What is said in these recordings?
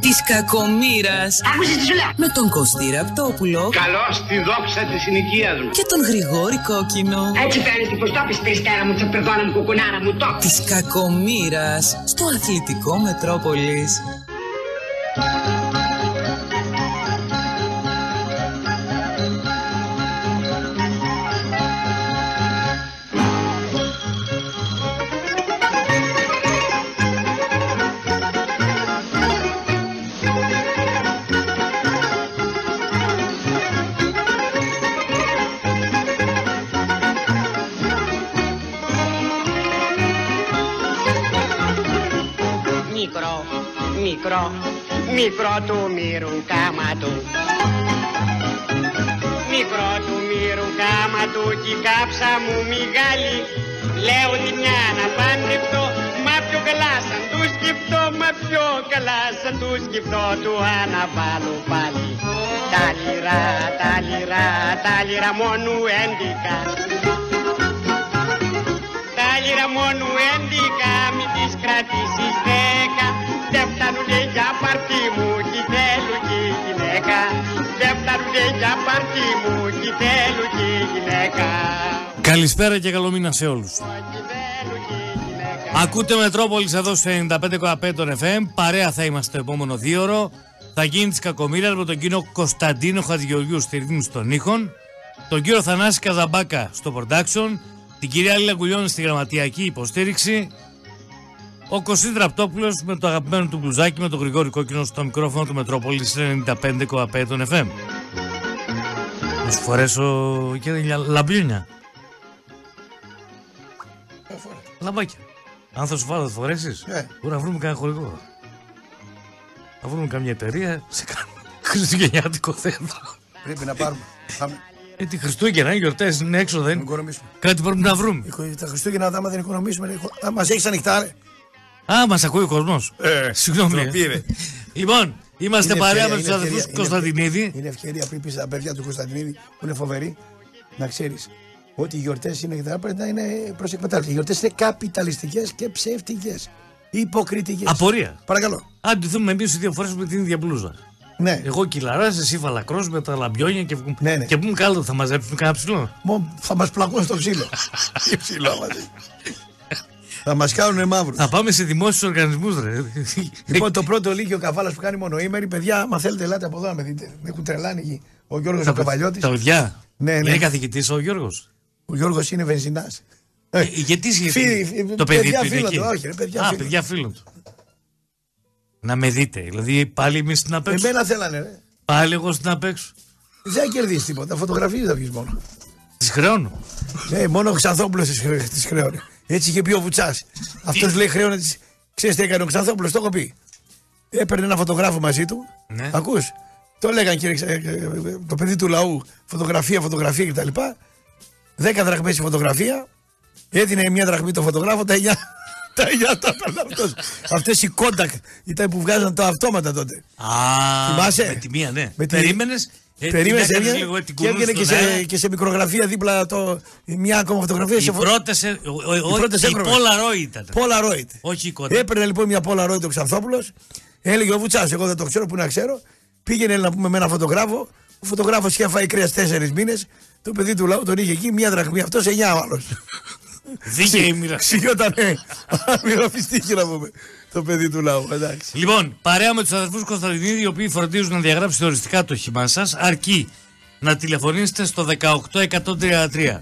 Της κακομήρας Άκουσες τι σου λέω. με τον Κωστή Ραπτόπουλο Καλώς στη δόξα της συνοικία μου. και τον Γρηγόρη Κόκκινο. Έτσι παίρνεις την ποστόπιση περιστέρα μου, τσαπερδόνα μου, κουκουνάρα μου, το. Της κακομήρας στο αθλητικό Μετρόπολης. Μικρό του μύρου κάμα του. Μικρό του μύρου κάμα του κι η κάψα μου μεγάλη. Λέω τη μια να παντρευτώ, μα πιο καλά σαν τους σκεφτώ, μα πιο καλά σαν τους σκεφτώ του αναβάλω πάλι. Τα λιρά, τα λιρά, τα λιρά μόνο έντικα. Τα λιρά μόνο έντικα, μην τις κρατήσεις δέκα Δεν φτάνουνε για πάρτι μου, κι θέλουν κι η γυναίκα Δεν φτάνουνε για πάρτι μου, κι θέλουν κι η γυναίκα Καλησπέρα και καλό μήνα σε όλους. Κι θέλουν κι η γυναίκα Ακούτε Μετρόπολης εδώ στο 95,5 των FM. Παρέα θα είμαστε το επόμενο δύο ώρο. Θα γίνει της κακομοίρας με τον κύριο Κωνσταντίνο Χατζηγεωργιού στη ρύθμιση των ήχων, τον κύριο Θανάση Καζαμπάκα στο production, την κυρία Λίλα Κουλιώνη στη γραμματιακή υποστήριξη, ο Κωστής Δραπτόπουλος με το αγαπημένο του μπλουζάκι με τον Γρηγόρη Κόκκινο στο μικρόφωνο του Μετρόπολης 95,5 των FM. Να σου φορέσω και λαμπιούνια. Λαμπάκια. Αν θα σου βάλω, θα το φορέσεις; Ε. Μπορεί να βρούμε κανένα χορηγό. Να βρούμε καμιά εταιρεία σε κανένα χριστουγεννιάτικο θέατρο. Πρέπει να πάρουμε. Πάμε. Ε, τη Χριστούγεννα, οι γιορτές είναι έξω, Να δεν. οικονομήσουμε. Κάτι πρέπει να βρούμε. Οικο- Τα Χριστούγεννα, άμα δεν οικονομήσουμε, ρε, α, μας έχεις ανοιχτά, ρε. Α, μας ακούει ο κόσμος. Ε, Συγγνώμη. ντροπή, ρε. Λοιπόν, είμαστε Είναι παρέα ευκαιρία, με τους είναι αδερφούς ευκαιρία, Κωνσταντινίδη. Είναι ευκαιρία πριν πει στα παιδιά του Κωνσταντινίδη που είναι φοβεροί να ξέρεις ότι οι γιορτές είναι και τα πρέπει να είναι προς εκμετάλλευση. Οι γιορτές είναι καπιταλιστικές και ψεύτικες. Υποκριτικές. Απορία. Παρακαλώ. Αν ντυθούμε εμείς οι δύο φορές με την ίδια μπλούζα. Ναι. Εγώ κυλαρά, εσύ φαλακρός με τα λαμπιόνια και, Ναι, ναι. και πούμε καλό θα μαζέψουμε κανένα ψηλό. Μο, θα μας πλακούν στο ξύλο. Τι ψηλό μαζί. Θα μας κάνουν μαύρους. Θα πάμε σε δημόσιους οργανισμούς, ρε. Λοιπόν, το πρώτο λύκειο καβάλας που κάνει μονοήμερη, παιδιά, άμα θέλετε, ελάτε από εδώ να με δείτε. Με έχουν τρελάνει εκεί. Ο Γιώργος ο Τα Καβαλιώτης. τα παιδιά. Ναι, ναι. Είναι καθηγητής ο Γιώργος. Ο Γιώργος είναι βενζινάς. Ε, γιατί Φίλοι, γιατί το παιδί παιδιά του είναι φίλων εκεί; του, όχι, ρε, παιδιά Α, φίλων παιδιά φίλων του. Να με δείτε. Δηλαδή πάλι εμείς στην απέξω. Εμένα θέλανε, ρε. Πάλι εγώ στην απέξω. Δεν θα κερδίσεις τίποτα. Φωτογραφίε θα βγεις μόνο. Της χρεώνω. Ναι, μόνο ο Ξανθόπουλος της χρέωνε. Έτσι είχε πει ο Βουτσάς. Αυτός λέει χρέωνε τη. Ξέρεις τι έκανε ο Ξανθόπουλος, το έχω πει. Έπαιρνε ένα φωτογράφο μαζί του. Ναι. Ακούς, Το λέγανε κύριε, Ξα- ε, ε, το παιδί του λαού. Φωτογραφία, φωτογραφία κτλ. Δέκα δραχμές η φωτογραφία. Έδινε μια δραχμή το φωτογράφο, τα εννιά. Τα εννιά τα έπαιρνε αυτός. Αυτές οι Kodak ήταν που βγάζαν τα αυτόματα τότε. Α, Θυμάσαι; με τη μία, ναι. Με τη- Περίμενες. Περίμενε λίγο, λίγο την και έβγαινε και κουνούσες στον αέρα. σε, και σε μικρογραφία δίπλα το, μια ακόμα φωτογραφία. Οι σε φω- πρώτες. ε, Οι πρώτες οι έγχρωμες. Polaroid ήταν. Polaroid. Όχι η κοντά. Έπαιρνε λοιπόν μια Polaroid ο Ξανθόπουλος, έλεγε ο Βουτσάς, εγώ δεν το ξέρω, που να ξέρω. Πήγαινε να πούμε με ένα φωτογράφο. Ο φωτογράφος είχε φάει κρέας τέσσερις μήνες. Το παιδί του λαού τον είχε εκεί, μια δραχμή. Αυτός εννιά άλλος. Δίκαιη μοίρα. Ξηγότανε. Μοιροφυστήκη να πούμε. Το παιδί του λαού. Εντάξει. Λοιπόν, παρέα με τους αδερφούς Κωνσταντινίδη, οι οποίοι φροντίζουν να διαγράψετε οριστικά το όχημά σας, αρκεί να τηλεφωνήσετε στο 18133,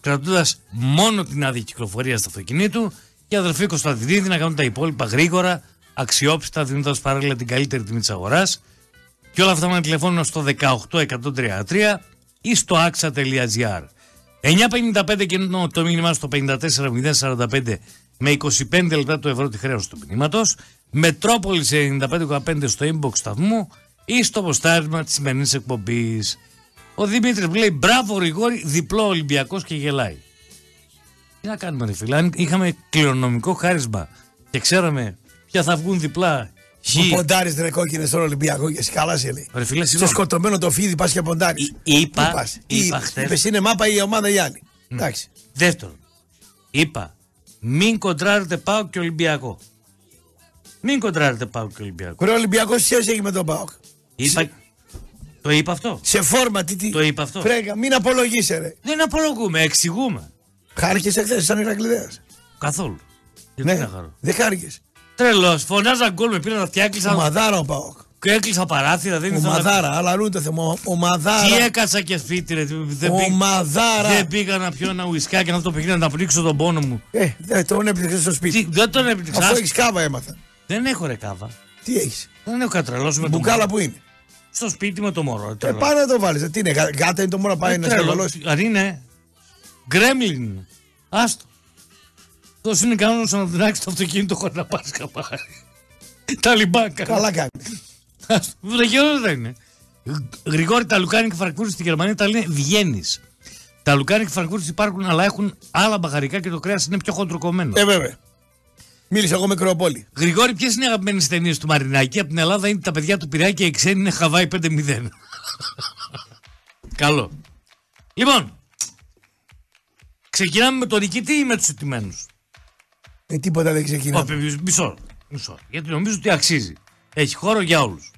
κρατώντας μόνο την άδεια κυκλοφορίας του αυτοκινήτου και οι αδερφοί Κωνσταντινίδη να κάνουν τα υπόλοιπα γρήγορα, αξιόπιστα, δίνοντας παράλληλα την καλύτερη τιμή της αγοράς. Και όλα αυτά με τηλεφώνημα στο 18133 ή στο axa.gr. 9.55 και ενώ το μήνυμά στο 54.045 με 25 λεπτά το ευρώ τη χρέωση του μηνύματος. Μετρόπολης 95,5 στο inbox σταθμού ή στο ποστάρισμα της σημερινής εκπομπής. Ο Δημήτρης μου λέει μπράβο Γρηγόρη, διπλό Ολυμπιακός και γελάει. Τι να κάνουμε, ρε φίλε, αν είχαμε κληρονομικό χάρισμα και ξέραμε ποια θα βγουν διπλά. Χ. Που ποντάρεις ρε κόκκινε στον Ολυμπιακό και εσύ καλά σε λέει. Ρε φίλε, Στο συγγνώμη. σκοτωμένο το φίδι πας και ποντάρεις. Εί- είπα- είπας χθες. Είπες είναι μάπα η ομάδα η άλλη. Εντάξει. Δεύτερον, είπα, μην κοντράρετε πάω και Ολυμπιακό. Μην κοντράρετε πάω και Ολυμπιακό. Ωραία, Ολυμπιακός σχέση έχει με τον Πάοκ; Είπα... Το είπα αυτό. Σε φόρμα, τι. τι. Το είπα αυτό. Φρέγα, μην απολογείσαι, ρε. Δεν απολογούμε, εξηγούμε. Χάρηκες εχθές, σαν Ηρακλειδέας. Καθόλου. Γιατί Ναι, να χαρώ. δεν χάρηκες. Τρελός. Φωνάζα γκολ με πήραν αυτιά, έκλεισα, Ομαδάρα ο Πάοκ. Και έκλεισα παράθυρα. Δεν ήθελα να- Ομαδάρα, αλλά αλλού το θέμα. Τι Ομαδάρα. έκατσα και φίτρε. Δεν, πήγα, Ομαδάρα. δεν πήγα να πιω ένα ουισκάκι να το παιχνίδι να πνίξω τον πόνο μου. Ε, δεν τον έπληξες στο σπίτι. Τι, δεν τον έπνιξα. Αφού έχεις κάβα έμαθα. Δεν έχω ρε κάβα. Τι έχεις; Δεν έχω κατρελώσει με το Μπουκάλα μωρό. που είναι; Στο σπίτι με το μωρό. Ε, τρελό. πάνε να το βάλεις. Τι είναι, γα- γάτα είναι το μόνο να πάει Ε, να τρελό. σκαβαλώσει. Αν είναι γκρέμλιν. είναι. Άστο. Αυτό είναι κανόνα να την άξει το αυτοκίνητο χωρίς να πάρει καπάρι. Τα λιμπάκα. Καλά κάνεις. Βρεγιό δεν είναι. Γρηγόρη, τα λουκάνικα και φραγκούρι στη Γερμανία τα λένε Βιέννη. Τα λουκάνικα και φραγκούρι υπάρχουν, αλλά έχουν άλλα μπαχαρικά και το κρέας είναι πιο χοντροκομμένο. Ε, βέβαια. Μίλησα εγώ με Κρεοπόλη. Γρηγόρη, ποιες είναι οι αγαπημένες ταινίες του Μαρινάκη; Από την Ελλάδα είναι τα παιδιά του Πειραιά και οι ξένοι είναι Χαβάη 5-0. Καλό. Λοιπόν, ξεκινάμε με τον νικητή ή με τους ηττημένου. Ε, τίποτα δεν ξεκινά. Μισό, μισό. Γιατί νομίζω ότι αξίζει. Έχει χώρο για όλους.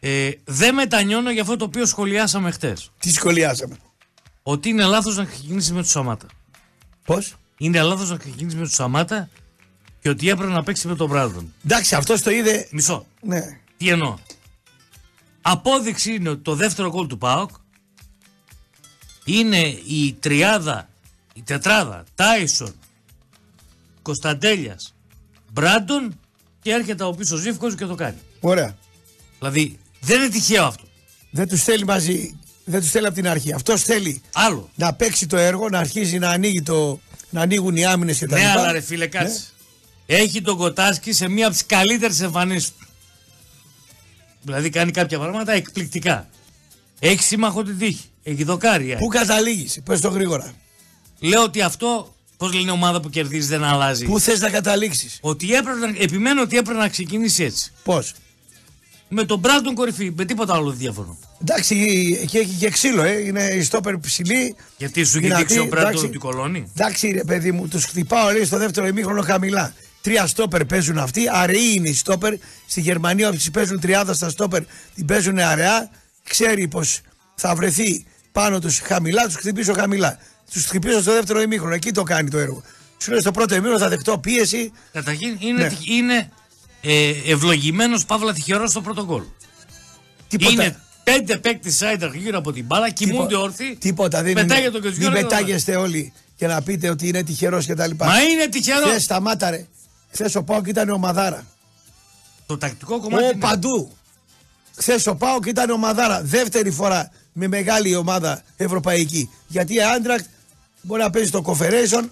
Ε, δεν μετανιώνω για αυτό το οποίο σχολιάσαμε χτες. Τι σχολιάσαμε; Ότι είναι λάθος να ξεκινήσεις με του Σαμάτα. Πώς; Είναι λάθος να ξεκινήσεις με του Σαμάτα και ότι έπρεπε να παίξεις με τον Μπράντον. Εντάξει, αυτός το είδε. Μισό. Ναι. Τι εννοώ; Απόδειξη είναι ότι το δεύτερο γκολ του ΠΑΟΚ είναι η τριάδα, η τετράδα, Τάισον, Κωνσταντέλιας, Μπράντον και έρχεται από πίσω ο Ζήφκος και το κάνει. Ωραία. Δηλαδή δεν είναι τυχαίο αυτό. Δεν τους θέλει μαζί. Δεν τους θέλει από την αρχή. Αυτός θέλει Άλλο. να παίξει το έργο, να αρχίζει να, ανοίγει το, να ανοίγουν οι άμυνες και τα Ναι, λοιπά. αλλά ρε φίλε, κάτσε. Έχει τον Κοτάσκι σε μία από τις καλύτερες εμφανίσεις του. Δηλαδή κάνει κάποια πράγματα εκπληκτικά. Έχει σύμμαχο την τύχη. Έχει δοκάρια. Πού καταλήγεις, πες το γρήγορα. Λέω ότι αυτό, πώς λένε ομάδα που κερδίζει, δεν αλλάζει. Πού θες να καταλήξεις; Ότι έπρεπε, να- επιμένω ότι έπρεπε να ξεκινήσει έτσι. Πώς; Με τον Μπράντον κορυφή, με τίποτα άλλο δεν διαφωνώ. Εντάξει, εκεί έχει και ξύλο, ε. είναι η στόπερ ψηλή. Γιατί σου έχει δυνατή, δείξει ο Μπράντον εντάξει. την κολόνη. Εντάξει, ρε παιδί μου, τους χτυπάω λέει στο δεύτερο ημίχρονο χαμηλά. Τρία στόπερ παίζουν αυτοί, αραιοί είναι οι στόπερ. Στη Γερμανία όσοι παίζουν τριάδα στα στόπερ την παίζουν αραιά. Ξέρει πως θα βρεθεί πάνω τους χαμηλά, τους χτυπήσω χαμηλά. Τους χτυπήσω στο δεύτερο ημίχρονο, εκεί το κάνει το έργο. Σου λέει στο πρώτο ημίχρονο θα δεχτώ πίεση. Καταρχήν είναι, Ναι. τυχ- είναι ε, ευλογημένος παύλα τυχερός στο πρώτο γκολ. Τίποτα. Είναι πέντε παίκτες σάιντερ γύρω από την μπάλα, κοιμούνται όρθιοι. Τίποτα δεν πετάγεται είναι. ο Μην Κεζιόρα, πετάγεστε όλοι και να πείτε ότι είναι τυχερός κτλ. Μα είναι τυχερός. Χθε σταμάτα ρε. Χθε ο Πάοκ ήταν ομαδάρα. Το τακτικό κομμάτι. Ο είναι- παντού. Χθε ο Πάοκ ήταν ομαδάρα. Δεύτερη φορά με μεγάλη ομάδα ευρωπαϊκή. Γιατί η Άντρακτ μπορεί να παίζει το Confederation,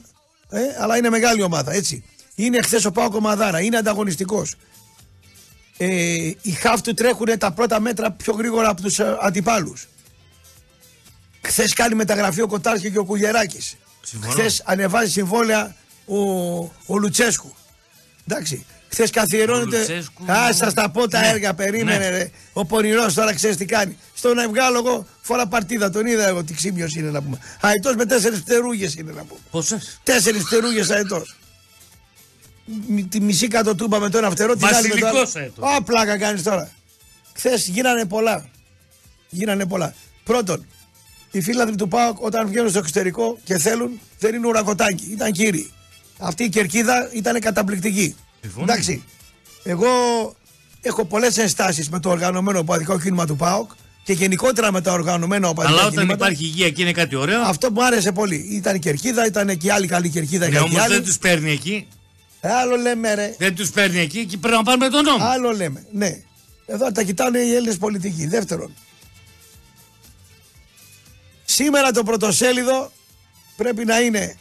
ε, αλλά είναι μεγάλη ομάδα, έτσι. Είναι χθες ο Πάοκ ομαδάρα, είναι ανταγωνιστικός. Ε, οι χαφ του τρέχουν τα πρώτα μέτρα πιο γρήγορα από τους ε, αντιπάλους. Χθες κάνει μεταγραφή ο Κοτάρχη και ο Κουγεράκη. Συμφωνώ. Χθες ανεβάζει συμβόλαια ο, ο Λουτσέσκου. Εντάξει. Χθες καθιερώνεται. Ο Λουτσέσκου, Α, ναι, σας τα πω τα ναι, έργα, περίμενε ναι. ρε. Ο πονηρός τώρα ξέρεις τι κάνει. Στον Ευγάλογο φορά παρτίδα, τον είδα εγώ τι ξύμιο είναι να πούμε. Αετός με τέσσερις πτερούγες είναι να πούμε. Πόσες; Τέσσερις πτερούγες αετός. Τη μισή κατοτούμπα με τον αυτερό, την άλλη με τον Βασιλικός άλλο; αετός. Α, πλάκα κάνεις τώρα. Χθες γίνανε πολλά. Γίνανε πολλά. Πρώτον, οι φίλαθλοι του ΠΑΟΚ όταν βγαίνουν στο εξωτερικό και θέλουν δεν είναι ουρακοτάκι. Ήταν κύριοι. Αυτή η κερκίδα ήταν καταπληκτική. Συμφωνώ. Εντάξει. Εγώ έχω πολλές ενστάσεις με το οργανωμένο οπαδικό κίνημα του ΠΑΟΚ και γενικότερα με τα οργανωμένα οπαδικά Αλλά όταν κινήματα. υπάρχει υγεία και είναι κάτι ωραίο. Αυτό μου άρεσε πολύ. Ήταν η κερκίδα, ήταν και η άλλη καλή κερκίδα. Ναι, και όμως η άλλη. δεν τους παίρνει εκεί. Ε, Άλλο λέμε ρε. Δεν τους παίρνει εκεί και πρέπει να πάρουμε τον νόμο. Άλλο λέμε. Ναι. Εδώ τα κοιτάνε οι Έλληνες πολιτικοί. Δεύτερον, σήμερα το πρωτοσέλιδο πρέπει να είναι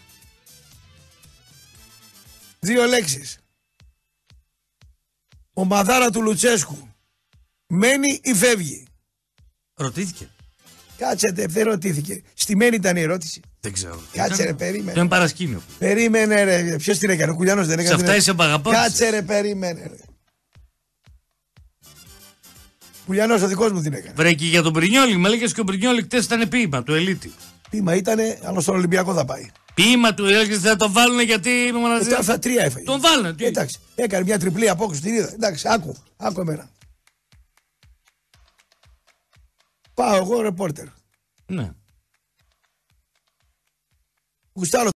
δύο λέξεις. Ο μαδάρα του Λουτσέσκου μένει ή φεύγει. Ρωτήθηκε. Κάτσε, δε- δεν ρωτήθηκε. Στημένη ήταν η ερώτηση. Δεν ξέρω. Κάτσε, Ήταν- ρε, περίμενε. Το είναι παρασκήνιο. Περίμενε ρε. Ποιος την έκανε, ο Κουλιανό δεν έκανε. Σε αυτά την- είσαι παγαπώντας. Κάτσε ρε, περίμενε ρε. Κουλιανό ο δικός μου την έκανε. Βρε και για τον Πρινιόλη. Με λέγε και ο Πρινιόλη χτες ήταν ποίημα του Ελίτη. Πήμα ήταν, αλλά στον Ολυμπιακό θα πάει. Ποίημα του έλεγε θα το βάλουν γιατί είμαι Ε, μαζί. τώρα θα τρία έφαγε. Τον βάλουν. τι- Εντάξει, έκανε μια τριπλή απόκριση την είδα. Εντάξει, άκου, άκου εμένα. Πάω εγώ ρεπόρτερ. Ναι. Γουστάρω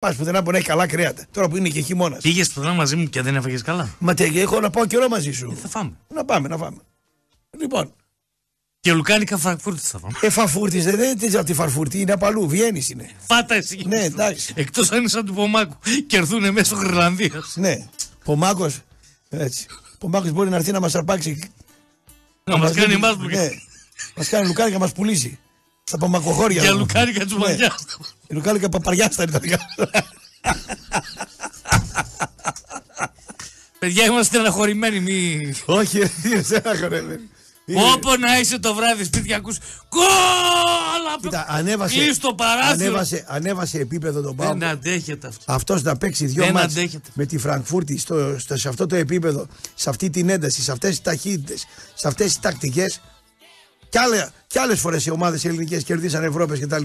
Πας πουθενά που να έχει καλά κρέατα. Τώρα που είναι και χειμώνας. Πήγες πουθενά μαζί μου και δεν έφαγες καλά; Μα τε, έχω να πάω καιρό μαζί σου. Θα φάμε. Να πάμε, να πάμε. Λοιπόν, Και λουκάνικα φραγκφούρτης θα φάμε. ε, φαφούρτη δεν είναι της από τη φαρφούρτη, είναι από αλλού. Βιέννης είναι. Πάτα εσύ. Ναι, εντάξει. Εκτός αν είναι σαν του Πομάκου και έρθουν μέσω Γρυλανδία. Ναι. Πομάκος. Έτσι. Πομάκος μπορεί να έρθει να μας αρπάξει. Να μας κάνει εμά Ναι. Μας κάνει λουκάνικα να μας πουλήσει. Στα πομακοχώρια. Για εδώ. λουκάνικα του Ναι. μαγιάς. Η Λουκάνικα παπαριά στα Ιταλικά. Παιδιά είμαστε αναχωρημένοι. Μη... Όχι, ρε, είναι σε ένα χορεύει.Όπο να είσαι το βράδυ σπίτι και ακούς Κόλλα! Κοίτα, ανέβασε, Κλείς το παράθυρο. ανέβασε, ανέβασε επίπεδο τον Πάο. Δεν αντέχεται αυτό. Αυτός να παίξει δύο Δεν μάτς αντέχεται. με τη Φραγκφούρτη στο, στο- σε αυτό το επίπεδο, σε αυτή την ένταση, σε αυτές τις ταχύτητες, σε αυτές τις τακτικές κι, άλλε, κι άλλες φορές οι ομάδες ελληνικές κερδίσαν Ευρώπες κτλ.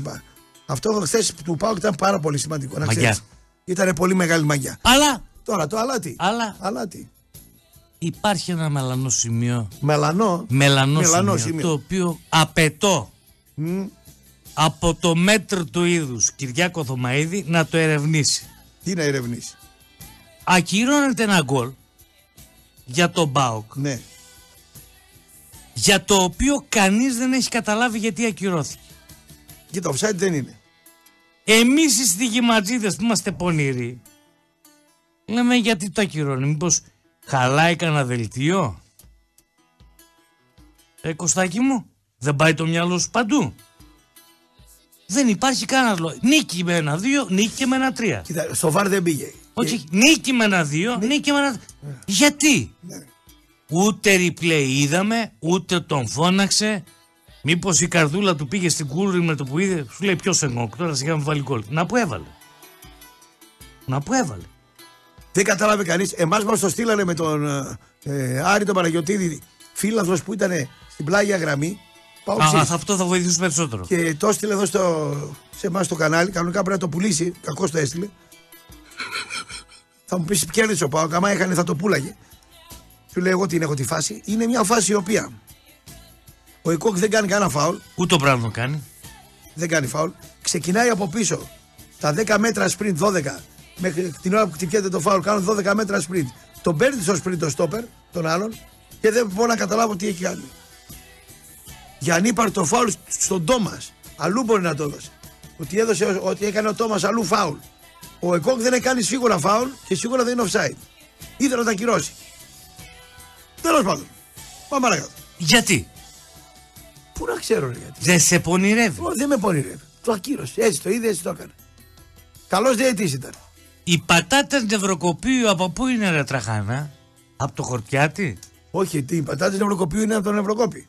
Αυτό χθες του Πάου ήταν πάρα πολύ σημαντικό. Να Μαγιά. ξέρεις. Ήταν πολύ μεγάλη μαγιά. Αλλά Τώρα το αλάτι. Αλλά- αλάτι. υπάρχει ένα μελανό σημείο. Μελανό. Μελανό, Μελανό σημείο, σημείο. Το οποίο απαιτώ Μμ. από το μέτρο του είδους Κυριάκο Θωμαίδη να το ερευνήσει. Τι να ερευνήσει. Ακυρώνεται ένα γκολ για τον Μπάουκ Ναι. Για το οποίο κανείς δεν έχει καταλάβει γιατί ακυρώθηκε. Κοίτα, offside δεν είναι. Εμείς οι στοιχηματζίδες που είμαστε πονηροί λέμε γιατί το ακυρώνει. Μήπως χαλάει κανένα δελτίο; Ε, Κωστάκι μου, δεν πάει το μυαλό σου παντού. Δεν υπάρχει κανένας λόγος. Νίκη με ένα δύο, νίκη και με ένα τρία. Κοίτα, στο βαρ δεν πήγε. Όχι, νίκη με ένα δύο, νίκη με ένα Γιατί; Ναι. Ούτε replay είδαμε, ούτε τον φώναξε. Μήπως η καρδούλα του πήγε στην κούρη με το που είδε, σου λέει ποιος εγγόκ, τώρα σιγά με βάλει γκολ. Να που έβαλε. Να που έβαλε. Δεν κατάλαβε κανείς. Εμάς μας το στείλανε με τον ε, ε, Άρη τον Παναγιοτήδη, φίλαθρο που ήταν στην πλάγια γραμμή. Πάω Α, ξύς. αυτό θα βοηθήσει περισσότερο. Και το έστειλε εδώ στο, σε εμάς το κανάλι. Κανονικά πρέπει να το πουλήσει. Κακό το έστειλε. θα μου πεις κέρδισε ο Πάοκ. Άμα έχανε θα το πούλαγε. Του λέω εγώ την έχω τη φάση. Είναι μια φάση η οποία ο Εκόκ δεν κάνει κανένα φάουλ. Ούτε ο πράγμα το κάνει; Δεν κάνει φάουλ. Ξεκινάει από πίσω. Τα 10 μέτρα sprint 12. Μέχρι την ώρα που χτυπιέται το φάουλ κάνουν 12 μέτρα sprint. Τον παίρνει στο sprint το στόπερ, τον άλλον, και δεν μπορώ να καταλάβω τι έχει κάνει. Για ανύπαρ το φάουλ στον Τόμας. Αλλού μπορεί να το δώσει. Ότι, έδωσε, ότι έκανε ο Τόμας αλλού φάουλ. Ο Εκόκ δεν έκανε σίγουρα φάουλ και σίγουρα δεν είναι offside. Ήθελε να τα ακυρώσει. Τέλος πάντων. Πάμε παρακάτω. Γιατί; Πού να ξέρω, ρε, γιατί. Δεν σε πονηρεύει. Ω, δεν με πονηρεύει. Το ακύρωσε. Έτσι το είδε, έτσι το έκανε. Καλός διαιτής ήταν. Οι πατάτες νευροκοπίου από πού είναι ρε τραχάνα; Από το χορτιάτι; Όχι, τι, οι πατάτες νευροκοπίου είναι από τον Ευρωκόπη.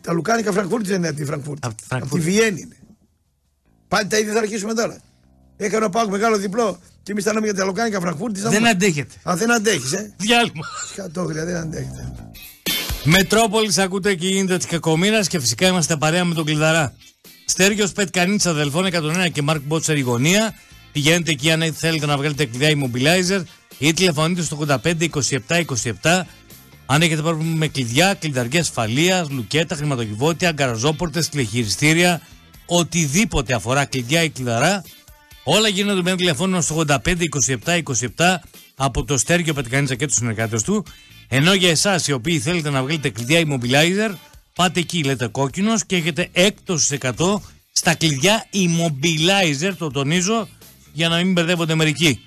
Τα λουκάνικα Φραγκφούρτης δεν είναι από τη Φραγκφούρτη. Από τη Από τη Φραγκφούρτη. Βιέννη είναι. Πάλι τα ίδια θα αρχίσουμε τώρα. Έκανε ο Πάουκ μεγάλο διπλό και εμείς τα λέμε για τα λουκάνικα Φραγκφούρτη. Δεν αντέχεται. Α, δεν αντέχεις, ε. Διάλειμμα. Σκατόγρια, δεν αντέχετε. Μετρόπολης ακούτε εκεί γίνεται της κακομοίρας και φυσικά είμαστε παρέα με τον Κλειδαρά. Στέργιος Πετ Κανίτσα αδελφών 101 και Μάρκ Μπότσερ η γωνία. Πηγαίνετε εκεί αν θέλετε να βγάλετε κλειδιά immobilizer ή τηλεφωνείτε στο 85 27 27. Αν έχετε πρόβλημα με κλειδιά, κλειδαργία ασφαλείας, λουκέτα, χρηματοκιβώτια, γκαραζόπορτες, τηλεχειριστήρια, οτιδήποτε αφορά κλειδιά ή κλειδαρά, όλα γίνονται με ένα τηλεφώνημα στο 85 27 27 από το Στέργιο Πετκανίτσα και τους συνεργάτες του. Ενώ για εσάς οι οποίοι θέλετε να βγάλετε κλειδιά immobilizer, πάτε εκεί, λέτε κόκκινος και έχετε έκπτωση 100 στα κλειδιά immobilizer, το τονίζω, για να μην μπερδεύονται μερικοί.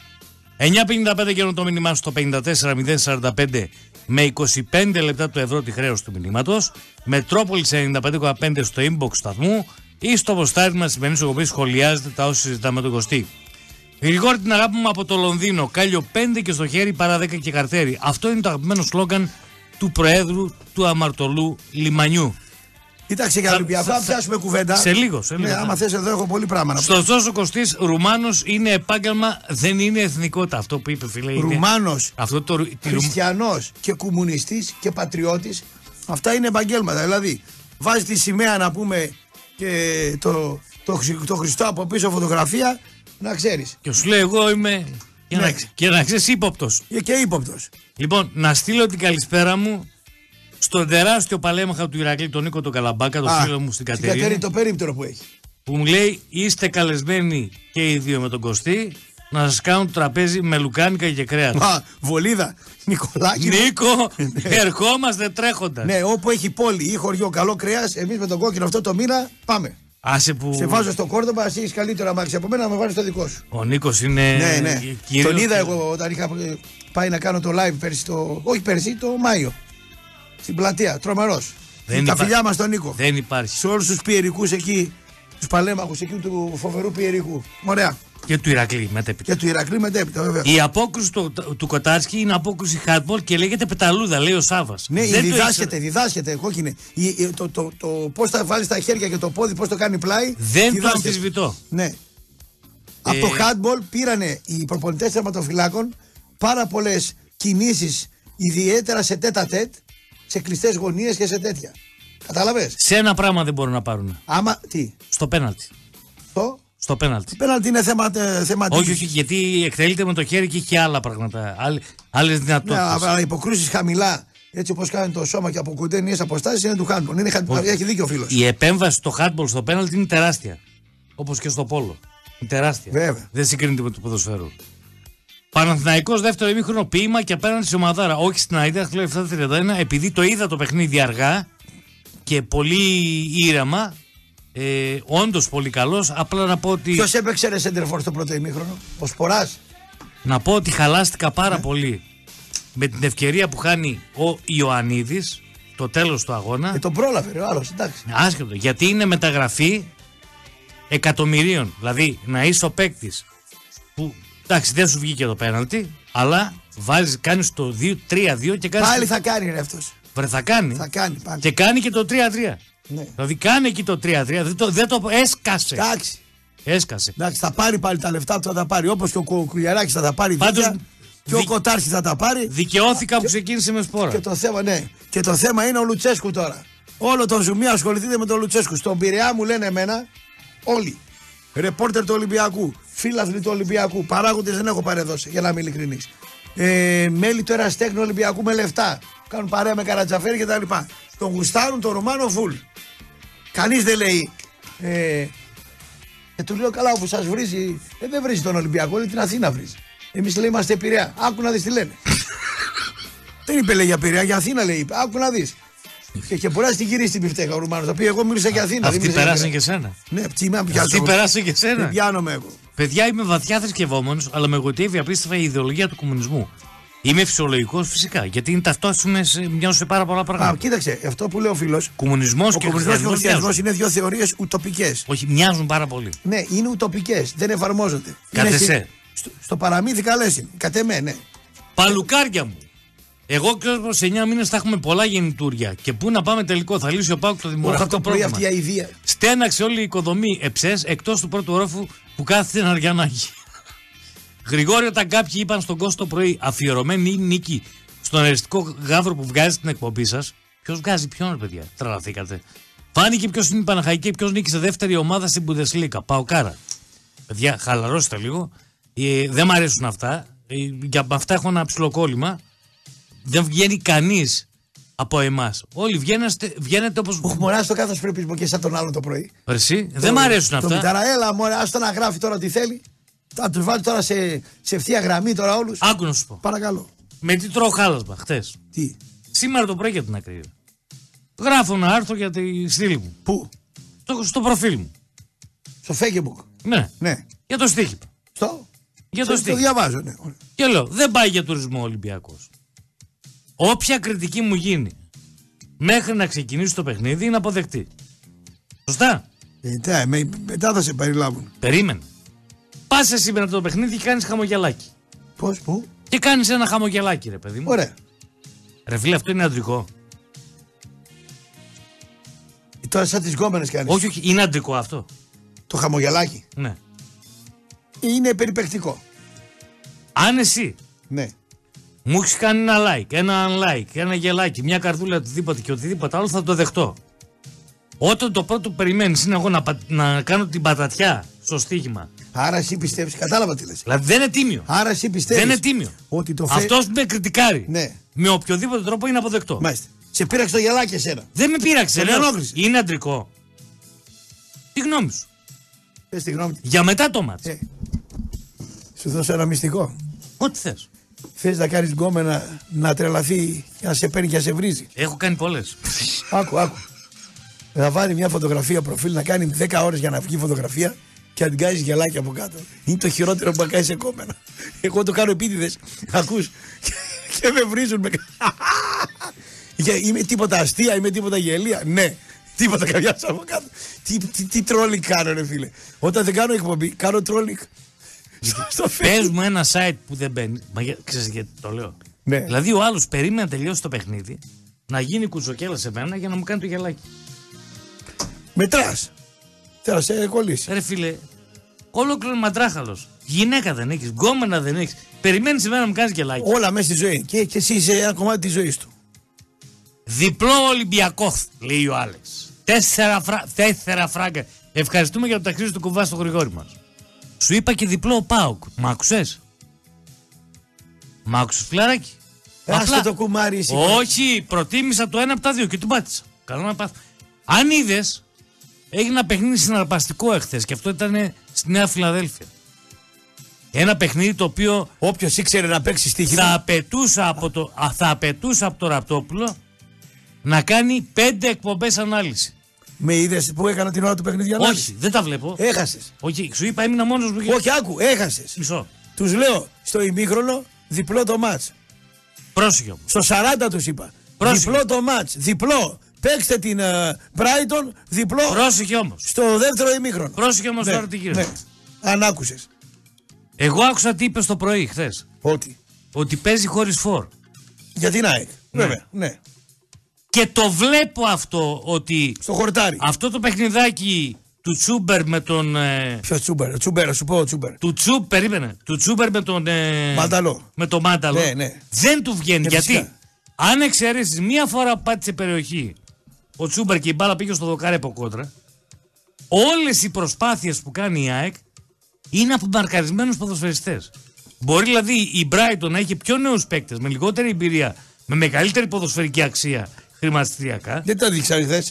9.55 και το μήνυμά στο 54.045 με 25 λεπτά του ευρώ τη χρέωση του μηνύματος. Μετρόπολης 95,5 στο inbox σταθμού ή στο ποστάρισμα τη σημερινή εκπομπή σχολιάζετε τα όσα συζητάμε με τον Κωστή. Γρηγόρη την αγάπη μου από το Λονδίνο. Κάλιο 5 και στο χέρι παρά 10 και καρτέρι. Αυτό είναι το αγαπημένο σλόγκαν του Προέδρου του Αμαρτωλού Λιμανιού. Κοίταξε για Θα- Ολυμπιακό, θα- θα πιάσουμε κουβέντα. Σε λίγο, σε λίγο. Ναι, άμα θες εδώ έχω πολύ πράγμα να πω. Στο Ζώσο Κωστής, Ρουμάνος είναι επάγγελμα, δεν είναι εθνικότητα. Αυτό που είπε, φίλε. είναι- Ρουμάνος, Αυτό το. ρου- τη Ρουμ- χριστιανός και κομμουνιστής και πατριώτης, αυτά είναι επαγγέλματα. Δηλαδή, βάζει τη σημαία να πούμε και το, το, Χρυσ- το Χριστό από πίσω φωτογραφία, να ξέρεις. Και σου λέει, εγώ είμαι. Και, Ναι. να, και να ξέρεις ύποπτος. Και ύποπτος. Λοιπόν, να στείλω την καλησπέρα μου στον τεράστιο παλέμαχα του Ηρακλή, τον Νίκο τον Καλαμπάκα, τον φίλο μου στην Κατερίνη. Κατερίνη το περίπτερο που έχει. που μου λέει είστε καλεσμένοι και οι δύο με τον Κωστή να σας κάνουν τραπέζι με λουκάνικα και κρέατα. Α, βολίδα. Νικολάκη. Νίκο, ερχόμαστε τρέχοντας. Ναι, όπου έχει πόλη ή χωριό καλό κρέας, εμείς με τον κόκκινο αυτό το μήνα πάμε. Άσε που. Σε βάζω στο κόρδομα, εσύ έχεις καλύτερο αμάξι από μένα να με βάλεις στο δικό σου. Ο Νίκος είναι. ναι, ναι. κυρίως- Τον είδα εγώ όταν είχα πάει να κάνω το live πέρσι το. Όχι πέρσι, το Μάιο. Στην πλατεία, τρομερός. Δεν Τα υπά- φιλιά μας τον Νίκο. Δεν υπάρχει. Σε όλους τους πιερικούς εκεί, τους παλέμαχους εκεί του φοβερού πιερικού. Ωραία. Και του Ηρακλή μετέπειτα. Και του Ηρακλή μετέπειτα, βέβαια. Η απόκρουση του, του Κοτάρσκι είναι απόκρουση hardball και λέγεται πεταλούδα, λέει ο Σάβα. Ναι, διδάσκεται, διδάσκεται, κόκκινε. Η- η- Το, το, το, πώς θα βάλει τα χέρια και το πόδι, πώς το κάνει πλάι. Δεν το διδάσκεται. αμφισβητώ. Ναι. Από το handball πήρανε οι προπονητές τερματοφυλάκων πάρα πολλές κινήσεις, ιδιαίτερα σε τέτα τέτ, σε κλειστές γωνίες και σε τέτοια. Κατάλαβε. Σε ένα πράγμα δεν μπορούν να πάρουν. Άμα. Τι; Στο πέναλτι. Το. Στο πέναλτι. Πέναλτι είναι θέμα, ε, θέμα Όχι, τύχης. όχι, γιατί εκτελείται με το χέρι και έχει και άλλα πράγματα. Άλλες Ναι, δυνατότητε. αλλά υποκρούσεις χαμηλά, έτσι όπως κάνει το σώμα και από κοντένιε αποστάσεις, είναι του handball. Είναι, χα- Όχι. έχει δίκιο ο φίλος. Η επέμβαση στο hardball στο πέναλτι είναι τεράστια. Όπως και στο πόλο. Είναι τεράστια. Βέβαια. Δεν συγκρίνεται με το ποδοσφαίρο. Παναθηναϊκός δεύτερο ημίχρονο ποίημα και απέναντι σε ομαδάρα. Όχι στην Αίδα, λέω 7-31, επειδή το είδα το παιχνίδι αργά και πολύ ήρεμα. Ε, Όντως πολύ καλός. Απλά να πω ότι, Ποιος έπαιξε ρε Σέντερφορ στο πρώτο ημίχρονο, ο Σποράς. να πω ότι χαλάστηκα Ναι. πάρα πολύ με την ευκαιρία που χάνει ο Ιωαννίδης το τέλος του αγώνα. Ε, τον πρόλαβε, ρε, ο άλλος, εντάξει. Άσχετο. Γιατί είναι μεταγραφή εκατομμυρίων. Δηλαδή να είσαι ο παίκτης που εντάξει δεν σου βγήκε το πέναλτι, αλλά βάζει, κάνεις το 2-3-2 και κάνεις. Πάλι θα κάνει ρε αυτός. Βρε, θα κάνει. Θα κάνει πάλι. Και κάνει και το 3-3. Ναι. Δηλαδή κάνει εκεί το 3-3. Δεν το, δεν το έσκασε. Εντάξει. Έσκασε. Εντάξει, θα πάρει πάλι τα λεφτά του, θα τα πάρει. Όπως και ο Κουκουλιαράκη θα τα πάρει. Πάντως, δίκαια, Και ο δι- Κοτάρχης θα τα πάρει. Δικαιώθηκα που ξεκίνησε με σπόρα. Και το θέμα, ναι. Και το θέμα είναι ο Λουτσέσκου τώρα. Όλο το ζουμί ασχοληθείτε με τον Λουτσέσκου. Στον Πειραιά μου λένε εμένα όλοι. Ρεπόρτερ του Ολυμπιακού, φίλαθλοι του Ολυμπιακού, παράγοντες δεν έχω παρεδώσει, για να είμαι ειλικρινής. Ε, μέλη του Εραστέχνου Ολυμπιακού με λεφτά. Κάνουν παρέα με καρατζαφέρι και τα λοιπά. Τον γουστάρουν τον Ρωμάνο Φουλ. Κανείς δεν λέει. Ε, και του λέω καλά, όπου σας βρίζει, ε, δεν βρίζει τον Ολυμπιακό, λέει την Αθήνα βρίζει. Εμείς λέει είμαστε Πειραιά. Άκου να δεις τι λένε. Δεν είπε λέει για Πειραιά, για Αθήνα λέει. είπε. Άκου να δεις. Και, και μπορεί να την γυρίσει την πιφτέκα ο Ρουμάνο. Θα πει: Εγώ μίλησα για Αθήνα. δεν Αυτοί μίλησα για περάσαν και Πειραιά. σένα. Ναι, τι με πιάσω. Αυτοί εγώ. περάσαν και Δεν σένα. πιάνομαι εγώ. Παιδιά, είμαι βαθιά θρησκευόμενος, αλλά με γοητεύει απίστευτα η ιδεολογία του κομμουνισμού. Είμαι φυσιολογικός φυσικά, γιατί είναι ταυτόσιμες μοιάζουν σε πάρα πολλά Α, πράγματα. κοίταξε, αυτό που λέει ο φίλος. Κομμουνισμός Ο και κομμουνισμός και ο χριστιανισμός. χριστιανισμός είναι δύο θεωρίες ουτοπικές. Όχι, μοιάζουν πάρα πολύ. Ναι, είναι ουτοπικές. Δεν εφαρμόζονται. Κατ' Είναι εσέ. στη- Στο, στο παραμύθι καλές είναι. Κατ' εμέ, ναι. Παλουκάρια μου. Εγώ και προ 9 μήνες θα έχουμε πολλά γεννητούρια. Και πού να πάμε τελικό, θα λύσει ο Πάουκ το Όχι δημογραφικό από το πρωί πρόβλημα. αυτή η αηδία. Στέναξε όλη η οικοδομή εψές εκτός του πρώτου όροφου που κάθεται ένα αριανάκι. Γρηγόρη, όταν κάποιοι είπαν στον κόσμο το πρωί αφιερωμένη νίκη στον αριστικό γάβρο που βγάζει την εκπομπή σας. Ποιος βγάζει ποιον, ρε παιδιά, τρελαθήκατε. Φάνηκε ποιος είναι η Παναχαϊκή, ποιος νίκησε δεύτερη ομάδα στην Bundesliga. Πάω κάρα. Παιδιά, χαλαρώστε λίγο. Ε, δεν μ' αρέσουν αυτά. Ε, για αυτά έχω ένα ψιλοκόλλημα. Δεν βγαίνει κανείς από εμάς. Όλοι βγαίνετε, βγαίνετε όπως. Ο Μωρά το κάθε πρέπει να πω και σαν τον άλλο το πρωί. Εσύ, δεν μ' αρέσουν Το αυτά. μητέρα, έλα, μωρέ, άστο να γράφει τώρα τι θέλει. Θα τους βάλεις τώρα σε, σε ευθεία γραμμή τώρα όλους. Άκου να σου πω. Παρακαλώ. Με τι τρώω χάλασμα χτε. Τι, Σήμερα το πρωί για την ακρίβεια. Γράφω ένα άρθρο για τη στήλη μου. πού, Στο, στο προφίλ μου. στο Facebook. Ναι. Ναι. Για το στοίχημα. Στο, Για το το, το στοίχημα. διαβάζω, ναι. Ωραία. Και λέω, δεν πάει για τουρισμό ο Ολυμπιακός. Όποια κριτική μου γίνει μέχρι να ξεκινήσει το παιχνίδι είναι αποδεκτή. Σωστά; Ε, τε, με, μετά θα σε περιλάβουν. Περίμενε. Πας εσύ μετά το παιχνίδι και κάνεις χαμογελάκι. Πώς, πού, Και κάνεις ένα χαμογελάκι, ρε παιδί μου. ωραία. Ρε φίλε, αυτό είναι αντρικό. Ε, Τώρα σαν τις γκόμενες κάνεις. Όχι, όχι, είναι αντρικό αυτό. Το χαμογελάκι. Ναι. Είναι περιπεκτικό. Αν εσύ Ναι. μου έχεις κάνει ένα like, ένα unlike, ένα γελάκι, μια καρδούλα, οτιδήποτε και οτιδήποτε άλλο θα το δεχτώ. Όταν το πρώτο που περιμένεις είναι εγώ να, πα- να κάνω την πατατιά στο στοίχημα. Άρα εσύ πιστεύεις, κατάλαβα τι λες. Δηλαδή δεν είναι τίμιο. Άρα εσύ πιστεύεις. Δεν είναι τίμιο. Ότι το φε... Αυτός που με κριτικάρει Ναι. με οποιοδήποτε τρόπο είναι αποδεκτό. Μάλιστα. Σε πήραξε το γελάκι εσένα. Δεν με πείραξε. Τον λέω. ενόχλησε. Είναι αντρικό. Τι γνώμη σου. Πες τη γνώμη του. Για μετά το μάτς. Ε. Σου δώσω ένα μυστικό. Ό,τι θες. Θες να κάνεις γκόμενα να τρελαθεί και να σε παίρνει και να σε βρίζει. Έχω κάνει πολλές. Άκου, άκου. Να βάλει μια φωτογραφία προφίλ, να κάνει 10 ώρες για να βγει φωτογραφία και να την κάνει γελάκι από κάτω. Είναι το χειρότερο που να κάνεις σε κόμενα. Εγώ το κάνω επίτηδες. Ακούς. και με βρίζουν. Με... Και είμαι τίποτα αστεία, είμαι τίποτα γελία. Ναι, τίποτα καμιά από κάτω. Τι, τι, τι τρόλινγκ κάνω, ρε φίλε. Όταν δεν κάνω εκπομπή, κάνω τρόλινγκ. Στο, στο Πες Facebook. μου ένα site που δεν μπαίνει. Μα για- ξέρεις γιατί το λέω. Ναι. Δηλαδή ο άλλος περίμενε να τελειώσει το παιχνίδι, να γίνει κουζοκέλα σε μένα για να μου κάνει το γελάκι. Μετράς. Θέλω να σε κολλήσει. Ρε φίλε, ολόκληρο μαντράχαλος. Γυναίκα δεν έχεις, γκόμενα δεν έχεις. Περιμένεις σε μένα να μου κάνεις γελάκι. Όλα μέσα στη ζωή. Και, και εσύ είσαι ένα κομμάτι της ζωής του. Διπλό Ολυμπιακό, λέει ο Άλεξ. Τέσσερα, φρα... Τέσσερα φράγκα. Ευχαριστούμε για το ταξίδι του κουβά στο γρηγόρι μας. Σου είπα και διπλό Πάουκ. Μ' άκουσες; Μ' άκουσες, φιλαράκι; Άστε το κουμάρι εσύ. Όχι, προτίμησα το ένα από τα δύο και του πάτησα. Καλό να πάθω. Αν είδες, έγινε ένα παιχνίδι συναρπαστικό εχθές και αυτό ήταν στη Νέα Φιλαδέλφια. Ένα παιχνίδι το οποίο Όποιος ήξερε να παίξει στοίχημα. θα απαιτούσα από το, α, θα απαιτούσα από το Ραπτόπουλο να κάνει πέντε εκπομπές ανάλυση. Με είδες που έκανα την ώρα του παιχνιδιού. Όχι, δεν τα βλέπω. Έχασες. Όχι, σου είπα έμεινα μόνος μου. Όχι, άκου, έχασες. Μισό. Τους λέω στο ημίχρονο διπλό το μάτς. Πρόσεχε όμως. Στο 40 τους είπα. Πρόσεχε. Διπλό το μάτς. Διπλό. Παίξτε την ε, Brighton. Διπλό. Πρόσεχε όμως. Στο δεύτερο ημίχρονο. Πρόσεχε όμως Ναι, τώρα τι γίνεται. ναι. Αν άκουσες. Εγώ άκουσα τι είπες το πρωί χθες. Ότι. Ότι παίζει χωρίς φόρ. Για την ΑΕΚ. Ναι. Βέβαια. Ναι. Και το βλέπω αυτό ότι Στο χορτάρι. αυτό το παιχνιδάκι του Τσούμπερ με τον. Ε, Ποιος τσούμπερ. Τσούμπερ, σου πω τσούμπερ. του Τσούμπ, περίμενε. Του Τσούμπερ με τον. Ε, Μάνταλο. Με τον Μάνταλο. Ναι, ναι. Δεν του βγαίνει. Ναι, γιατί φυσικά. αν εξαιρέσεις μία φορά που πάτησε περιοχή ο Τσούμπερ και η μπάλα πήγε στο δοκάρι από κόντρα, όλες οι προσπάθειες που κάνει η ΑΕΚ είναι από μαρκαρισμένου ποδοσφαιριστές. Μπορεί δηλαδή η Brighton να έχει πιο νέους παίκτες με λιγότερη εμπειρία, με μεγαλύτερη ποδοσφαιρική αξία χρηματιστηριακά. Δεν το δείξα χθε.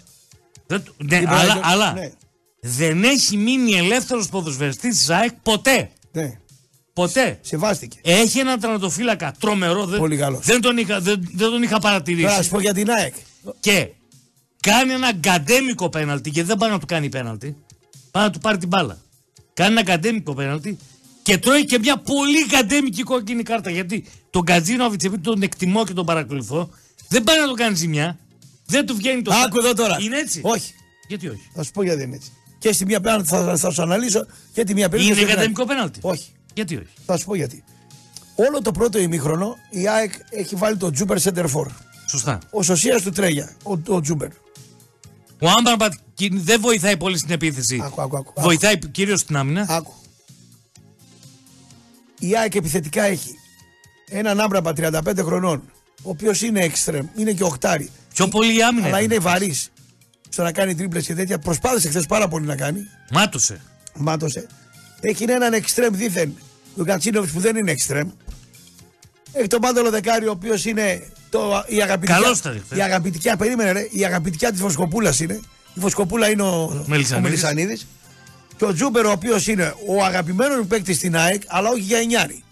Δεν το- ναι, Η αλλά Brighton, αλλά ναι. δεν έχει μείνει ελεύθερος ποδοσφαιριστής της ΑΕΚ ποτέ. Ναι. Ποτέ. Σεβάστηκε. Έχει έναν τερματοφύλακα τρομερό. Δεν, Πολύ καλός. δεν, τον είχα, δεν, δεν τον είχα παρατηρήσει. Τώρα να σου πω για την ΑΕΚ. Και κάνει ένα γκαντέμικο πέναλτι και δεν πάει να του κάνει πέναλτι. Πάει να του πάρει την μπάλα. Κάνει ένα γκαντέμικο πέναλτι και τρώει και μια πολύ γκαντέμικη κόκκινη κάρτα. Γιατί τον Γκατσίνοβιτς, επειδή τον εκτιμώ και τον παρακολουθώ, δεν πάει να του κάνει ζημιά. Δεν του βγαίνει το Άκου εδώ τώρα. Είναι έτσι; Όχι. Γιατί όχι; Θα σου πω γιατί είναι έτσι. Και στη μία πέναλτι θα, θα σου αναλύσω και τη μία περίπτωση. Είναι δεν γκαντέμικο πέναλτι; Όχι. Γιατί όχι; Θα σου πω γιατί. Όλο το πρώτο ημίχρονο η ΑΕΚ έχει βάλει το Τζούμπερ σέντερ φορ. Σωστά. Ο Σωσίας του Τρέγια, ο, ο Τζούμπερ. Ο Άμπραμπατ δεν βοηθάει πολύ στην επίθεση. Άκου, άκου, άκου. Βοηθάει κυρίως στην άμυνα. Άκου. Η ΑΕΚ επιθετικά έχει έναν Άμπραμπατ 35 χρονών, ο οποίος είναι εξτρέμ, είναι και οχτάρι. Πιο πολύ η άμυνα. Αλλά ήταν. είναι βαρύς στο να κάνει τρίπλες και τέτοια. Προσπάθησε χθες πάρα πολύ να κάνει. Μάτωσε. Μάτωσε. Έχει έναν εξτρέμ δήθεν, τον Γκατσίνοβιτς που δεν είναι εξτρέμ. Έχει τον Μάνταλο δεκάρι, ο οποίος είναι το, η αγαπητική. Καλός ήταν χθες. Η αγαπητικιά, περίμενε ρε, η αγαπητικιά της Βοσκοπούλας είναι. Η Βοσκοπούλα είναι ο Μελισσανίδης. ο Μελισσανίδης. Και ο Τζούμπερ, ο οποίος είναι ο αγαπημένος μου παίκτης στην ΑΕΚ, αλλά όχι για εννιάρι.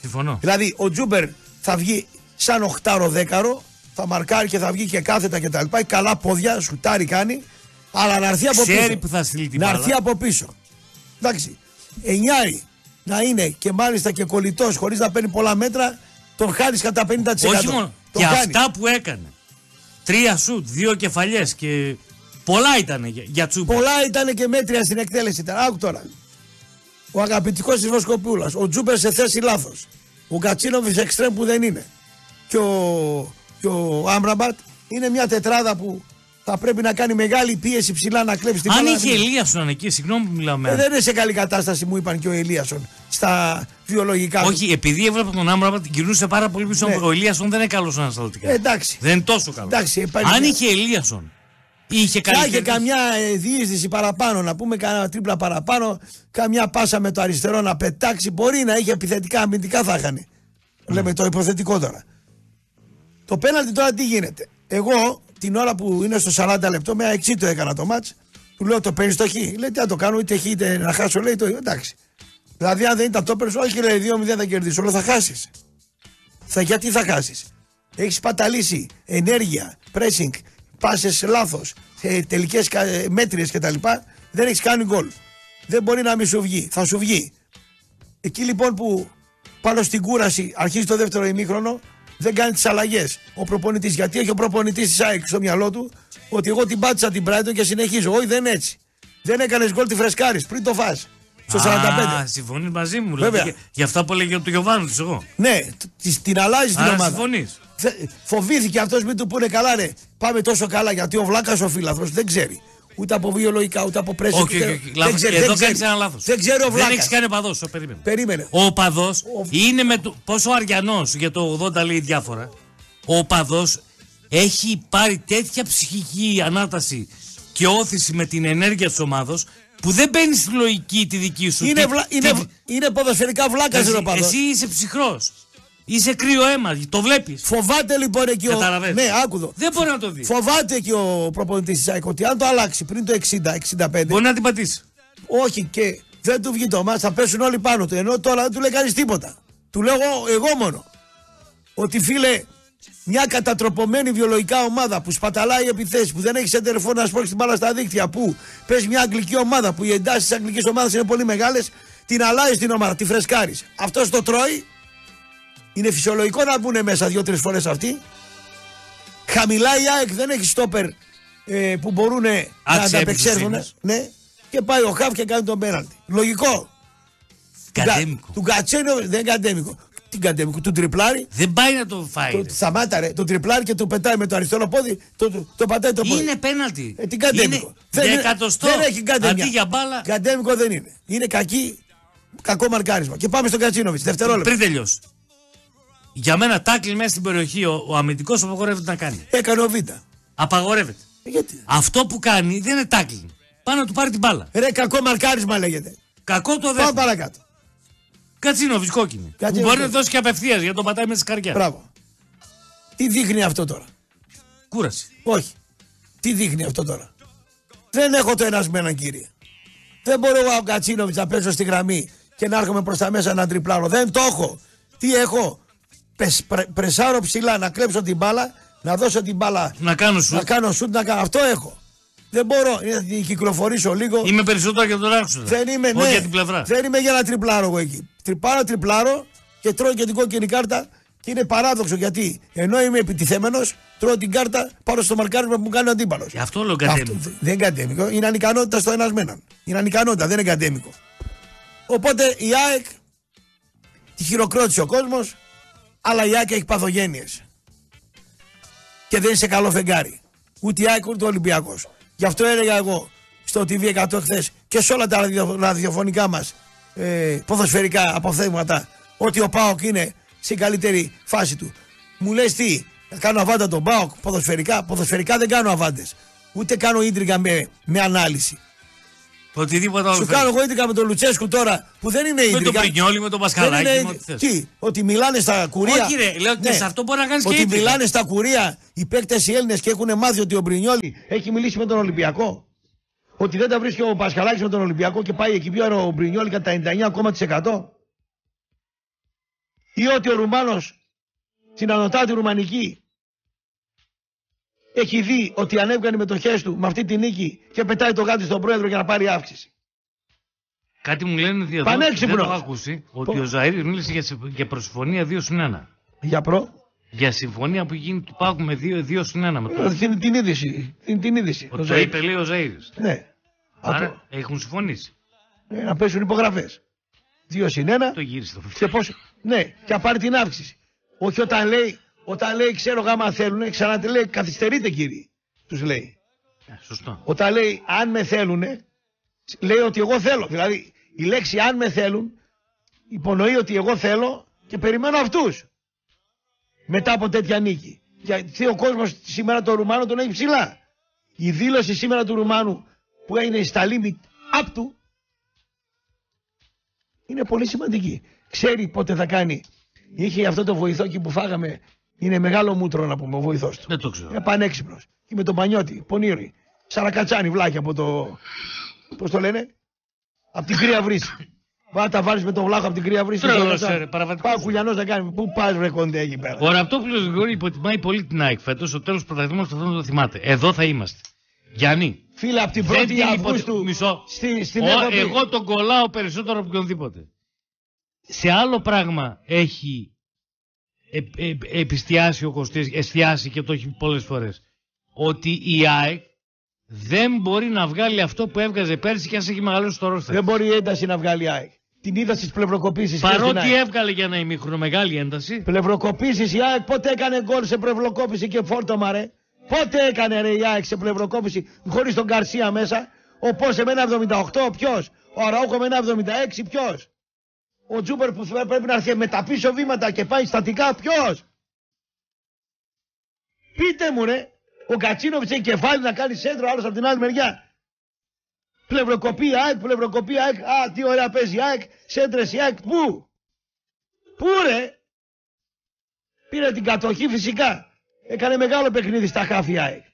Συμφωνώ. Δηλαδή, ο Τζούμπερ θα βγει σαν οχταροδέκαρο, θα μαρκάρει και θα βγει και κάθετα κτλ. Πάει καλά πόδια, σουτάρει κάνει, αλλά να έρθει από Ξέρει πίσω. που θα στείλει την να μπάλα. έρθει από πίσω. Εντάξει. Εννιάρι να είναι και μάλιστα και κολλητός χωρίς να παίρνει πολλά μέτρα, τον χάνεις κατά 50%. Όχι μόνο. Τον Και χάνεις. αυτά που έκανε. Τρία σουτ, δύο κεφαλιές και πολλά ήταν για, για τσούπα. Πολλά ήταν και μέτρια στην εκτέλεση. Ήταν. Άκου τώρα. Ο αγαπητικός τη Βοσκοπούλα. Ο Τζούπερ σε θέση λάθος. Ο Κατσίνοβι εξτρέμ που δεν είναι. Και ο, και ο Άμραμπατ είναι μια τετράδα που θα πρέπει να κάνει μεγάλη πίεση ψηλά να κλέψει την Αν μπάλα. είχε Ελίασον εκεί, συγγνώμη που μιλάμε. Ε, δεν είναι σε καλή κατάσταση, μου είπαν και ο Ελίασον στα βιολογικά του. Όχι, επειδή έβλεπα τον Άμραμπα την κινούσε πάρα πολύ πίσω. Ναι. Ο Ελίασον δεν είναι καλός ανασταλτικά. Ε, εντάξει. Δεν είναι τόσο καλός. Εντάξει, υπάρχει Αν μια- είχε Ελίασον, είχε Θα καλή είχε καμιά ε, διείσδυση παραπάνω, να πούμε κανένα τρίπλα παραπάνω, καμιά πάσα με το αριστερό να πετάξει. Μπορεί να είχε επιθετικά, αμυντικά θα είχαν. Λέμε το υποθετικό τώρα. Το πέναλτι τώρα τι γίνεται. Εγώ την ώρα που είναι στο 40 λεπτό, με 60 το έκανα το μάτς, του λέω το παίρνει το χ. Λέει τι να το κάνω, είτε χ είτε να χάσω. Λέει το εντάξει. Δηλαδή, αν δεν ήταν το πέρσι, όχι λέει 2-0 θα κερδίσει, όλο θα χάσεις. Θα, γιατί θα χάσεις. Έχεις παταλήσει ενέργεια, pressing, πάσες λάθος, τελικές μέτριε κτλ. Δεν έχεις κάνει γκολ. Δεν μπορεί να μην σου βγει. Θα σου βγει. Εκεί λοιπόν που πάνω στην κούραση αρχίζει το δεύτερο ημίχρονο, δεν κάνει τις αλλαγές. Ο προπονητής. Γιατί έχει ο προπονητής της ΑΕΚ στο μυαλό του ότι εγώ την πάτησα την Brighton και συνεχίζω. Όχι, δεν είναι έτσι. Δεν έκανες γκολ τη φρεσκάρη πριν το φας. Στο 45. Α, συμφωνείς μαζί μου. Βέβαια. Δηλαδή, για αυτά που έλεγε του Γιωβάνου της εγώ. Ναι, της- την αλλάζεις την Άρα ομάδα. συμφωνείς. Θε- Φοβήθηκε αυτός μην του πούνε καλά, ρε. Πάμε τόσο καλά γιατί ο Βλάκας ο φίλαθρο δεν ξέρει. Ούτε από βιολογικά, ούτε από πρέσβη. Όχι, όχι, όχι. λάθος. Εδώ κάνει ένα λάθος. Δεν ξέρει ο Δεν Βλάκας. έχεις κάνει παδός. Περίμενε. Περίμενε. Ο οπαδό Ο- είναι με το. Πόσο αριανός για το 80 λέει διάφορα. Ο οπαδό έχει πάρει τέτοια ψυχική ανάταση και όθηση με την ενέργεια της ομάδα που δεν μπαίνει στη λογική τη δική σου. Είναι, Τι- βλα... τι- είναι, είναι ποδοσφαιρικά βλάκας εσύ, ο παδός. εσύ είσαι ψυχρός. Είσαι κρύο αίμα. Το βλέπεις. Φοβάται λοιπόν εκεί ο. Καταλαβαίνεις. Ναι, άκουδο. Δεν μπορεί να το δεις. Φοβάται εκεί ο προπονητής της ΑΕΚ ότι αν το αλλάξει πριν το 60-65. Μπορεί να την πατήσει. Όχι και δεν του βγει το μάτς, θα πέσουν όλοι πάνω του. Ενώ τώρα δεν του λέει κανείς τίποτα. Του λέω εγώ, εγώ μόνο. Ότι φίλε, μια κατατροπωμένη βιολογικά ομάδα που σπαταλάει επιθέσεις, που δεν έχει σε τερεφόν να σπρώξει την μπάλα στα δίκτυα, που παίζει μια αγγλική ομάδα, που οι εντάσεις της αγγλικής ομάδας είναι πολύ μεγάλες, την αλλάζεις την ομάδα, τη φρεσκάρεις. Αυτός το τρώει. Είναι φυσιολογικό να μπουν μέσα δύο-τρεις φορές αυτοί. Χαμηλά η ΑΕΚ δεν έχει στόπερ ε, που μπορούν να Άξια ανταπεξέλθουν. εμπιστοσύνης. Ναι. Και πάει ο Χαφ και κάνει τον πέναλτι. Λογικό. Κατέμικο. Του Κατσένο δεν είναι κατέμικο. Τι κατέμικο, του τριπλάρι. Δεν πάει να το φάει. Το, ρε. σταμάτα ρε, τον τριπλάρι και του πετάει με το αριστερό πόδι, το, το, το πατάει το πόδι. Είναι πέναλτι. Ε, τι κατέμικο. Είναι για είναι- εκατοστό. δεν έχει κατέμικο. Αντί για μπάλα. Κατέμικο δεν είναι. Είναι κακή, κακό μαρκάρισμα. Και πάμε στον Κατσίνοβιτς. Δευτερόλεπτο. Πριν τελειώσει. Για μένα τάκλι μέσα στην περιοχή ο, ο αμυντικός απαγορεύεται να κάνει. Έκανε ο Β. Απαγορεύεται. Ε, Γιατί; Αυτό που κάνει δεν είναι τάκλι. Πάει να του πάρει την μπάλα. Ρε, κακό μαρκάρισμα λέγεται. Κακό το Πάμε δεύτερο. παρακάτω. Κατσίνοβιτς κόκκινη. Που Κατσίνοβιτς μπορεί να κόκκινη. δώσει και απευθείας για να τον πατάει μέσα στη καρδιά. Μπράβο. Τι δείχνει αυτό τώρα; Κούραση. Όχι. Τι δείχνει αυτό τώρα; Δεν έχω το ένας με έναν κύριε. Δεν μπορώ εγώ ο Κατσίνοβιτς να πέσω στη γραμμή και να έρχομαι προς τα μέσα να τριπλάρω. Δεν το έχω. Τι έχω; Πες, πρε- πρεσάρω ψηλά να κλέψω την μπάλα, να δώσω την μπάλα. Να κάνω σου. Να κάνω σουτ, να κάνω. Αυτό έχω. Δεν μπορώ ε, να την κυκλοφορήσω λίγο. Είμαι περισσότερο για τον άξονα. Δεν είμαι, Όχι ναι. για την πλευρά. Δεν είμαι για να τριπλάρω εγώ εκεί. Τρυπάρω, τριπλάρω και τρώω και την κόκκινη κάρτα. Και είναι παράδοξο γιατί ενώ είμαι επιτιθέμενος, τρώω την κάρτα πάνω στο μαρκάρισμα που μου κάνει ο αντίπαλος. Γι' αυτό λέω κατέμικο. Αυτό δεν είναι κατέμικο. Είναι ανικανότητα στο ένας με έναν. Είναι ανικανότητα, δεν είναι κατέμικο. Οπότε η ΑΕΚ τη χειροκρότησε ο κόσμος, αλλά η ΑΕΚ έχει παθογένειες. Και δεν είναι σε καλό φεγγάρι. Ούτε η ΑΕΚ ούτε ο Ολυμπιακός. Γι' αυτό έλεγα εγώ στο TV 100 χθες και σε όλα τα ραδιοφ- ραδιοφωνικά μας ε, ποδοσφαιρικά αποθέματα ότι ο Πάοκ είναι στην καλύτερη φάση του. Μου λες τι, να κάνω αβάντα τον Πάοκ ποδοσφαιρικά. Ποδοσφαιρικά δεν κάνω αβάντες. Ούτε κάνω ίντρικα με, με ανάλυση. Οτιδήποτε άλλο. Σου θέλεις. κάνω εγώ ίντρικα με τον Λουτσέσκου τώρα που δεν είναι Με τον ίντρικα. Πρινιόλι, με τον Πασχαλάκη. Δεν είναι με ό,τι ίντρικα. θες. Τι, ότι μιλάνε στα κουρία. Όχι, ρε, λέω και σε αυτό μπορεί να κάνεις και Ότι ίντρικα. μιλάνε στα κουρία οι παίκτες οι Έλληνες και έχουν μάθει ότι ο Μπρινιόλι έχει μιλήσει με τον Ολυμπιακό. Ότι δεν τα βρίσκει ο Πασχαλάκης με τον Ολυμπιακό και πάει εκεί πέρα ο Μπρινιόλι κατά 99,1%. Ή ότι ο Ρουμάνος στην Ανωτάτη Ρουμανική έχει δει ότι ανέβηκαν οι μετοχέ του με αυτή τη νίκη και πετάει το γάτι στον πρόεδρο για να πάρει αύξηση. Κάτι μου λένε ότι εδώ Πανέξυπνος. δεν το έχω ακούσει ότι ο Ζαήρης μίλησε για, συμφ- για προσυμφωνία 2 συν 1. Για προ. Για συμφωνία που γίνει του Πάκου με 2, 2 συν 1. Με το, Ε, Την, την είδηση. Την, την είδηση. ότι Ο το Ζαΐρης. είπε λέει ο Ζαήρης. Ναι. Άρα Από- έχουν συμφωνήσει. ε, να πέσουν υπογραφές. Δύο συν ένα. Το γύρισε το Και πώς, ναι, και να πάρει την αύξηση. Όχι όταν λέει, όταν λέει ξέρω γάμα θέλουν, ξανά λέει καθυστερείτε κύριοι. Τους λέει. Ε, Σωστό. Όταν λέει αν με θέλουν, λέει ότι εγώ θέλω. Δηλαδή η λέξη αν με θέλουν υπονοεί ότι εγώ θέλω και περιμένω αυτούς. Μετά από τέτοια νίκη. Γιατί ο κόσμος σήμερα το Ρουμάνο τον έχει ψηλά. Η δήλωση σήμερα του Ρουμάνου που είναι στα limit up του είναι πολύ σημαντική. Ξέρει πότε θα κάνει. Είχε αυτό το βοηθό εκεί που φάγαμε. Είναι μεγάλο μούτρο να πούμε ο βοηθός του. Δεν το ξέρω. Είναι πανέξυπνος. Και με τον Πανιώτη, πονήρι. Σαρακατσάνι βλάκι από το. Πώς το λένε, Από την κρύα βρύση. Πάω τα βάλεις με τον βλάχο από την κρύα βρύση. Τρελός, ε, ρε, παραβατικός. Πάω κουλιανός να κάνει. Πού πας βρε κοντέ εκεί πέρα. Ο Ραπτόπουλος Γρηγόρη υποτιμάει πολύ την ΑΕΚ φέτος. Στο τέλος του πρωταθλήματος αυτό το θυμάται. Εδώ θα είμαστε. Γιάννη, Φίλε, από την δεν 1η την υπο- Αυγούστου. Μισό. Στη, στην Ο- έχω πει. εγώ τον κολλάω περισσότερο από οποιονδήποτε. Σε άλλο πράγμα έχει ε, ε, επιστιάσει ο Κωστής, εστιάσει και το έχει πολλές φορές. Ότι η ΑΕΚ δεν μπορεί να βγάλει αυτό που έβγαζε πέρσι και ας έχει μεγαλώσει το ρόστερ. Δεν μπορεί η ένταση να βγάλει η ΑΕΚ. Την είδα στις πλευροκοπήσεις. Παρότι έβγαλε για ένα ημίχρονο μεγάλη ένταση, Πλευροκοπήσεις η ΑΕΚ πότε έκανε γκολ σε πλευροκόπηση και φόρτωμα ρε. Πότε έκανε ρε η ΑΕΚ σε πλευροκόπηση χωρίς τον Καρσία μέσα. Ο Πόσε με ένα 78, ποιος; Ο Αραούχο με ένα 76, ποιος; Ο Τζούπερ που θα- πρέπει να έρθει με τα πίσω βήματα και πάει στατικά, ποιος; Πείτε μου ρε, ο Κατσίνοβιτς έχει κεφάλι να κάνει σέντρο, άλλος από την άλλη μεριά. Πλευροκοπή ΑΕΚ, πλευροκοπή ΑΕΚ. Α, τι ωραία παίζει η ΑΕΚ. Σέντρες η ΑΕΚ. Πού; Πού ρε; Πήρε την κατοχή φυσικά. Έκανε μεγάλο παιχνίδι στα χάφη η ΑΕΚ.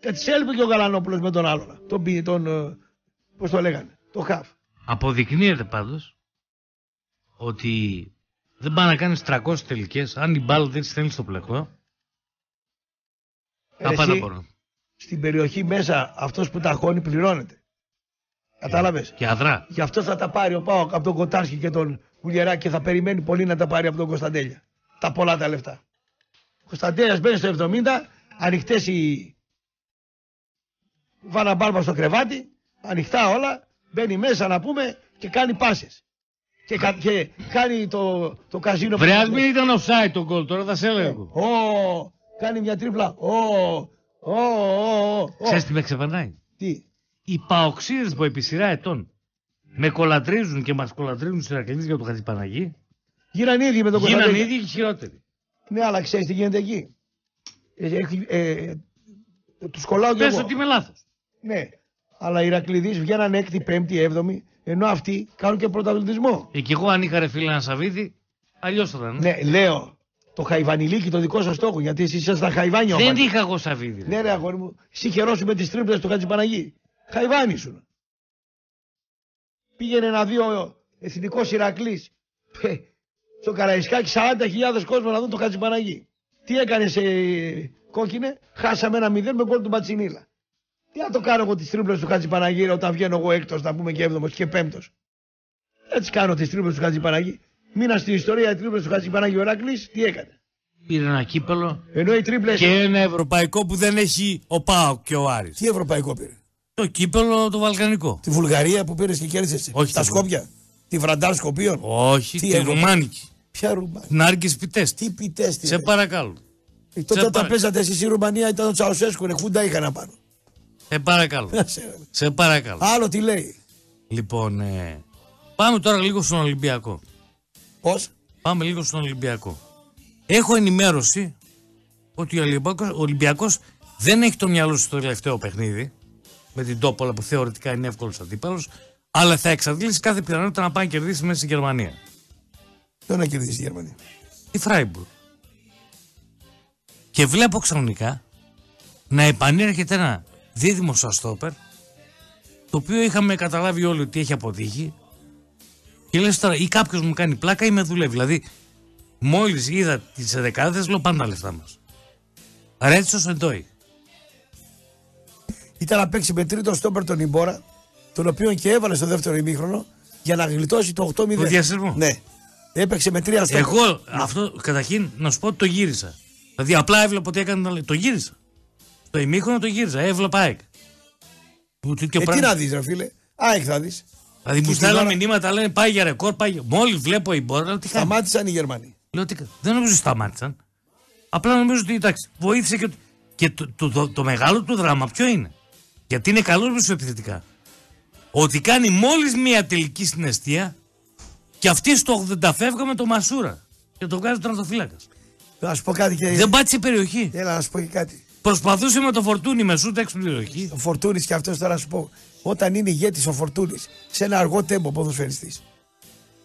Και της έλειπε και ο Γαλανόπουλος με τον άλλον. Τον, πι- τον ε, πώς το λέγανε, το χάφ. αποδεικνύεται πάντως ότι δεν πάει να κάνεις 300 τελικές αν η μπάλα δεν τη στέλνει στο πλεκτό. Ε, Τα πάντα εσύ, μπορούν. Στην περιοχή μέσα αυτός που τα χώνει πληρώνεται. Κατάλαβες; Και αδρά. Γι' αυτό θα τα πάρει ο Πάοκ από τον Κοτάρσκι και τον Κουλιεράκη και θα περιμένει πολύ να τα πάρει από τον Κωνσταντέλια. Τα πολλά τα λεφτά. Ο Κωνσταντέλιας μπαίνει στο 70, ανοιχτές οι. Βάνα μπάλμα στο κρεβάτι, ανοιχτά όλα, μπαίνει μέσα να πούμε και κάνει πάσες. Και, κα- και κάνει το, το καζίνο Βρε, ας μην ήταν offside το γκολ τώρα, θα σε έλεγα εγώ. Ω, κάνει μια τρίπλα. Ω, ω, ω, ω. Ξέρεις τι με ξεπερνάει; Τι; Οι παοξίδες που επί σειρά ετών με κολατρίζουν και μας κολατρίζουν στους Ηρακλήδες για το Χατζηπαναγί, Γίναν ίδιοι με τον γίνανε Κωνσταντέλια. ήδη και χειρότεροι. Ναι, αλλά ξέρεις τι γίνεται εκεί. Ε, έχει- ε, τους κολλάω κι Πες εγώ. ότι είμαι λάθος. Ναι. Αλλά οι Ηρακλειδεί βγαίναν έκτη, πέμπτη, έβδομη, ενώ αυτοί κάνουν και πρωταθλητισμό. Ε, και εγώ αν είχα ρε φίλε ένα Σαββίδι, αλλιώς θα ήταν. Ναι, λέω. Το χαϊβανιλίκι το δικό σας στόχο, γιατί εσείς ήσασταν χαϊβάνια Δεν ομάδα. είχα εγώ Σαββίδι. ρε. Ναι, ρε αγόρι μου, εσύ χαιρόσου με τις τρίπλες του Χατζηπαναγί. Χαϊβάνι σου. Πήγαινε ένα δύο εθνικός Ηρακλής. Στο Καραϊσκάκι 40.000 κόσμο να δουν το Χατζηπαναγί. Τι έκανε σε κόκκινε, χάσαμε ένα μηδέν με γκολ του Μπατσινίλα. Τι να το κάνω εγώ τις τρίπλες του Χατζηπαναγί ρε, όταν βγαίνω εγώ έκτος, να πούμε και έβδομος και πέμπτος; Έτσι κάνω τις τρίπλες του Χατζηπαναγί. Μείνα στην ιστορία οι τρίπλες του Χατζηπαναγί ο Ηρακλή, τι έκανε; Πήρε ένα κύπελο Ενώ οι τρίπλε. και ένα ευρωπαϊκό που δεν έχει ο Πάοκ και ο Άρης. Τι ευρωπαϊκό πήρε; Το κύπελο το βαλκανικό. Τη Βουλγαρία που πήρες και κέρδισε. Όχι Τα τη Σκόπια. Τη Βραντάρ Σκοπίων. Όχι, Τι τη Ευρωπα- Ρουμάνικη. Ποια Ρουμανία. Την Άρκη Πιτέστη. Τι πιτέ τη. Σε παρακαλώ. Τότε σε όταν παρα- παίζατε εσείς η Ρουμανία ήταν ο Τσαουσέσκου. Ρε χούντα είχαν πάνω. Σε παρακαλώ. Σε παρακαλώ. Άλλο τι λέει. Λοιπόν, ε, πάμε τώρα λίγο στον Ολυμπιακό. Πώς; Πάμε λίγο στον Ολυμπιακό. Έχω ενημέρωση ότι ο Ολυμπιακός, ο Ολυμπιακός δεν έχει το μυαλό του στο τελευταίο παιχνίδι με την Τόπολα που θεωρητικά είναι εύκολος αντίπαλος, αλλά θα εξαντλήσει κάθε πιθανότητα να πάει να κερδίσει μέσα στη Γερμανία. Δεν να κερδίσει η Γερμανία; Τη Φράιμπουργκ. Και βλέπω ξαφνικά να επανέρχεται ένα δίδυμος σαν στόπερ το οποίο είχαμε καταλάβει όλοι ότι έχει αποτύχει και λες τώρα ή κάποιος μου κάνει πλάκα ή με δουλεύει. Δηλαδή μόλις είδα τις δεκάδες λέω πάντα λεφτά μας. Ρέτσος εντόι. Ήταν να παίξει με τρίτο στόπερ τον Ιμπόρα, τον οποίο και έβαλε στο δεύτερο ημίχρονο για να γλιτώσει το 8-0. Το διασυρμό. Ναι. Έπαιξε με τρία στόπερ. Εγώ αυτό καταρχήν να σου πω ότι το γύρισα. Δηλαδή απλά έβλεπα ότι έκανε. τα λε- Το γύρισα. Το ημίχρονο το γύρισα. Έβλεπα ΑΕΚ. Που τέτοιο Ε, τι πράγμα- να δεις, ρε φίλε. ΑΕΚ θα δεις. Δηλαδή μου Και στέλνουν την ώρα- μηνύματα λένε πάει για ρεκόρ, πάει για... Μόλις βλέπω η μπόρα, λέω τι κάνει; Σταμάτησαν οι Γερμανοί. Λέω, τι... κα- Δεν νομίζω ότι σταμάτησαν. Απλά νομίζω ότι εντάξει, βοήθησε και, το- και το, το, το, το μεγάλο του δράμα ποιο είναι. Γιατί είναι καλό μεσοεπιθετικά. Ότι κάνει μόλις μία τελική στην αιστεία και αυτή στο 80 φεύγα με το Μασούρα. Και το βγάζει ο τερματοφύλακα. Να σου πω κάτι και. Δεν πάτησε περιοχή. Έλα να σου πω και κάτι. Προσπαθούσε με το φορτούνι με σούτ έξω από την περιοχή. Ο Φορτούνης και αυτός τώρα να σου πω. Όταν είναι ηγέτης ο Φορτούνης σε ένα αργό τέμπο ποδοσφαιριστής.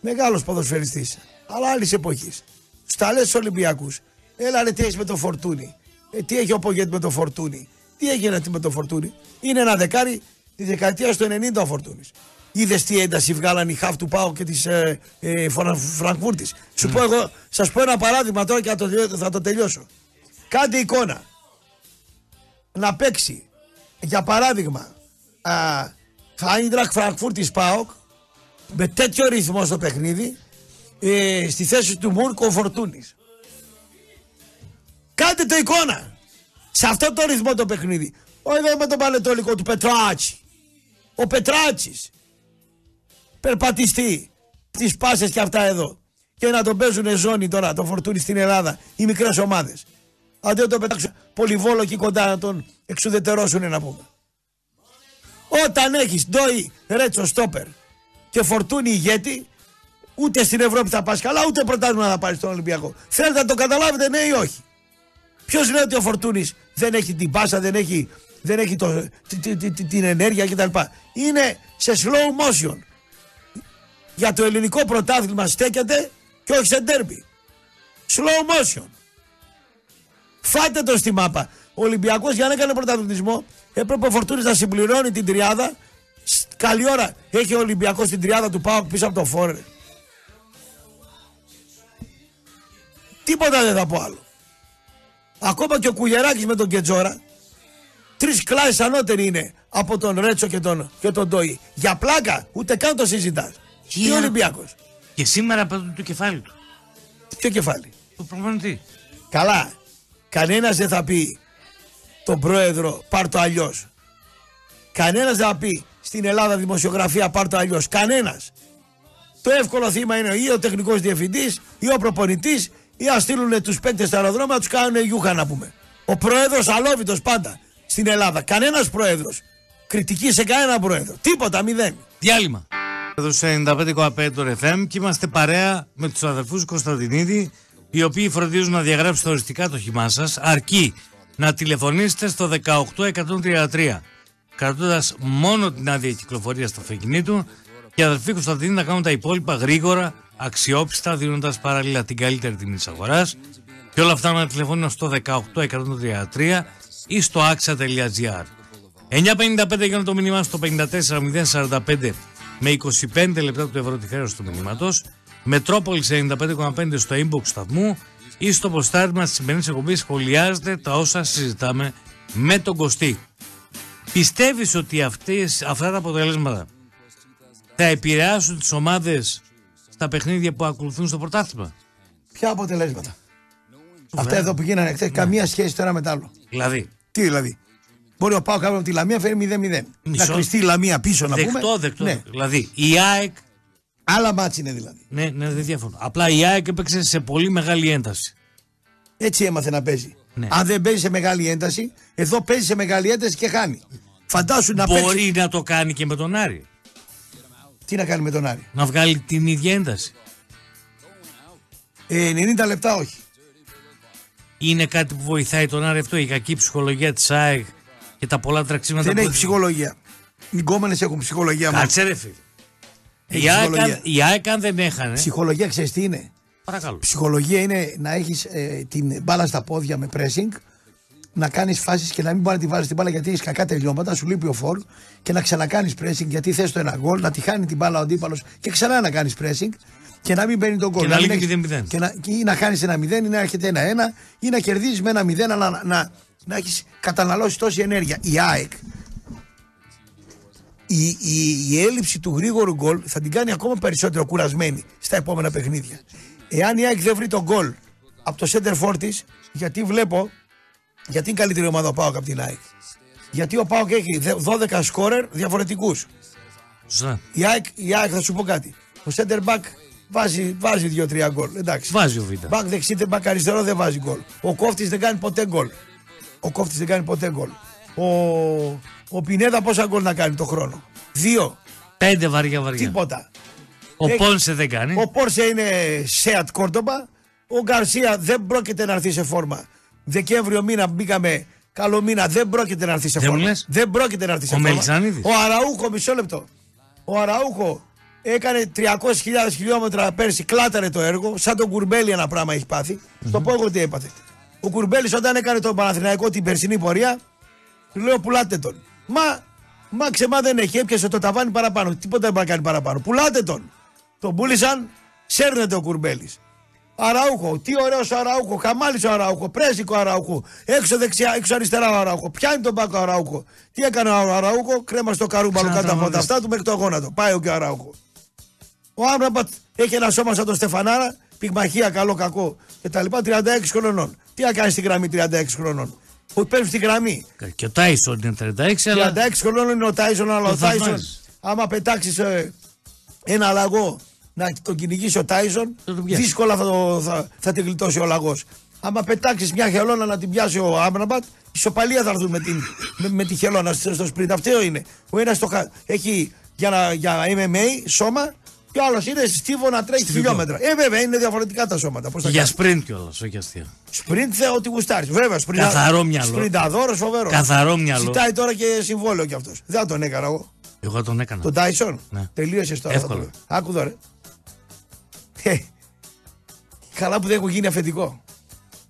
Μεγάλος ποδοσφαιριστής. Αλλά άλλης εποχής. Στα λες στους Ολυμπιακούς. Έλα ρε τι έχεις με το Φορτούνη. Ε, τι έχει ο Πογέτ με το Φορτούνη. Τι έγινε με το Φορτούνη. Είναι ένα δεκάρι τη δεκαετία του 90 ο Φορτούνης. Είδες τι ένταση βγάλαν οι χαφ του Πάου και της ε, ε, Φρα- Φραγκφούρτης. Σου πω εγώ, σας πω ένα παράδειγμα τώρα και θα το, θα το τελειώσω. Κάντε εικόνα. Να παίξει, για παράδειγμα, Άιντραχτ Φρανκφούρτης ΠΑΟΚ με τέτοιο ρυθμό στο παιχνίδι ε, στη θέση του Μουργκ ο Φορτούνης. Κάντε το εικόνα. Σε αυτό το ρυθμό το παιχνίδι. Όχι εδώ με τον Παναιτωλικό του Πετράτση. Ο Πετράτσης. Περπατιστή. Τις πάσες και αυτά εδώ. Και να τον παίζουν ζώνη τώρα το φορτούνι στην Ελλάδα. Οι μικρές ομάδες. Αντί να τον πετάξουν πολυβόλο εκεί κοντά να τον εξουδετερώσουν να πούμε. Όταν έχεις Ντόι Ρέτσο Στόπερ και Φορτούνι ηγέτη, ούτε στην Ευρώπη θα πας καλά, ούτε πρωτάθλημα θα πάρεις στον Ολυμπιακό. Θέλετε να το καταλάβετε, ναι ή όχι; Ποιος λέει ότι ο Φορτούνης δεν έχει την πάσα, δεν έχει, δεν έχει το, τη- τη- τη- τη- την ενέργεια κτλ. Είναι σε slow motion. Για το ελληνικό πρωτάθλημα στέκεται και όχι σε ντέρμπι. Slow motion. Φάτε το στη μάπα. Ο Ολυμπιακός για να έκανε πρωταθλητισμό έπρεπε ο Φορτούνης να συμπληρώνει την τριάδα. Σ- Καλή ώρα έχει ο Ολυμπιακός την τριάδα του Πάου πίσω από το φόρε. Τίποτα δεν θα πω άλλο. Ακόμα και ο Κουγεράκης με τον Κετζόρα τρεις κλάσει ανώτεροι είναι από τον Ρέτσο και τον, και τον Ντόι. Για πλάκα, ούτε καν το συζητάς. Τι Για- Ολυμπιακός. Και σήμερα παίρνουν το κεφάλι του. Ποιο κεφάλι; Το προπονητή. Καλά. Κανένας δεν θα πει τον πρόεδρο πάρ το αλλιώς. Κανένας δεν θα πει στην Ελλάδα δημοσιογραφία πάρ το αλλιώς. Κανένας. Το εύκολο θύμα είναι ή ο τεχνικός διευθυντής ή ο προπονητής ή να στείλουν τους παίκτε στα αεροδρόμια να τους κάνουν γιούχα να πούμε. Ο πρόεδρος αλόβητος πάντα στην Ελλάδα. Κανένας πρόεδρος. Κριτική σε κανένα πρόεδρο. Τίποτα, μηδέν. Διάλειμμα. Εδώ σε 95,5 το FM και είμαστε παρέα με τους αδερφού Κωνσταντινίδη, οι οποίοι φροντίζουν να διαγράψετε οριστικά το χυμά σας, αρκεί να τηλεφωνήσετε στο 18133, κρατώντας μόνο την άδεια κυκλοφορία στο αυτοκινήτου και οι αδερφοί Κωνσταντινίδη να κάνουν τα υπόλοιπα γρήγορα, αξιόπιστα, δίνοντας παράλληλα την καλύτερη τιμή της αγοράς. Και όλα αυτά με ένα τηλεφώνημα στο 18133 ή στο axa.gr. 9.55 για το μήνυμά στο 54.045 με 25 λεπτά του ευρώ τη χρέωση του μηνύματος. Μετρόπολης 95,5 στο inbox σταθμού ή στο ποστάρισμα της σημερινής εκπομπής σχολιάζετε τα όσα συζητάμε με τον Κωστή. Πιστεύεις ότι αυτές, αυτά τα αποτελέσματα θα επηρεάσουν τις ομάδες στα παιχνίδια που ακολουθούν στο πρωτάθλημα; Ποια αποτελέσματα; Αυτά εδώ που γίνανε χθες, καμία σχέση το ένα με το άλλο. Δηλαδή, Τι δηλαδή; Μπορεί ο Πάο από τη Λαμία φέρει 0-0. Να Μισό. κλειστεί η Λαμία πίσω να δεκτό, πούμε. δεκτό. Ναι. Δηλαδή, η ΑΕΚ Άλλα μάτς είναι δηλαδή. Ναι, ναι, δεν διαφωνώ. Απλά η ΑΕΚ έπαιξε σε πολύ μεγάλη ένταση. Έτσι έμαθε να παίζει. Ναι. Αν δεν παίζει σε μεγάλη ένταση, εδώ παίζει σε μεγάλη ένταση και χάνει. Φαντάσου να παίξει. Μπορεί να το κάνει και με τον Άρη. Τι να κάνει με τον Άρη; Να βγάλει την ίδια ένταση. Ε, 90 λεπτά όχι. Είναι κάτι που βοηθάει τον Άρη αυτό, η κακή ψυχολογία της ΑΕΚ και τα πολλά τραξίματα δεν που έχει ψυχολογία. Οι γκόμενες έχουν ψυχολογία μόνο. Κάτσε ρε φίλε. Έχει Η ΑΕΚ, αν- ψυχολογία. η ΑΕΚ αν δεν έχανε. Ψυχολογία ξέρεις τι είναι; Παρακαλώ. Ψυχολογία είναι να έχεις την μπάλα στα πόδια με pressing, να κάνεις φάσεις και να μην μπορεί να τη βάλει την μπάλα γιατί έχεις κακά τελειώματα, σου λείπει ο φόρ και να ξανακάνεις pressing γιατί θες το ένα γκολ, να τη χάνει την μπάλα ο αντίπαλος και ξανά να κάνεις pressing και να μην μπαίνει τον γκολ. Και να μην λείπει έχεις- 0-0. Και να, και ή να χάνεις ένα 0 ή να έρχεται ένα 1 ή να κερδίζεις με ένα 0 αλλά να, να, να έχεις καταναλώσει τόση ενέργεια. Η ΑΕΚ η, η, η έλλειψη του γρήγορου γκολ θα την κάνει ακόμα περισσότερο κουρασμένη στα επόμενα παιχνίδια. Εάν η ΑΕΚ δεν βρει τον γκολ από το center for της, γιατί βλέπω, γιατί είναι καλύτερη ομάδα ο ΠΑΟΚ από την ΑΕΚ. Γιατί ο ΠΑΟΚ έχει δε- 12 σκόρερ διαφορετικούς. Σωστά. Η ΑΕΚ, η ΑΕΚ θα σου πω κάτι. Ο center back βάζει, βάζει 2-3 γκολ. Εντάξει. Βάζει ο Β. Μπακ δεξί, δεν μπακ αριστερό δεν βάζει γκολ. Ο κόφτης δεν κάνει ποτέ γκολ. Ο κόφτης δεν κάνει ποτέ γκολ. Ο, ο Πινέδα πόσα γκολ να κάνει το χρόνο; Δύο. Πέντε βαριά βαριά. Τίποτα. Ο Έχει- Πόνσε δεν κάνει. Ο Πόρσε είναι Σέατ Κόρντομπα. Ο Γκαρσία δεν πρόκειται να έρθει σε φόρμα. Δεκέμβριο μήνα μπήκαμε. Καλό μήνα δεν πρόκειται να έρθει σε Δεν μου φόρμα. λες; Δεν πρόκειται να έρθει σε Ο φόρμα. Μελισανίδης; Ο Αραούχο, μισό λεπτό. Ο Αραούχο έκανε 300.000 χιλιόμετρα πέρσι, κλάταρε το έργο. Σαν τον Κουρμπέλη ένα πράγμα έχει πάθει. Στο πω εγώ τι έπαθε. Ο Κουρμπέλης όταν έκανε τον Παναθηναϊκό την περσινή πορεία, του λέω πουλάτε τον. Μα Μα ξεμά δεν έχει, έπιασε το ταβάνι παραπάνω. Τίποτα δεν μπορεί να κάνει παραπάνω. Πουλάτε τον. Τον πούλησαν, σέρνεται ο κουρμπέλης. Αραούχο, τι ωραίος Αραούχο, χαμάλισε ο Αραούχο, πρέσικο Αραούχο, έξω δεξιά, έξω αριστερά ο Αραούχο, πιάνει τον πάκο Αραούχο. Τι έκανε ο Αραούχο, κρέμα στο καρούμπαλο κάτω από τα Ξανατραβώδης. αυτά του μέχρι το γόνατο. Πάει ο και ο Αραούχο. Ο Άμραμπατ έχει ένα σώμα σαν τον Στεφανάρα, πυγμαχία, καλό, κακό κτλ. 36 χρονών. Τι να κάνεις στη γραμμή 36 χρονών. Που παίρνεις στη γραμμή. Και ο Τάισον είναι 36, αλλά 36 χρονών είναι ο Τάισον, αλλά ο Το Τάισον, θαυμάζεις. άμα πετάξεις ένα λαγό να τον κυνηγήσει ο Τάισον, Θα τον πιάσει. δύσκολα θα, το, θα, θα την γλιτώσει ο λαγός. Άμα πετάξεις μια χελώνα να την πιάσει ο Άμραμπατ, ισοπαλία θα έρθουν με, την, με, με τη χελώνα στο, στο σπριντ. Αυτό είναι. Ο ένας έχει για, να, για MMA σώμα και ο άλλος είναι στίβο να τρέχει Στιβικό. χιλιόμετρα. Ε, βέβαια είναι διαφορετικά τα σώματα. Πώς θα για κάνεις; σπριντ κιόλας, όχι αστεία. Σπριντ θε ό,τι γουστάρεις. Βέβαια, σπριντα... Καθαρό μυαλό. Σπρινταδόρος, φοβερός. Καθαρό μυαλό. Ζητάει τώρα και συμβόλαιο κι αυτός. Δεν θα τον έκανα εγώ. Εγώ τον έκανα. Τον Τάισον. Ναι. Τελείωσες τώρα. Εύκολα. θα το λέω. Άκου εδώ, ρε. Ε, Καλά που δεν έχω γίνει αφεντικό.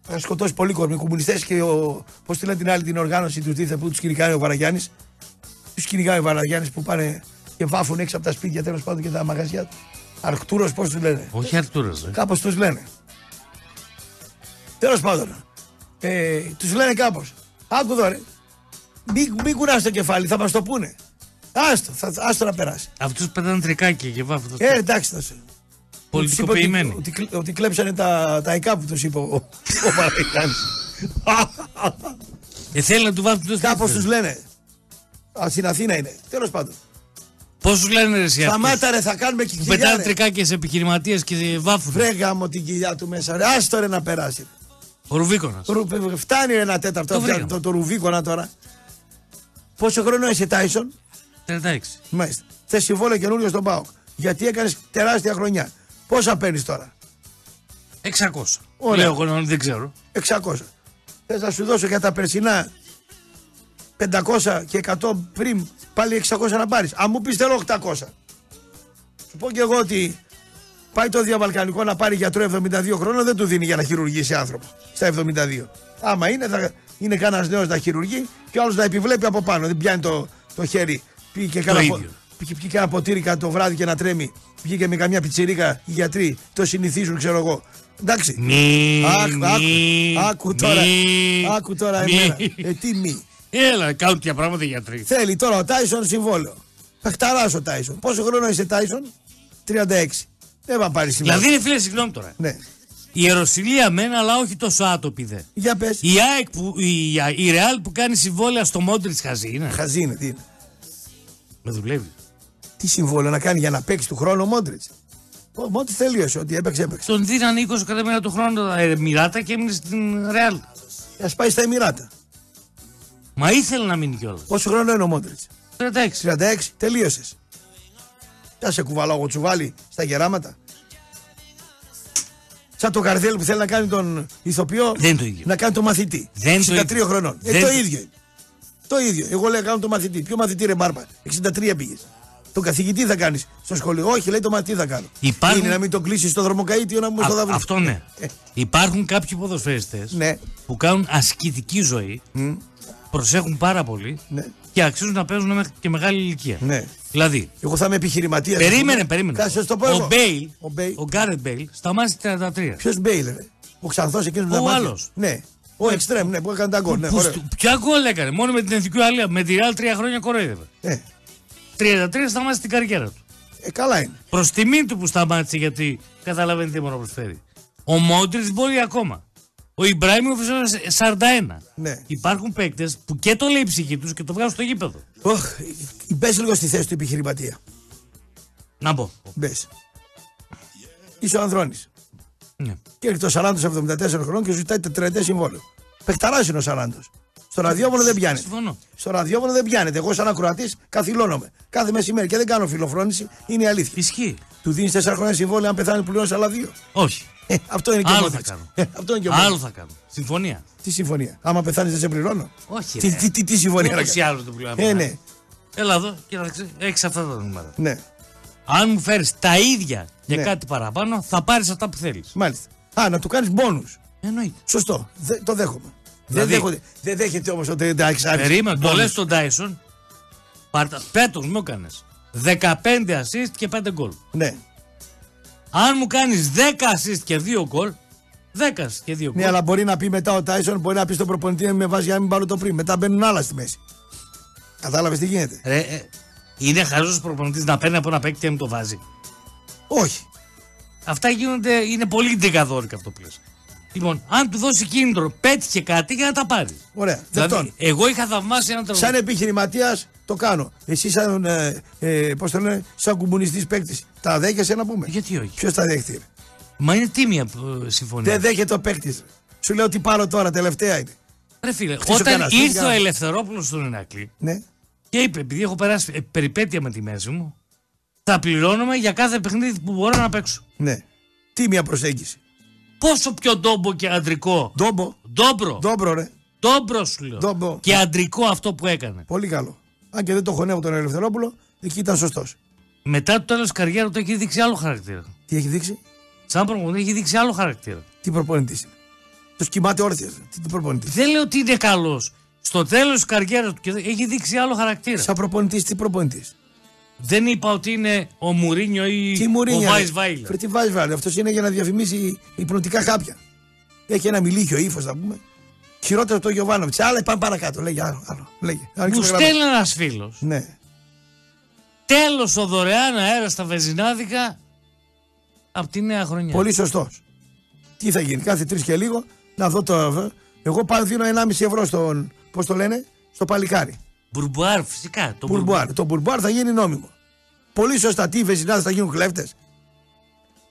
Θα σκοτώσει πολύ κόσμο. Οι κομμουνιστές και ο. Πώς τη λένε την άλλη την οργάνωση του τίθε που τους κυνηγάει ο Βαραγιάννης. Τους κυνηγάει ο Βαραγιάννης που πάνε και βάφουν έξω από τα σπίτια τέλος πάντων και τα μαγαζιά του. Αρκτούρο, πώς τους λένε; Όχι Αρτούρα. Ε. Κάπως τους λένε. Τέλος πάντων. Ε, τους λένε κάπως. Άκου εδώ, ρε. Μην, μην κουνάς το κεφάλι, θα μας το πούνε. Άστο, θα, άστο να περάσει. Αυτούς πετάνε τρικάκια και βάφουν. Ε, εντάξει, θα σε. Πολιτικοποιημένοι. Ότι, ότι, ότι κλέψανε τα, τα ικά που τους είπε ο, ο Παραγιάννης. Ε, θέλει να του βάφουν το Κάπως στήθος. τους λένε. Α, στην Αθήνα είναι. Τέλος πάντων. Πώς του λένε ρε εσύ αυτούς; Σταμάτα ρε, θα κάνουμε και που κοιλιά. Πετάνε ρε. τρικάκια σε επιχειρηματίες και βάφουν. Βρέγα μου την κοιλιά του μέσα. Ρε, άστο ρε να περάσει. Ο Ρουβίκονας. Ρου- Φτάνει ρε, ένα τέταρτο. Το Το, βρήκαμε. το, το ρουβίκονα τώρα. Πόσο χρόνο είσαι Τάισον; 36. Μάλιστα. Θες συμβόλαιο καινούριο στον Πάοκ. Γιατί έκανες τεράστια χρονιά. Πόσα παίρνεις τώρα; 600. Ωραία. Λέω εγώ δεν ξέρω. 600. Θες να σου δώσω για τα περσινά 500 και 100 πριν πάλι 600 να πάρεις. Αν μου πεις θέλω 800. Σου πω και εγώ ότι πάει το διαβαλκανικό να πάρει γιατρό 72 χρόνων δεν του δίνει για να χειρουργήσει άνθρωπο στα 72. Άμα είναι, θα είναι κανένας νέος να χειρουργεί και ο άλλος να επιβλέπει από πάνω. Δεν πιάνει το, το χέρι. Πήγε και κάνα, πο- ίδιο. πήγε, πήγε ένα ποτήρι κατά το βράδυ και να τρέμει. Βγήκε με καμιά πιτσιρίκα οι γιατροί. Το συνηθίζουν, ξέρω εγώ. Εντάξει. Μη, Άκου, μη, άκου, άκου τώρα. μη, Άκου τώρα μη. εμένα. Ε, τι μη. Έλα, κάνουν τέτοια πράγματα οι γιατροί. Θέλει τώρα ο Τάισον συμβόλαιο. Πεχταρά ο Τάισον. Πόσο χρόνο είσαι Τάισον, 36. Δεν va πάρεις συμβόλαιο. Δηλαδή είναι φίλε, συγγνώμη τώρα. Ναι. Η Ιεροσιλία μεν, αλλά όχι τόσο άτοπη δε. Για πες. Η ΑΕΚ που, η, η Ρεάλ που κάνει συμβόλαια στο Μόντριτς χαζή είναι. Χαζή είναι, τι είναι. Με δουλεύει. Τι συμβόλαιο να κάνει για να παίξει του χρόνου ο Μόντριτς; Ο Μόντριτς τελείωσε. Ότι έπαιξε, έπαιξε. Τον δίνανε 20 εκατομμύρια του χρόνου τα Εμμυράτα και έμεινε στην Ρεάλ. Α πάει στα Εμμυράτα. Μα ήθελε να μείνει κιόλας. Πόσο χρόνο είναι ο Μόντριτς; 36. 36. Τελείωσες. Θα σε κουβαλάω εγώ τσουβάλι στα γεράματα; Σαν το καρδέλ που θέλει να κάνει τον ηθοποιό. Δεν είναι το ίδιο. Να κάνει τον μαθητή. Δεν το 63 ίδιο. χρονών. Ε, Δεν το το- ίδιο. είναι. Το ίδιο. Εγώ λέω κάνω τον μαθητή. Ποιο μαθητή ρε Μπάρμπα; 63 πήγες. Τον καθηγητή θα κάνεις στο σχολείο. Όχι, λέει το μαθητή θα κάνω. Υπάρχουν- Είναι να μην τον κλείσεις στο δρομοκαίτιο να μου στο Α, δαβρί. αυτό ναι. Ε. Υπάρχουν κάποιοι ποδοσφαιριστές Ναι. που κάνουν ασκητική ζωή, προσέχουν πάρα πολύ Ναι. και αξίζουν να παίζουν μέχρι και μεγάλη ηλικία. Ναι. Δηλαδή, Εγώ θα είμαι επιχειρηματίας. περίμενε, περίμενε. Κάτσε, το πω ο εγώ. Μπέιλ, Ο Μπέιλ. ο Γκάρετ Μπέιλ, σταμάτησε 33. Ποιος Μπέιλ, ρε; Ο Ξανθός εκείνος με Ο τα μάτια. άλλος. Ναι. Ο Εξτρέμ, ναι, που έκανε τα γκολ. Ναι, Που ωραίο. στο- Ποια γκολ έκανε, μόνο με την εθνική Ουαλία. Με τη Ρεάλ τρία χρόνια κοροϊδεύε. Ε, 33 σταμάτησε την καριέρα του. ε, καλά είναι. Προς τιμήν του που σταμάτησε γιατί καταλαβαίνει τι μπορεί να προσφέρει. Ο Μόντριτς μπορεί ακόμα. Ο Ιμπράιμοφ είναι 41. Ναι. Υπάρχουν παίκτες που και το λέει η ψυχή τους και το βγάζουν στο γήπεδο. Οχ, μπες λίγο στη θέση του επιχειρηματία. Να πω. Μπες. Είσαι ο Ανδρώνης. Ναι. Και έρχεται ο Σαράντος 74 χρόνων και σου ζητάει τετραετές συμβόλαιο. Πεχταράς είναι ο Σαράντος. Στο ραδιόφωνο δεν πιάνεται. Συμφωνώ. Στο ραδιόφωνο δεν πιάνεται. Εγώ, σαν ακροατής, καθυλώνομαι. Κάθε μεσημέρι και δεν κάνω φιλοφρόνηση. Είναι η αλήθεια. Ισχύει. Του δίνεις 4 χρόνια συμβόλαιο, αν πεθάνει, πληρώνεις άλλα δύο. Όχι. Ε, αυτό είναι και ο Άλλο θα Μόντριτς. κάνω. Ε, αυτό είναι και ο Άλλο Μόντριτς. θα κάνω. Συμφωνία. Τι συμφωνία; Άμα πεθάνεις, δεν σε πληρώνω. Όχι. Τι, ρε. τι, τι, τι συμφωνία να Ούτως ή κάνεις. άλλως το πληρώνω. Ε, ναι. Έλα εδώ, κοίταξε, έχεις αυτά τα νούμερα. Ναι. Αν μου φέρεις τα ίδια για Ναι. κάτι παραπάνω, θα πάρεις αυτά που θέλεις. Μάλιστα. Α, να του κάνεις μπόνους. Εννοείται. Σωστό. Δε, το δέχομαι. Δηλαδή- δεν, δέχονται, δεν δέχεται όμως ότι εντάξει. άρεσε. Περίμενε, το bonus. λες στον Τάισον Πάρτα, πέτος μου έκανες. 15 assist και 5 γκολ. Ναι. Αν μου κάνεις 10 assist και 2 γκολ, 10 assist και 2 γκολ. Ναι, αλλά μπορεί να πει μετά ο Τάισον, μπορεί να πει στον προπονητή να με βάζει για να μην πάρω το πριν. Μετά μπαίνουν άλλα στη μέση. Κατάλαβες τι γίνεται; Ρε, ε, είναι χαρό προπονητής να παίρνει από ένα παίκτη και να μην το βάζει. Όχι. Αυτά γίνονται, είναι πολύ ντεκαδόρικα αυτό που λες. Λοιπόν, αν του δώσει κίνητρο, πέτυχε κάτι για να τα πάρει. Ωραία. Δηλαδή, Δεκτών. εγώ είχα θαυμάσει έναν Σαν επιχειρηματίας το κάνω. Εσύ σαν, ε, ε, πώς το λένε, σαν κουμουνιστή παίκτης. Τα δέχεσαι να πούμε; Γιατί όχι; Ποιος τα δέχεται. ρε; Μα είναι τίμια ε, συμφωνία. Δεν δέχεται ο παίκτης. Σου λέω τι πάρω τώρα, τελευταία είναι. Ρε φίλε, Χτίσω όταν κανένα, χτίσω ήρθε ο κανένα. Ελευθερόπουλος στον Ηρακλή Ναι. και είπε, επειδή έχω περάσει ε, περιπέτεια με τη μέση μου, θα πληρώνομαι για κάθε παιχνίδι που μπορώ να παίξω. Ναι. Τι μια προσέγγιση. Πόσο πιο ντόμπο και αντρικό. Ντόμπο. Ντόμπρο. Ντόμπρο, ρε. Ντόμπρο σου λέω. Ντόμπο. Και αντρικό αυτό που έκανε. Πολύ καλό. Αν και δεν το χωνεύω τον Ελευθερόπουλο, εκεί ήταν σωστός. Μετά το τέλος της καριέρας του έχει δείξει άλλο χαρακτήρα. Τι έχει δείξει, Σαν προπονητή έχει δείξει άλλο χαρακτήρα. τι προπονητή είναι; Του κοιμάται όρθιος. Τι, τι προπονητή. Δεν λέω ότι είναι καλός. Στο τέλος της καριέρας του και έχει δείξει άλλο χαρακτήρα. Σαν προπονητής, τι προπονητής; Δεν είπα ότι είναι ο Μουρίνιο ή Τι ο Μουρίνια. Βάις ρε. Βάιλερ. Φρε, τι Βάις Βάιλερ. Αυτός είναι για να διαφημίσει υπνοτικά χάπια. Έχει ένα μειλίχιο ύφος, να πούμε. Χειρότερο από το Γιοβάνοβιτς. Άλλα πάμε παρακάτω. Λέγε άλλο. άλλο. Λέγε. Μου Ανοίξουμε γράμμα. στέλνει ένας φίλος. Ναι. Τέλος ο δωρεάν αέρας στα βενζινάδικα από τη νέα χρονιά. Πολύ σωστός. Τι θα γίνει, κάθε τρεις και λίγο να δω το. Εγώ πάω δίνω 1,5 ευρώ στον. Πώς το λένε, στο παλικάρι. Μπουρμπουάρ, φυσικά. Το Μπουρμπουάρ. Το μπουρμπουάρ θα γίνει νόμιμο. Πολύ σωστά. Τι οι βενζινάδες θα γίνουν κλέφτες;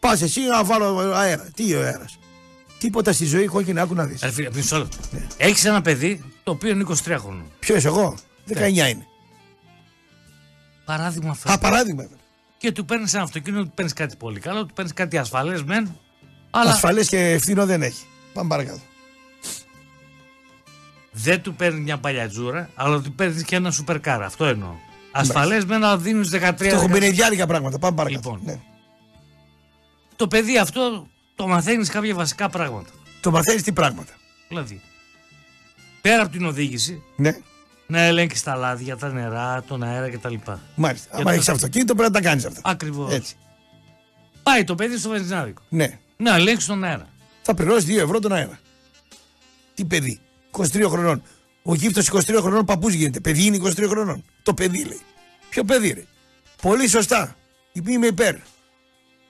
Πας εσύ να βάλω αέρα. Τι ο αέρας; Τίποτα στη ζωή κόκκινη άκου να δεις. Ρε φίλε, μισό λεπτό. Ναι. Έχεις ένα παιδί το οποίο είναι 23 χρόνων. Ποιος εγώ; 19 Ναι. είναι. Παράδειγμα φέρνει. Α, παράδειγμα. Και του παίρνεις ένα αυτοκίνητο, του παίρνεις κάτι πολύ καλό, του παίρνεις κάτι ασφαλές μεν. Αλλά Ασφαλές και φθηνό δεν έχει. Πάμε παρακάτω. δεν του παίρνεις μια παλιατζούρα, αλλά του παίρνεις και ένα σούπερ κάρα. Αυτό εννοώ. Ασφαλές μεν, αλλά δίνεις 13 Το έχουν 13. μπενεδιάρικα πράγματα. Πάμε παρακάτω. Λοιπόν. Ναι. Το παιδί αυτό το μαθαίνεις κάποια βασικά πράγματα. Το μαθαίνεις τι πράγματα. Δηλαδή, πέρα από την οδήγηση, Ναι. να ελέγξει τα λάδια, τα νερά, τον αέρα κτλ. Μάλιστα. Για Αν το- έχεις αυτοκίνητο πρέπει να τα κάνεις αυτά. Ακριβώς. Έτσι. Πάει το παιδί στο βενζινάδικο. Ναι. Να ελέγξεις τον αέρα. Θα πληρώσεις 2 ευρώ τον αέρα. Τι παιδί. 23 χρονών. Ο γύφτος 23 χρονών παππούς γίνεται. Παιδί είναι 23 χρονών. Το παιδί λέει. Ποιο παιδί ρε. Πολύ σωστά. Είμαι υπέρ.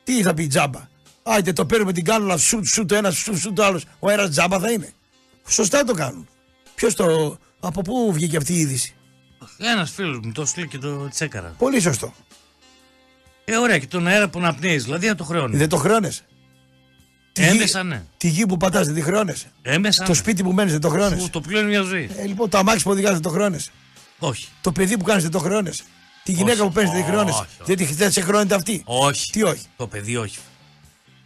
Τι θα πει τζάμπα. Άιτε το παίρνουμε την κάνουλα σουτ σουτ το ένα σουτ σουτ το άλλος. Ο αέρας τζάμπα θα είναι. Σωστά το κάνουν. Ποιος το. Από πού βγήκε αυτή η είδηση; Ένας φίλος μου το στείλει και το τσέκαρα. Πολύ σωστό. Ε, ωραία, και τον αέρα που αναπνέει, δηλαδή να το χρεώνεις. Δεν το χρεώνεσαι. Τη γη- Έμεσα ναι. Τη γη που πατάς δεν τη χρεώνεσαι. Έμεσα. Το ναι. σπίτι που μένεις δεν το χρεώνεσαι. Που το πλέον μια ζωή. Ε, λοιπόν, το αμάξι που οδηγάς δεν το χρεώνεσαι. Όχι. Το παιδί που κάνεις δεν το χρεώνεσαι. Τη γυναίκα Όχι. που παίρνεις δεν τη χρεώνεσαι. Όχι, όχι. Δεν, τη- δεν σε χρεώνεται αυτή. Όχι. Τι όχι. Το παιδί όχι.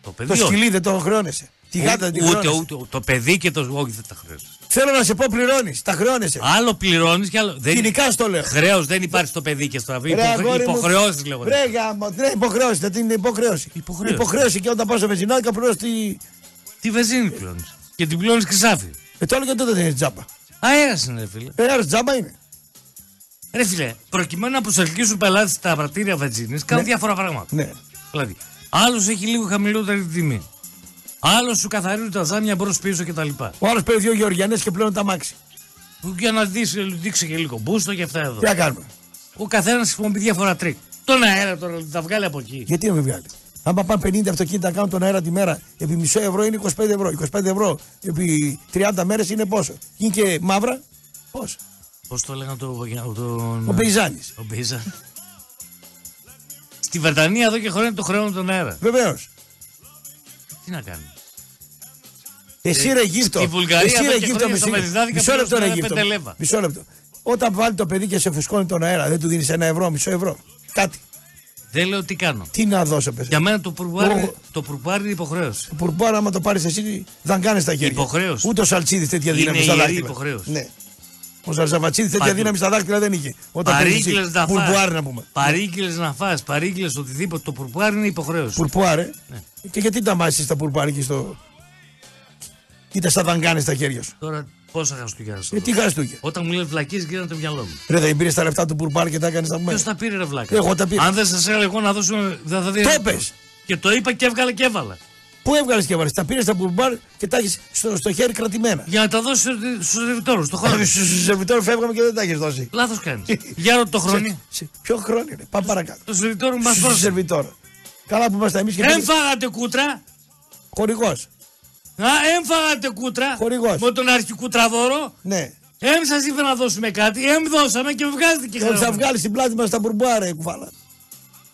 Το παιδί Το όχι. σκυλί δεν το χρεώνεσαι. Τη γάτα δεν τη ούτε, χρεώνεσαι. ούτε, ούτε, Το παιδί και το. Όχι, δεν τα χρεώνει. Θέλω να σε πω πληρώνεις. Τα χρεώνεσαι. Άλλο πληρώνεις και άλλο. Δεν... Κοινικά στο λέω. Χρέος δεν υπάρχει στο παιδί και στο αβί. Ρε, αγόρι μου. Υποχρεώσεις λέγονται. Βρε γάμο, ναι, υποχρέωση, δεν είναι υποχρέωση. Υποχρέωση. υποχρέωση και όταν πας στο βενζινάδικο πληρώνει τη. Τι βεζίνη πληρώνεις. Και την πληρώνεις χρυσάφι. Ε, το άλλο και τότε δεν είναι τζάμπα. Αέρας είναι, ρε φίλε. Ε, άρα τζάμπα είναι. Ρε φίλε, προκειμένου να προσελκύσουν πελάτες στα πρατήρια βενζίνης, κάνουν Ναι. διάφορα πράγματα. Ναι. Δηλαδή, άλλος έχει λίγο χαμηλότερη τιμή. Άλλος σου καθαρίζουν τα ζάμια μπρος πίσω κτλ. Ο άλλος παίρνει δύο γεωργιανές και πλέον τα μάξι. Για να δεις, δείξει και λίγο μπούστο και αυτά εδώ. Τι να κάνουμε; Ο καθένας χρησιμοποιεί διάφορα τρικ. Τον αέρα τώρα θα τα βγάλει από εκεί. Γιατί να με βγάλει; Άμα πάνε 50 αυτοκίνητα να κάνουν τον αέρα τη μέρα, επί μισό ευρώ είναι 25 ευρώ. 25 ευρώ επί 30 μέρες είναι πόσο; Είναι και μαύρα; Πόσο; Πώς το λέγανε το. τον- Ο Μπεϊζάνης. Ο Μπέιζα. Στη Βρετανία εδώ και χρόνια το χρέο τον αέρα. Βεβαίως. Τι να κάνεις; Εσύ ρε Αιγύπτο. στη Βουλγαρία Εσύ εδώ ρε και Αιγύπτο. χρόνια μισή- στο Βελιγράδι Μισό λεπτό ρε πληρώσανε Αιγύπτο. πέντε λέβα. Μισό λεπτό. Όταν βάλει το παιδί και σε φουσκώνει τον αέρα, δεν του δίνεις ένα ευρώ, μισό ευρώ. Κάτι. Δεν λέω τι κάνω. Τι να δώσω, παιδί. Για μένα το πουρμπάρι, Εγώ- το πουρμπάρι είναι υποχρέωση. Το πουρμπάρα, άμα το πάρεις εσύ, δεν κάνει τα χέρια. Υποχρέωση. Ούτε ο Σαλτσίδης τέτοια Είναι δύναμη στα ιερή δάχτυλα. υποχρέωση. Ναι. Ο Σαλτσαβατσίδη τέτοια Παντού. δύναμη στα δάχτυλα δεν είχε. Όταν παίρνει Παρήγγειλε εσύ να πουρμπουάρ φας. να πούμε. Παρήγγειλε να φας, παρήγγειλε οτιδήποτε. Το πουρμπάρι είναι υποχρέωση. Πουρπουάρ, ε. Ναι. Και γιατί τα μάσει στα πουρπουάρ εκεί στο. Κοίτα στα δαγκάνες στα χέρια σου. Τώρα Πόσα Χριστούγεννα. Ε, τι χαστούκια. Όταν μου λέει βλακίες, γίνανε το μυαλό μου. Ρε, δεν πήρες τα λεφτά του Μπουρμπάρ και τα έκανες στα Ποιος μέρα. τα πήρε, ρε βλάκα; Εγώ τα πήρα. Αν δεν σας έλεγα εγώ να δώσουμε. Θα, θα δει- Το έπες. Και το είπα και έβγαλε και έβαλα. Πού έβγαλες και βάλε. Τα πήρες στα Μπουρμπάρ και τα έχεις στο, στο χέρι κρατημένα. Για να τα δώσεις στους σερβιτόρους, στο χρόνο. Στου σερβιτόρους φεύγαμε και δεν τα έχεις δώσει. Λάθος κάνεις. Για ρώτα το χρόνο. Σε- σε- Ποιο χρόνο είναι. Πάμε παρακάτω. Το σερβιτόρο μας Στους δώσει. σερβιτόρους. Καλά που είμαστε εμείς και Δεν φάγατε κούτρα. Χορηγός. Α, εμ φάγατε κούτρα. Χορηγός. Με τον αρχικούτραδόρο. Ναι. Εμ σας είπε να δώσουμε κάτι. Εμ δώσαμε και βγάζετε και Και θα χρέο. βγάλεις την πλάτη μας τα Μπουρμπάρ, ρε κουβάλα.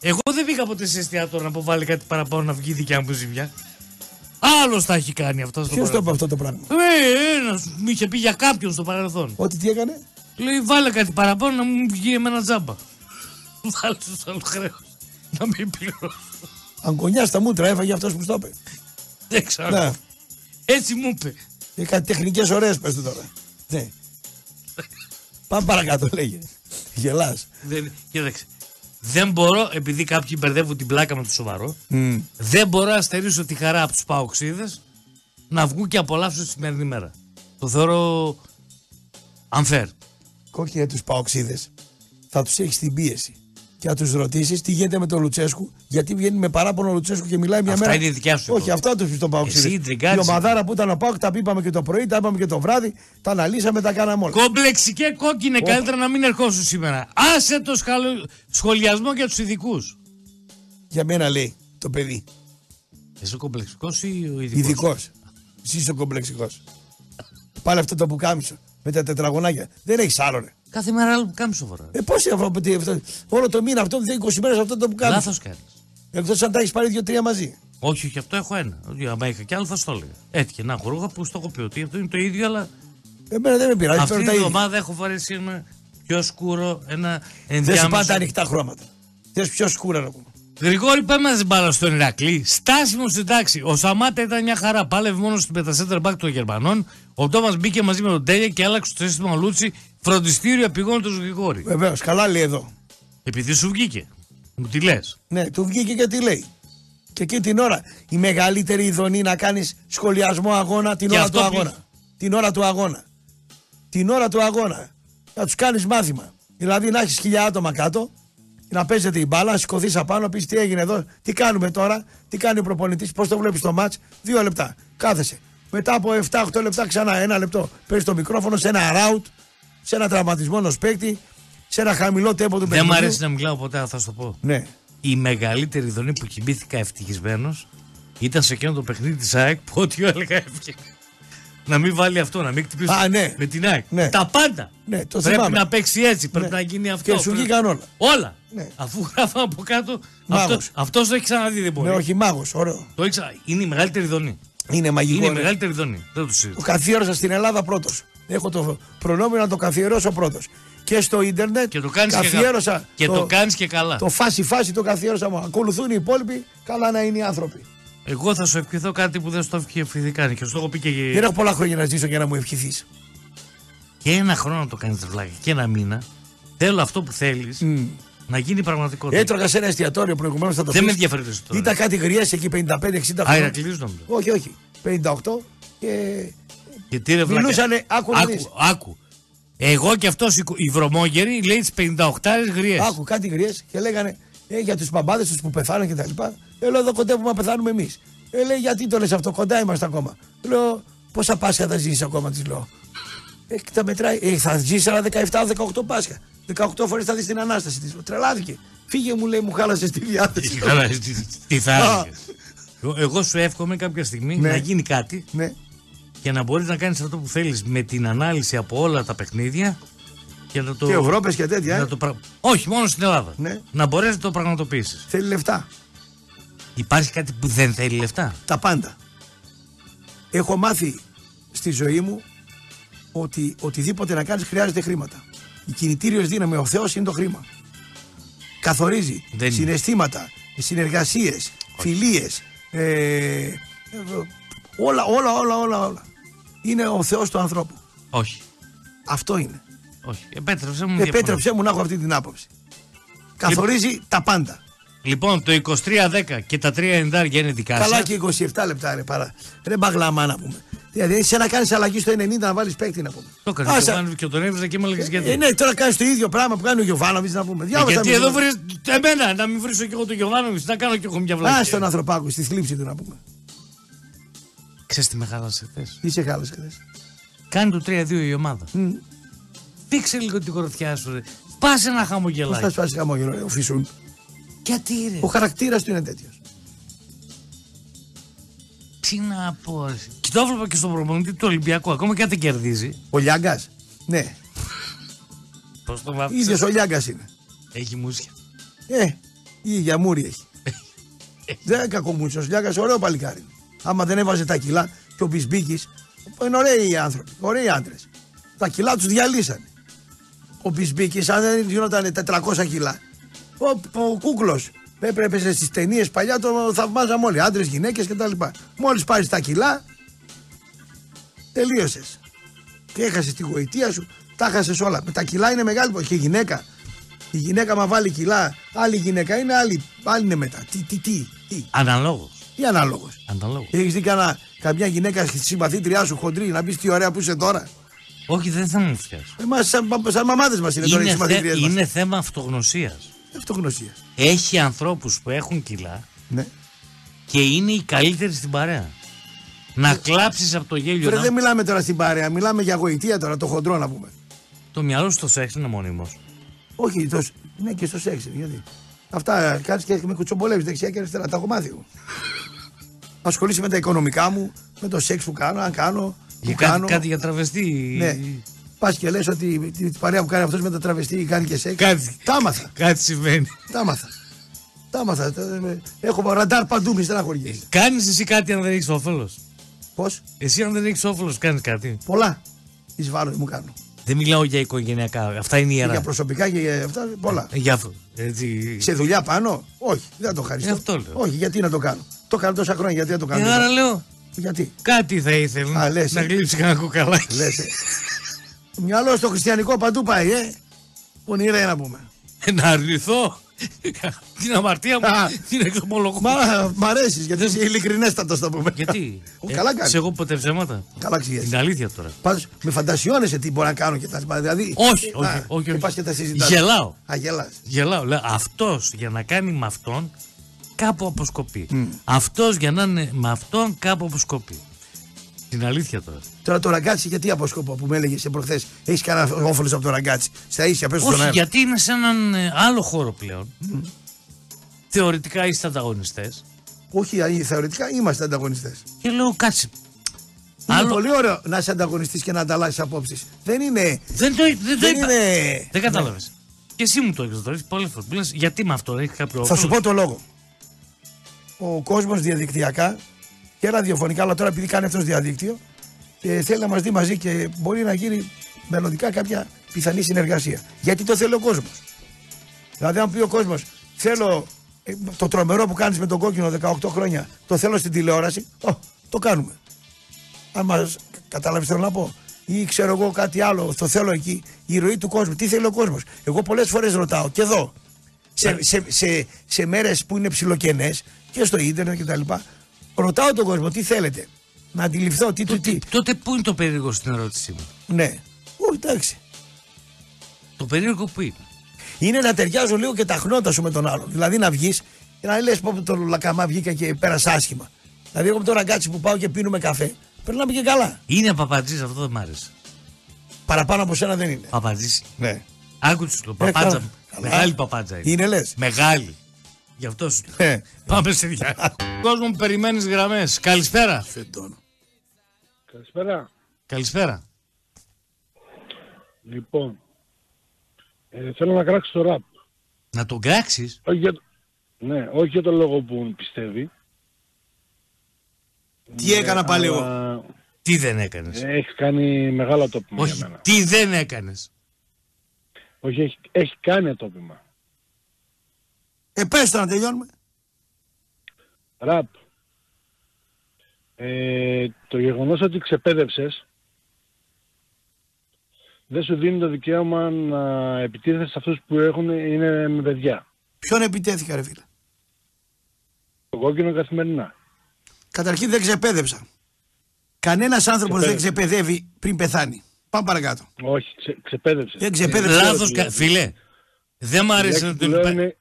Εγώ δεν πήγα ποτέ σε εστιατόριο να αποβάλει κάτι παραπάνω να βγει η δικιά μου ζημιά. Άλλος τα έχει κάνει αυτό στο Ποιος το είπε παρελθόν. αυτό το πράγμα; Ε, ένας μου είχε πει για κάποιον στο παρελθόν. Ότι τι έκανε; Λέει βάλε κάτι παραπάνω να μου βγει εμένα τζάμπα. Βάλε στο άλλο χρέο. Να μην πληρώσω. Αγκονιά στα μούτρα έφαγε αυτός που στο είπε. Δεν ξέρω. Ναι. Έτσι μου είπε. Και κάτι τεχνικές ωραίες πες του τώρα. Ναι. Πάμε παρακάτω, λέγε. Γελάς. Δεν, κοίταξε. Δεν μπορώ, επειδή κάποιοι μπερδεύουν την πλάκα με το σοβαρό, δεν μπορώ να στερήσω τη χαρά από τους παοξίδες να βγουν και απολαύσουν τη σημερινή μέρα. Το θεωρώ unfair. Κόκκινε τους παοξίδες. Θα τους έχεις την πίεση. Και θα τους ρωτήσεις τι γίνεται με τον Λουτσέσκου, γιατί βγαίνει με παράπονο ο Λουτσέσκου και μιλάει μια Αυτά μέρα. είναι η δικιά σου Όχι, υπόθεση. αυτά του πεις τον Παοξίδε. Εσύ Η τριγκάρισε. ομαδάρα που ήταν ο Πάοκ, τα είπαμε και το πρωί, τα είπαμε και το βράδυ, τα αναλύσαμε, τα κάναμε όλα. Κομπλεξικέ κόκκινε, καλύτερα να μην ερχόσουν σήμερα. Άσε το σκαλο- σχολιασμό για τους ειδικούς. Για μένα λέει το παιδί. Είσαι κομπλεξικός ή ο ειδικός; Ειδικός. Εσύ είσαι ο κομπλεξικός. Πάλι αυτό το πουκάμισο με τα τετραγωνάκια. Δεν έχεις άλλο, ρε. Κάθε μέρα άλλο που κάνεις σοβαρά. Ε, πώ είναι αυτό, τι- αυτό, όλο το μήνα αυτό, δεν 20 μέρες αυτό το πουκάμισο. Λάθος κάνεις. Εκτός αν τα έχεις πάρει δύο-τρία μαζί. Όχι, όχι, αυτό έχω ένα. Όχι, άμα είχα κι άλλο θα στο έλεγα. Έτυχε να έχω ρούχα που στο έχω πει ότι αυτό είναι το ίδιο, αλλά Εμένα δεν με πειράζει, αυτή παίρνω την τα ίδια. εβδομάδα έχω φορέσει ένα πιο σκούρο, ένα Δεν σου ενδιάμεσο. πάνε τα ανοιχτά χρώματα. Θε πιο σκούρα να πούμε. Γρηγόρη, πάμε να μπάλα στον Ηρακλή. Στάσιμο στην τάξη. Ο Σαμάτα ήταν μια χαρά. Πάλευε μόνος στην πετασέντερ μπακ των Γερμανών. Ο Τόμας μπήκε μαζί με τον Τέλια και άλλαξε το σύστημα Λούτσι. Φροντιστήριο επιγόντως του Γρηγόρη. Βεβαίως, καλά λέει εδώ. Επειδή σου βγήκε. Μου τι λες. Ναι, του βγήκε και τι λέει. Και εκεί την ώρα η μεγαλύτερη ειδονή να κάνεις σχολιασμό αγώνα την Και ώρα αυτό του πει- αγώνα. Την ώρα του αγώνα. Την ώρα του αγώνα. Να τους κάνεις μάθημα. Δηλαδή να έχεις χιλιά άτομα κάτω, να παίζετε η μπάλα, να σηκωθείς απάνω, να πεις τι έγινε εδώ, τι κάνουμε τώρα, τι κάνει ο προπονητής, πώς το βλέπεις το μάτς. Δύο λεπτά. Κάθεσαι. Μετά από 7-8 λεπτά ξανά ένα λεπτό παίζεις το μικρόφωνο σε ένα ράουτ, σε ένα τραυματισμό ενό παίκτη, σε ένα χαμηλό τέμπο του Δεν παιχνιδιού. μ' αρέσει να μιλάω ποτέ, θα σου το πω. Ναι. Η μεγαλύτερη δονή που κοιμήθηκα ευτυχισμένος ήταν σε εκείνο το παιχνίδι της ΑΕΚ που ό,τι έλεγα έφυγε. Να μην βάλει αυτό, να μην χτυπήσει Α, ναι. με την ΑΕΚ. Ναι. Τα πάντα. Ναι, το πρέπει θυμάμαι. να παίξει έτσι, πρέπει Ναι. να γίνει αυτό. Και σου πρέπει- βγήκαν όλα. Όλα. Ναι. Αφού γράφω από κάτω. Μάγος. Αυτός, αυτός το έχει ξαναδεί, δεν μπορεί. Ναι, όχι μάγος, ωραίο. Το έχει ξα- Είναι η μεγαλύτερη δονή. Είναι μαγικό. Είναι η ρε. μεγαλύτερη δονή. Δεν το Το συζητώ. καθιέρωσα στην Ελλάδα πρώτος. Έχω το προνόμιο να το καθιερώσω πρώτος. Και στο ίντερνετ Και το κάνεις και, καθιέρωσα. καλά. και το, κάνεις και καλά. Το φάση φάση το καθιέρωσα μόνο. Ακολουθούν οι υπόλοιποι, καλά να είναι οι άνθρωποι. Εγώ θα σου ευχηθώ κάτι που δεν σου το έχει ευχηθεί καν. Και σου το έχω πει και, Δεν έχω πολλά χρόνια να ζήσω για να μου ευχηθείς. και ένα χρόνο να το κάνεις βλάκα και ένα μήνα. Θέλω αυτό που θέλεις να γίνει πραγματικότητα. Έτρωγα σε ένα εστιατόριο προηγουμένως θα το Δεν με πεις. ενδιαφέρει το ιστορικό. Ήταν κάτι γριές εκεί 55-60 χρόνια. Αϊρακλής νομίζω. Όχι, όχι. 58 και. Και τι ρε βλάκα. Μιλούσανε, άκου να δεις. άκου, άκου. Εγώ και αυτός η βρωμόγερη λέει τις 58 γριές. Άκου κάτι γριές και λέγανε ε, για τους μπαμπάδες τους που πεθάνουν και τα λοιπά. Ε, λέω εδώ κοντεύουμε να πεθάνουμε εμείς. Ε, λέει γιατί το λες αυτό, κοντά είμαστε ακόμα. Λέω πόσα Πάσχα θα ζήσεις ακόμα, της λέω. Ε, και τα μετράει. Ε, θα ζήσεις άλλα 17-18 Πάσχα. 18 φορές θα δεις την ανάσταση της. Τρελάθηκε. Φύγε μου λέει, μου χάλασε τη διάθεση. Καλά, τι- Τι θα Α. έλεγες. Εγώ- Εγώ σου εύχομαι κάποια στιγμή Ναι. να γίνει κάτι ναι. Και να μπορείς να κάνεις αυτό που θέλεις με την ανάλυση από όλα τα παιχνίδια και να το. Και Ευρώπες και τέτοια. να Ε. το πρα- Όχι, μόνο στην Ελλάδα. Ναι. Να μπορέσει να το πραγματοποιήσεις. Θέλει λεφτά. Υπάρχει κάτι που δεν θέλει λεφτά; Τα πάντα. Έχω μάθει στη ζωή μου ότι οτιδήποτε να κάνεις χρειάζεται χρήματα. Η κινητήριος δύναμη, ο Θεός είναι το χρήμα. Καθορίζει Δεν είναι. συναισθήματα, συνεργασίες, φιλίες, ε, ε, όλα, όλα, όλα, όλα, όλα. Είναι ο Θεός του ανθρώπου. Όχι. Αυτό είναι. Όχι. Επέτρεψε μου. να διαφωνήσω. Επέτρεψέ μου να έχω αυτή την άποψη. Καθορίζει τα πάντα. Λοιπόν, το 2310 και τα 3 ενδάρια είναι δικά Καλά σας. και 27 λεπτά ρε παρά. Ρε μπαγλαμά να πούμε. Δηλαδή, είσαι να κάνεις αλλαγή στο 90 να βάλεις παίκτη να πούμε. Το έκανε ο Άσα- Γιωβάνοβιτς και τον έβριζε και με έλεγες γιατί. Ε, ναι, τώρα κάνεις το ίδιο πράγμα που κάνει ο Γιωβάνοβιτς να πούμε. Ε, Διάβασα γιατί με εδώ το- βρει εμένα να μην βρίσω κι εγώ τον Γιωβάνοβιτς, να κάνω κι εγώ μια βλακία. Α τον ανθρωπάκο στη θλίψη του να πούμε. Ξέρεις τι με χάλασε χθες. Είσαι χάλασε χθε. Κάνει το 3-2 η ομάδα. Δείξε λίγο την κοροθιά σου. Ρε. Πάσε ένα Πώς θα χαμογελάκι. σπάσει χαμόγελο, ρε, ο Φυσούν. Γιατί ρε. Ο χαρακτήρας του είναι τέτοιος. Τι να πω. ρε. Και το έβλεπα και στον προπονητή του Ολυμπιακού. Ακόμα και αν δεν κερδίζει. Ο Λιάγκας; Ναι, Πώς το ίδιος βάφτισε. ο Λιάγκας είναι. Έχει μουσια. Ε, η ίδια μούρη έχει. Δεν είναι κακομούτσο. Ο Λιάγκας ωραίο παλικάρι. Άμα δεν έβαζε τα κιλά και ο Μπισμπίκης. Είναι ωραίοι οι άνθρωποι, ωραίοι άντρες. Τα κιλά τους διαλύσανε. Ο Μπισμπίκης, αν δεν γινόταν 400 κιλά. Ο, ο κούκλος έπρεπε στις ταινίες παλιά το θαυμάζαμε όλοι. Άντρες, γυναίκες κτλ. Μόλις πάρεις τα κιλά, τελείωσες. Και έχασες τη γοητεία σου, τα χασε όλα. Με τα κιλά είναι μεγάλη και η γυναίκα. Η γυναίκα μα βάλει κιλά, άλλη γυναίκα είναι, άλλη, άλλη είναι μετά. Τι, τι, τι, τι, Αναλόγως. Τι ανάλογος. Αναλόγω. Έχεις δει κανένα, καμιά γυναίκα στη συμπαθήτριά σου χοντρή να πεις τι ωραία που είσαι τώρα. Όχι, δεν θα μου φτιάσει. Εμά, σαν, σαν μαμάδες μας είναι, τώρα οι Είναι, θε, συμπαθήτριέ μας. είναι θέμα αυτογνωσίας. Αυτογνωσίας. Έχει ανθρώπους που έχουν κιλά Ναι. και είναι οι καλύτεροι στην παρέα. Να κλάψεις από το γέλιο. Βρε, να- δεν μιλάμε τώρα στην παρέα, μιλάμε για γοητεία τώρα, το χοντρό να πούμε. Το μυαλό σου το σεξ είναι μονίμως. Όχι, το, σ- ναι και στο σεξ, γιατί. Αυτά κάνεις και με κουτσομπολεύεις δεξιά και αριστερά. Τα έχω μάθει εγώ. Ασχολείσαι με τα οικονομικά μου, με το σεξ που κάνω, αν κάνω. Που Για κάτι, κάνω. κάτι για τραβεστή. Ναι. Πας και λες ότι την παρέα που κάνει αυτός με τα τραβεστή κάνει και σεξ. Κάτι. Τα άμαθα. Κάτι συμβαίνει. Τα άμαθα. Τα άμαθα. Τα- με- Έχω ραντάρ παντού, μη στεναχωριέσαι. Κάνεις εσύ κάτι αν δεν έχεις όφελος; Πώς, Εσύ αν δεν έχεις όφελος, κάνεις κάτι. πολλά εις βάρος μου κάνω. Δεν μιλάω για οικογενειακά. Αυτά είναι Και ιερά. για προσωπικά και για αυτά, πολλά. Για αυτό. Έτσι. Σε δουλειά πάνω, όχι, δεν το ευχαριστώ. Ε, αυτό λέω. Όχι, γιατί να το κάνω. Το κάνω τόσα χρόνια, γιατί δεν το Ε, κάνω. άρα λέω, Γιατί; κάτι θα ήθελα Α, λες, να ε. γλύψει κανένα κουκαλάκι. Λες, ε. Το μυαλό στο χριστιανικό παντού πάει, ε. Πονηρέ να πούμε. Ε, να αρνηθώ την αμαρτία μου, Α. την εξομολογώ. Μα μ' αρέσεις γιατί είσαι ειλικρινέστατος, θα πούμε. Γιατί, Ο, ε, καλά κάνεις. σε εγώ ποτέ ψέματα. Καλά ξηγέσαι. Την αλήθεια τώρα. Πάντως με φαντασιώνεσαι τι μπορώ να κάνω και τα λοιπά. Δηλαδή, Όχι, α, όχι, όχι. Και όχι. πας και τα συζητάς. Γελάω. Α, γελάς. Γελάω. Λέω, αυτός για να κάνει με αυτόν κάπου αποσκοπεί. Αυτός για να είναι με αυτόν κάπου αποσκοπεί. Την αλήθεια τώρα. Τώρα το ραγκάτσι, γιατί αποσκοπώ που με έλεγες προχθές. Έχεις κανένα όφελος από το ραγκάτσι; Στα ίσια, πες στον Όχι, αέρα. γιατί είναι σε έναν ε, άλλο χώρο πλέον. Θεωρητικά είστε ανταγωνιστές. Όχι, α, θεωρητικά είμαστε ανταγωνιστές. Και λέω, κάτσε. Είναι Άλλο- πολύ ωραίο να είσαι ανταγωνιστής και να ανταλλάσσεις απόψεις. Δεν είναι. Δεν το, δεν το Δεν είπα. είναι. Δεν κατάλαβες. Και εσύ μου το έχεις τώρα πολλές φορές. Λες, γιατί με αυτό έχει κάποιο Θα σου όφελος; πω το λόγο. Ο κόσμος διαδικτυακά και ραδιοφωνικά, αλλά τώρα επειδή κάνει αυτός διαδίκτυο, ε, θέλει να μας δει μαζί και μπορεί να γίνει μελλοντικά κάποια πιθανή συνεργασία. Γιατί το θέλει ο κόσμος. Δηλαδή, αν πει ο κόσμος, θέλω ε, το τρομερό που κάνεις με τον κόκκινο 18 χρόνια, το θέλω στην τηλεόραση, ω, το κάνουμε. Αν μας κατάλαβες, θέλω να πω. Ή ξέρω εγώ κάτι άλλο, το θέλω εκεί. Η ροή του κόσμου. Τι θέλει ο κόσμος. Εγώ πολλές φορές ρωτάω και εδώ. Σε, σε, σε, σε μέρες που είναι ψιλοκενές και στο ίντερνετ κτλ. Ρωτάω τον κόσμο τι θέλετε. Να αντιληφθώ τι του τι. Τότε πού είναι το περίεργο στην ερώτησή μου. Ναι. Όχι, εντάξει. Το περίεργο που είναι. Είναι να ταιριάζω λίγο και τα χνότα σου με τον άλλον. Δηλαδή να βγεις και να λες: Πω το λακαμά βγήκα και πέρασα άσχημα. Δηλαδή, εγώ με το ραγκάτσι που πάω και πίνουμε καφέ, περνάμε και καλά. Είναι παπατζής, αυτό δεν μ' άρεσε. Παραπάνω από σένα δεν είναι. Παπατζής. Ναι. Άκου του λέω. Ε, Παπάτζα. καλά. Καλά. Μεγάλη παπάτζα είναι. Είναι λες. Μεγάλη. Γι' αυτό σου λέω. Ε. Πάμε σε διά. Κόσμο που περιμένεις γραμμές. Καλησπέρα. Φεντώνω. Καλησπέρα. Καλησπέρα. Λοιπόν, ε, θέλω να κράξω το ραπ. Να τον κράξεις; Όχι για, το- ναι, όχι για τον λόγο που πιστεύει. Τι έκανα πάλι εγώ; αλλά Τι δεν έκανες; Έχεις κάνει μεγάλο τόπιμα για Όχι, μένα. τι δεν έκανες; Όχι, έχει, έχει κάνει τόπιμα. Ε, πες το να τελειώνουμε. Ραπ. Ε, το γεγονός ότι ξεπέδευσες δεν σου δίνει το δικαίωμα να επιτίθεσαι σε αυτούς που έχουν, είναι με παιδιά. Ποιον επιτέθηκα, ρε φίλε; Το κόκκινο καθημερινά. Καταρχήν δεν ξεπέδεψα. Κανένας άνθρωπος δεν Ξεπέδευσε. ξεπαιδεύει πριν πεθάνει. Πάμε παρακάτω. Όχι, ξε, ξεπέδευσε. Δεν ξεπαίδευσε. Λάθος. δηλαδή. Φίλε, δεν μ' Η άρεσε λέξη να που τον λέω υπα- είναι-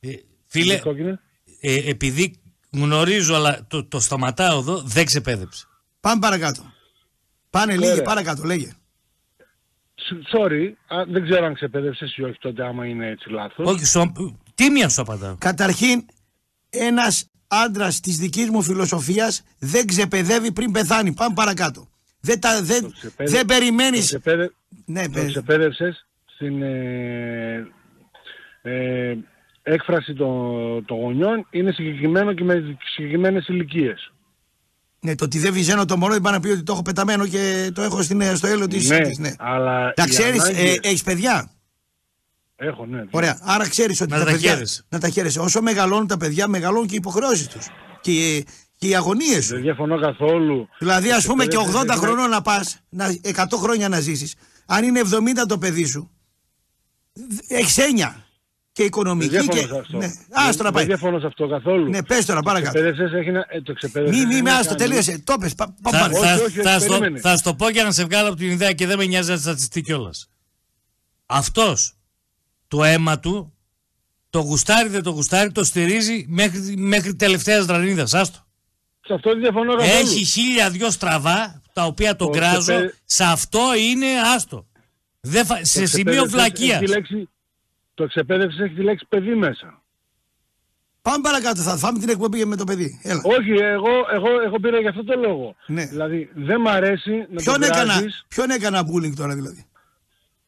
Ε, Φίλε, είναι κόκκινη. ε, επειδή γνωρίζω αλλά το, το σταματάω εδώ, δεν ξεπέδεψε. Πάμε παρακάτω. Πάνε λίγοι Ωραία. παρακάτω, λέγε. Σ- Sorry, α, δεν ξέρω αν ξεπέδευσε ή όχι τότε άμα είναι έτσι λάθος. Όχι, σου, τίμια σου απαντάω; Καταρχήν, ένας άντρας της δικής μου φιλοσοφίας δεν ξεπαιδεύει πριν πεθάνει. Πάμε παρακάτω. Δεν, τα, δεν, Το ξεπέδε- δεν περιμένει. Το, ξεπέδε, Ναι, το παι- ξεπέδευσες στην ε, ε, έκφραση των, των γονιών είναι συγκεκριμένο και με συγκεκριμένες ηλικίες. ναι, το ότι δεν βυζένω το μωρό δεν πάει να πει ότι το έχω πεταμένο και το έχω στην, στο έλο της. Ναι, ναι. αλλά Τα οι ξέρεις, ανάγκες- έχεις παιδιά; Έχω, ναι. Ωραία. Άρα ξέρεις ότι Να τα τα παιδιά. χαίρεσαι. Να τα χαίρεσαι. Όσο μεγαλώνουν τα παιδιά, μεγαλώνουν και οι υποχρεώσεις τους. Και, και οι αγωνίες σου. Δεν διαφωνώ καθόλου. Δηλαδή, ας πούμε και 80 Ξεπέδευσε- χρονών να πας, 100 χρόνια να ζήσεις. Αν είναι 70 το παιδί σου, έχεις έννοια. Και Δεν οικονομική διαφωνώ και. σε αυτό. Ναι. Δεν- Άστο να Δεν πάει. διαφωνώ σε αυτό καθόλου. Ναι, πες τώρα, παρακάτω. Ξεπέδευσες έχει να- ε, το ξεπέδευσες Μη, μη, έχει με να άστο, κάνει- τελείωσε. Το πες. Πάμε Θα, παρακάτω. θα, Όχι, όχι, θα, όχι, στο, περίμενε. θα στο πω για να σε βγάλω από την ιδέα και δεν με νοιάζει να στατιστεί κιόλας. Αυτός το αίμα του, το γουστάρι δεν το γουστάρι, το στηρίζει μέχρι, μέχρι τελευταία δρανίδα. Άστο. Σε αυτό δεν διαφωνώ καθόλου. Έχει χίλια δυο στραβά τα οποία τον Το κράζω. ξεπέ- Σε αυτό είναι άστο. Δεν φα- Το σε σημείο ξεπέδευσες βλακεία. έχει τη λέξη- Το ξεπέδευσε έχεις τη λέξη παιδί μέσα. Πάμε παρακάτω. Θα φάμε την εκπομπή με το παιδί. Έλα. Όχι, εγώ, εγώ, εγώ πήρα για αυτό το λόγο. Ναι. Δηλαδή δεν μ' αρέσει να Ποιον τον έκανα, κράζεις ποιον έκανα bullying τώρα δηλαδή;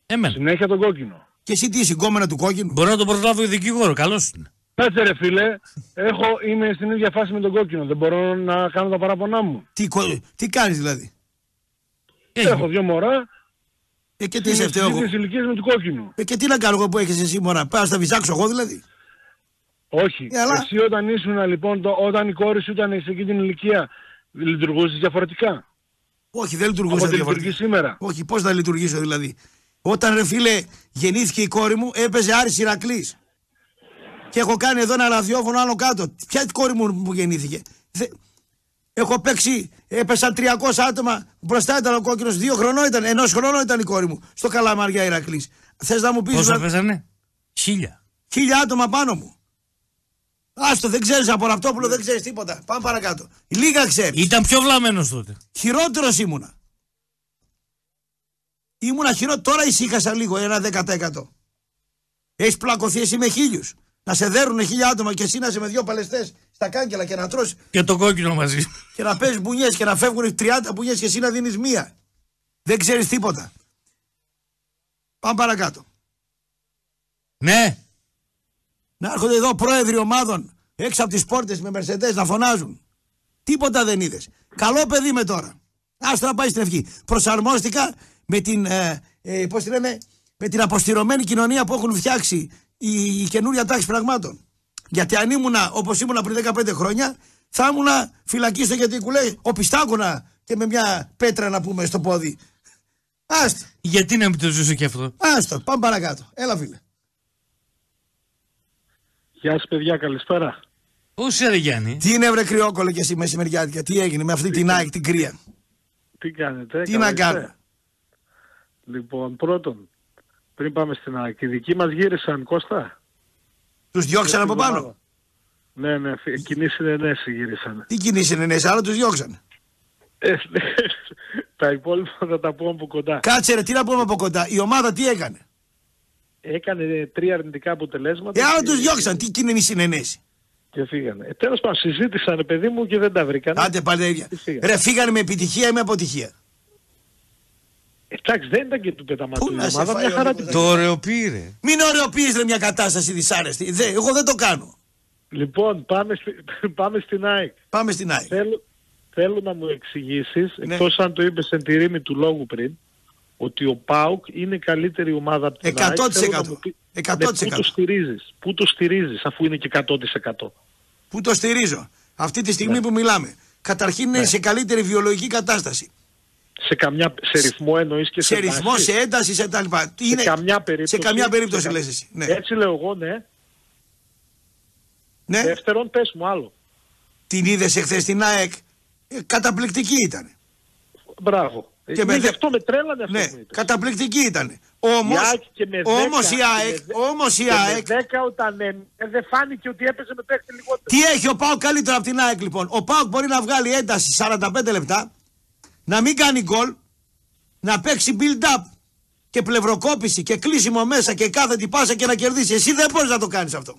Εμένα. συνέχεια τον κόκκινο. Και εσύ τι είσαι, γκόμενα του κόκκινου; Μπορεί να τον προσλάβω ο δικηγόρο. Καλός είναι. Κάτσε ρε φίλε, έχω, είμαι στην ίδια φάση με τον κόκκινο. Δεν μπορώ να κάνω τα παράπονά μου. Τι, κο- τι κάνεις δηλαδή; Έχει. Έχω δύο μωρά, Ε, και τι είμαι σε στις φταίω εγώ. ίδιες ηλικίες με του κόκκινου. Ε, και τι να κάνω εγώ που έχεις εσύ μωρά. Πάω να στα βυζάξω εγώ δηλαδή. Όχι. Ε, αλλά- Εσύ όταν ήσουν λοιπόν, το, όταν η κόρη σου ήταν σε εκείνη την ηλικία, λειτουργούσες διαφορετικά; Όχι, δεν λειτουργούσα Από ό,τι διαφορετικά. λειτουργεί σήμερα. Όχι, πώς θα λειτουργήσω δηλαδή. Όταν ρε φίλε γεννήθηκε η κόρη μου, έπαιζε Άρης Ηρακλής. Και έχω κάνει εδώ ένα ραδιόφωνο άλλο κάτω. Ποια κόρη μου που γεννήθηκε; Θε- Έχω παίξει, έπεσαν 300 άτομα. Μπροστά ήταν ο κόκκινος, δύο χρονών ήταν, ενός χρονών ήταν η κόρη μου. Στο Καλαμαριά Ηρακλής. Θες να μου πεις Πόσα πέσανε, Χίλια. χίλια άτομα πάνω μου. Άστο, δεν ξέρεις από Ραπτόπουλο, δεν ξέρεις τίποτα. Πάμε παρακάτω. Λίγα ξέρεις. Ήταν πιο βλαμμένος τότε. Χειρότερος ήμουνα. Ήμουνα χειρότερο. Τώρα ησύχασα λίγο, ένα 10%. Έχεις πλακωθεί εσύ με χίλιους. Να σε δέρουν χίλια άτομα και εσύ να είσαι με δύο παλαιστές στα κάγκελα και να τρώσει Και το κόκκινο μαζί. και να παίζει μπουνιές και να φεύγουν 30 μπουνιές και εσύ να δίνεις μία. Δεν ξέρεις τίποτα. Πάμε παρακάτω. ναι. Να έρχονται εδώ πρόεδροι ομάδων έξω από τις πόρτες με μερσεντέ να φωνάζουν. Τίποτα δεν είδες. Καλό παιδί με τώρα. Άστο να πάει στην ευχή. Προσαρμόστηκα με την, ε, ε, πώς τη λένε, με την αποστηρωμένη κοινωνία που έχουν φτιάξει η, η καινούρια τάξη πραγμάτων. Γιατί αν ήμουνα όπως ήμουνα πριν 15 χρόνια, θα ήμουνα φυλακή στο γιατί κουλέ, ο πιστάκουνα και με μια πέτρα να πούμε στο πόδι. Άστο, Γιατί να μην το ζήσω και αυτό; άστο, πάμε παρακάτω. Έλα φίλε. Γεια σας παιδιά, καλησπέρα. Πού είσαι, ρε Γιάννη; Τι είναι βρε κρυόκολο και εσύ μεσημεριάτικα, τι έγινε με αυτή την ΑΕΚ την κρύα; Τι κάνετε, Τι καλά να είστε; κάνω; Λοιπόν, πρώτον, πριν πάμε στην ΑΕΚ, οι δικοί μας γύρισαν, Κώστα; Τους διώξαν από Την πάνω. εβδομάδα. Ναι, ναι, φι- κοινή συνενέση γύρισαν. Τι κινήσεις είναι, άρα τους διώξαν. Ε, τα υπόλοιπα θα τα πω από κοντά. Κάτσε ρε, τι να πούμε από κοντά. Η ομάδα τι έκανε; Έκανε τρία αρνητικά αποτελέσματα. Ε, άρα και- τους διώξαν. Τι κοινή συνενέση. Και φύγανε. Ε, τέλος πάντων, συζήτησαν, ρε παιδί μου, και δεν τα βρήκαν. Άντε πάλι τα ίδια. Τι φύγανε. Ρε, φύγανε με επιτυχία ή με αποτυχία; Εντάξει, δεν ήταν και του πεταματού Πού η να σε ομάδα, φάει μια ο χαρά Νίκος, την ρε. Το ωρεοποιήρε. Μην ωρεοποιείς ρε μια κατάσταση δυσάρεστη. Δε, εγώ δεν το κάνω. Λοιπόν, πάμε, στη, πάμε στην ΑΕΚ. Πάμε στην ΑΕΚ. Θέλω, θέλω να μου εξηγήσεις, Ναι. εκτός αν το είπες εν τη ρήμη του λόγου πριν, ότι ο ΠΑΟΚ είναι η καλύτερη ομάδα από την 100%. ΑΕΚ. Θέλω να μου πει- 100%. Ναι, πού το στηρίζεις, πού το στηρίζεις αφού είναι και 100%. Πού το στηρίζω; Αυτή τη στιγμή που μιλάμε. Καταρχήν είναι Ναι. σε καλύτερη βιολογική κατάσταση. Σε, καμιά, σε ρυθμό εννοείς και σε, Σε ρυθμό, βάση. σε ένταση, σε τα λοιπά. Είναι- καμιά περίπτωση. Σε καμιά περίπτωση σε κα- λες εσύ. Ναι. Έτσι λέω εγώ, ναι. ναι. Δεύτερον, πες μου άλλο. Την είδες εχθές στην ΑΕΚ Ε, καταπληκτική ήταν. Μπράβο. Και Ε, με ναι, δε- γι' αυτό με τρέλανε αυτό Ναι, που είπες. καταπληκτική ήταν. Όμως, Η ΑΕΚ και με όμως 10, η και ΑΕΚ, με δε- όμως η Και με ΑΕΚ, 10 όταν έμεινε δεν φάνηκε ότι έπαιζε με παίχτη λιγότερο. τι έχει ο Πάοκ καλύτερο από την ΑΕΚ λοιπόν; Ο Πάοκ μπορεί να βγάλει ένταση 45 λεπτά, να μην κάνει γκολ, να παίξει build-up και πλευροκόπηση και κλείσιμο μέσα και κάθετη πάσα και να κερδίσει. Εσύ δεν μπορείς να το κάνεις αυτό.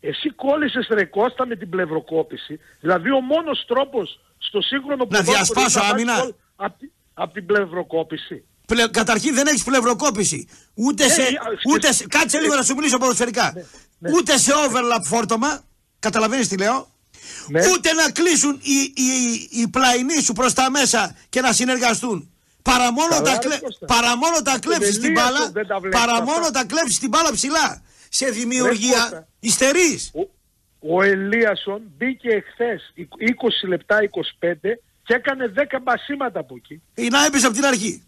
Εσύ κόλλησες ρε Κώστα με την πλευροκόπηση. Δηλαδή ο μόνος τρόπος στο σύγχρονο Να ποδόσφαιρο διασπάσω είναι να άμυνα. βάλεις γκολ απ' τη- απ' την πλευροκόπηση. Πλε... Καταρχήν δεν έχεις πλευροκόπηση. Ούτε σε. α, Ούτε σκεφ- σε... Κάτσε λίγο να σου μιλήσω ποδοσφαιρικά. Ούτε σε overlap φόρτωμα. Καταλαβαίνεις τι λέω; Ναι. Ούτε να κλείσουν οι, οι, οι πλαϊνοί σου προς τα μέσα και να συνεργαστούν. Παρά μόνο Καλά, τα, ρε κλε... Κώστα. παρά μόνο τα κλέψεις την Ελίας μπάλα. δεν τα βλέπεις Παρά αυτά. μόνο τα κλέψεις την μπάλα ψηλά. Σε δημιουργία Κώστα. υστερεί. Ο, ο Ελίασον μπήκε εχθές 20 λεπτά 25 και έκανε 10 μπασίματα από εκεί. Ή να έπεισε από την αρχή.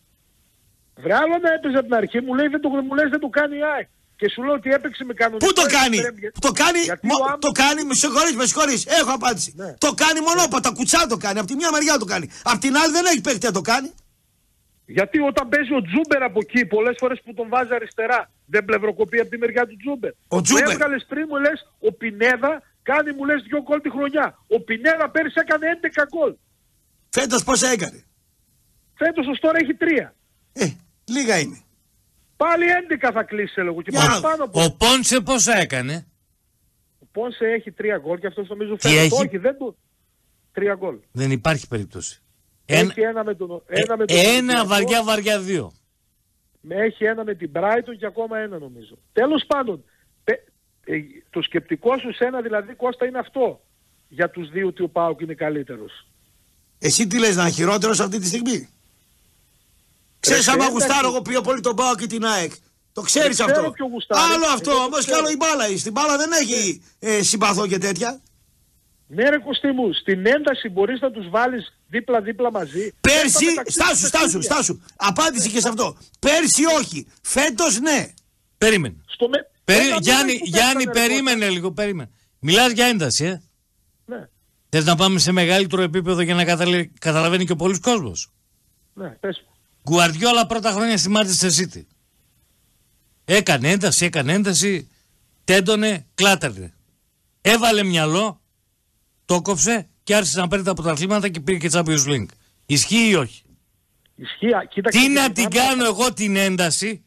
Βρε άλλο να έπαιζε από την αρχή, μου λέει δεν το, μου λες δεν το κάνει η ΑΕΚ. Και σου λέω ότι έπαιξε με κανονικό Πού το κάνει, εξτρέμ, το κάνει, γιατί μο- ο Άμ- το κάνει, με συγχωρείς, με συγχωρείς, έχω απάντηση. Ναι. Το κάνει μονόπατα, κουτσά το κάνει, από τη μια μεριά το κάνει. Απ' την άλλη δεν έχει παίχτη να το κάνει. Γιατί όταν παίζει ο Τζούμπερ από εκεί, πολλές φορές που τον βάζει αριστερά, δεν πλευροκοπεί από τη μεριά του Τζούμπερ. Ο Τζούμπερ. Μου έβγαλες πριν μου λες, ο Πινέδα κάνει μου λες δύο γκολ τη χρονιά. Ο Πινέδα πέρυσι έκανε 11 γκολ. Φέτος πόσα έκανε; Φέτος ως τώρα έχει τρία. Ε, λίγα είναι. Πάλι 11 θα κλείσει έλεγχο και Για να- παραπάνω από. Ο Πόνσε πόσα έκανε; Ο Πόνσε έχει τρία γκολ και αυτός νομίζω Τι φέτος έχει; Όχι, δεν του. Τρία γκολ. Δεν υπάρχει περίπτωση. Ένα, Έχει ένα με τον. Ένα, με τον ένα Ολυμπιακό, βαριά βαριά δύο. με- Έχει ένα με την Brighton και ακόμα ένα νομίζω. Τέλος πάντων, πε- ε, το σκεπτικό σου σένα δηλαδή Κώστα είναι αυτό. Για τους δύο ότι ο Πάουκ είναι καλύτερος. Εσύ τι λες να είναι χειρότερος αυτή τη στιγμή; Ξέρεις άμα εντάξει. γουστάρω εγώ πιο πολύ τον Πάο και την ΑΕΚ. Το ξέρεις Δεν ξέρω αυτό. ποιο γουστάρεις. Άλλο αυτό Εγώ το όμως και ξέρω. άλλο η μπάλα. Στην μπάλα δεν έχει ε, συμπαθώ και τέτοια. Ναι ρε Κωστή μου, στην ένταση μπορείς να τους βάλεις δίπλα-δίπλα μαζί. Πέρσι, Έπα μεταξύ στάσου, τους στάσου, παιχνίδια. στάσου. Απάντηση και σε αυτό. Πέρσι όχι. Φέτος ναι. Περίμενε. Στο με... Περί... Ένα Γιάννη, μήνα που Γιάννη πέσανε, ρε, περίμενε λίγο, περίμενε. Μιλάς για ένταση, ε. Κώστα. Ναι, Θες να πάμε σε μεγαλύτερο επίπεδο για να καταλε- καταλαβαίνει και ο πολλής κόσμος. ναι, πες μου. Γκουαρδιόλα πρώτα χρόνια στη Manchester City. Έκανε ένταση, έκανε ένταση, τέντωνε, κλάταρνε. Έβαλε μυαλό, το κόψε και άρχισε να παίρνει τα πρωταθλήματα και πήρε και Champions League. Ισχύει ή όχι; Ισχύει, α, κοίταξε Τι και να την την άμυνα. κάνω εγώ την ένταση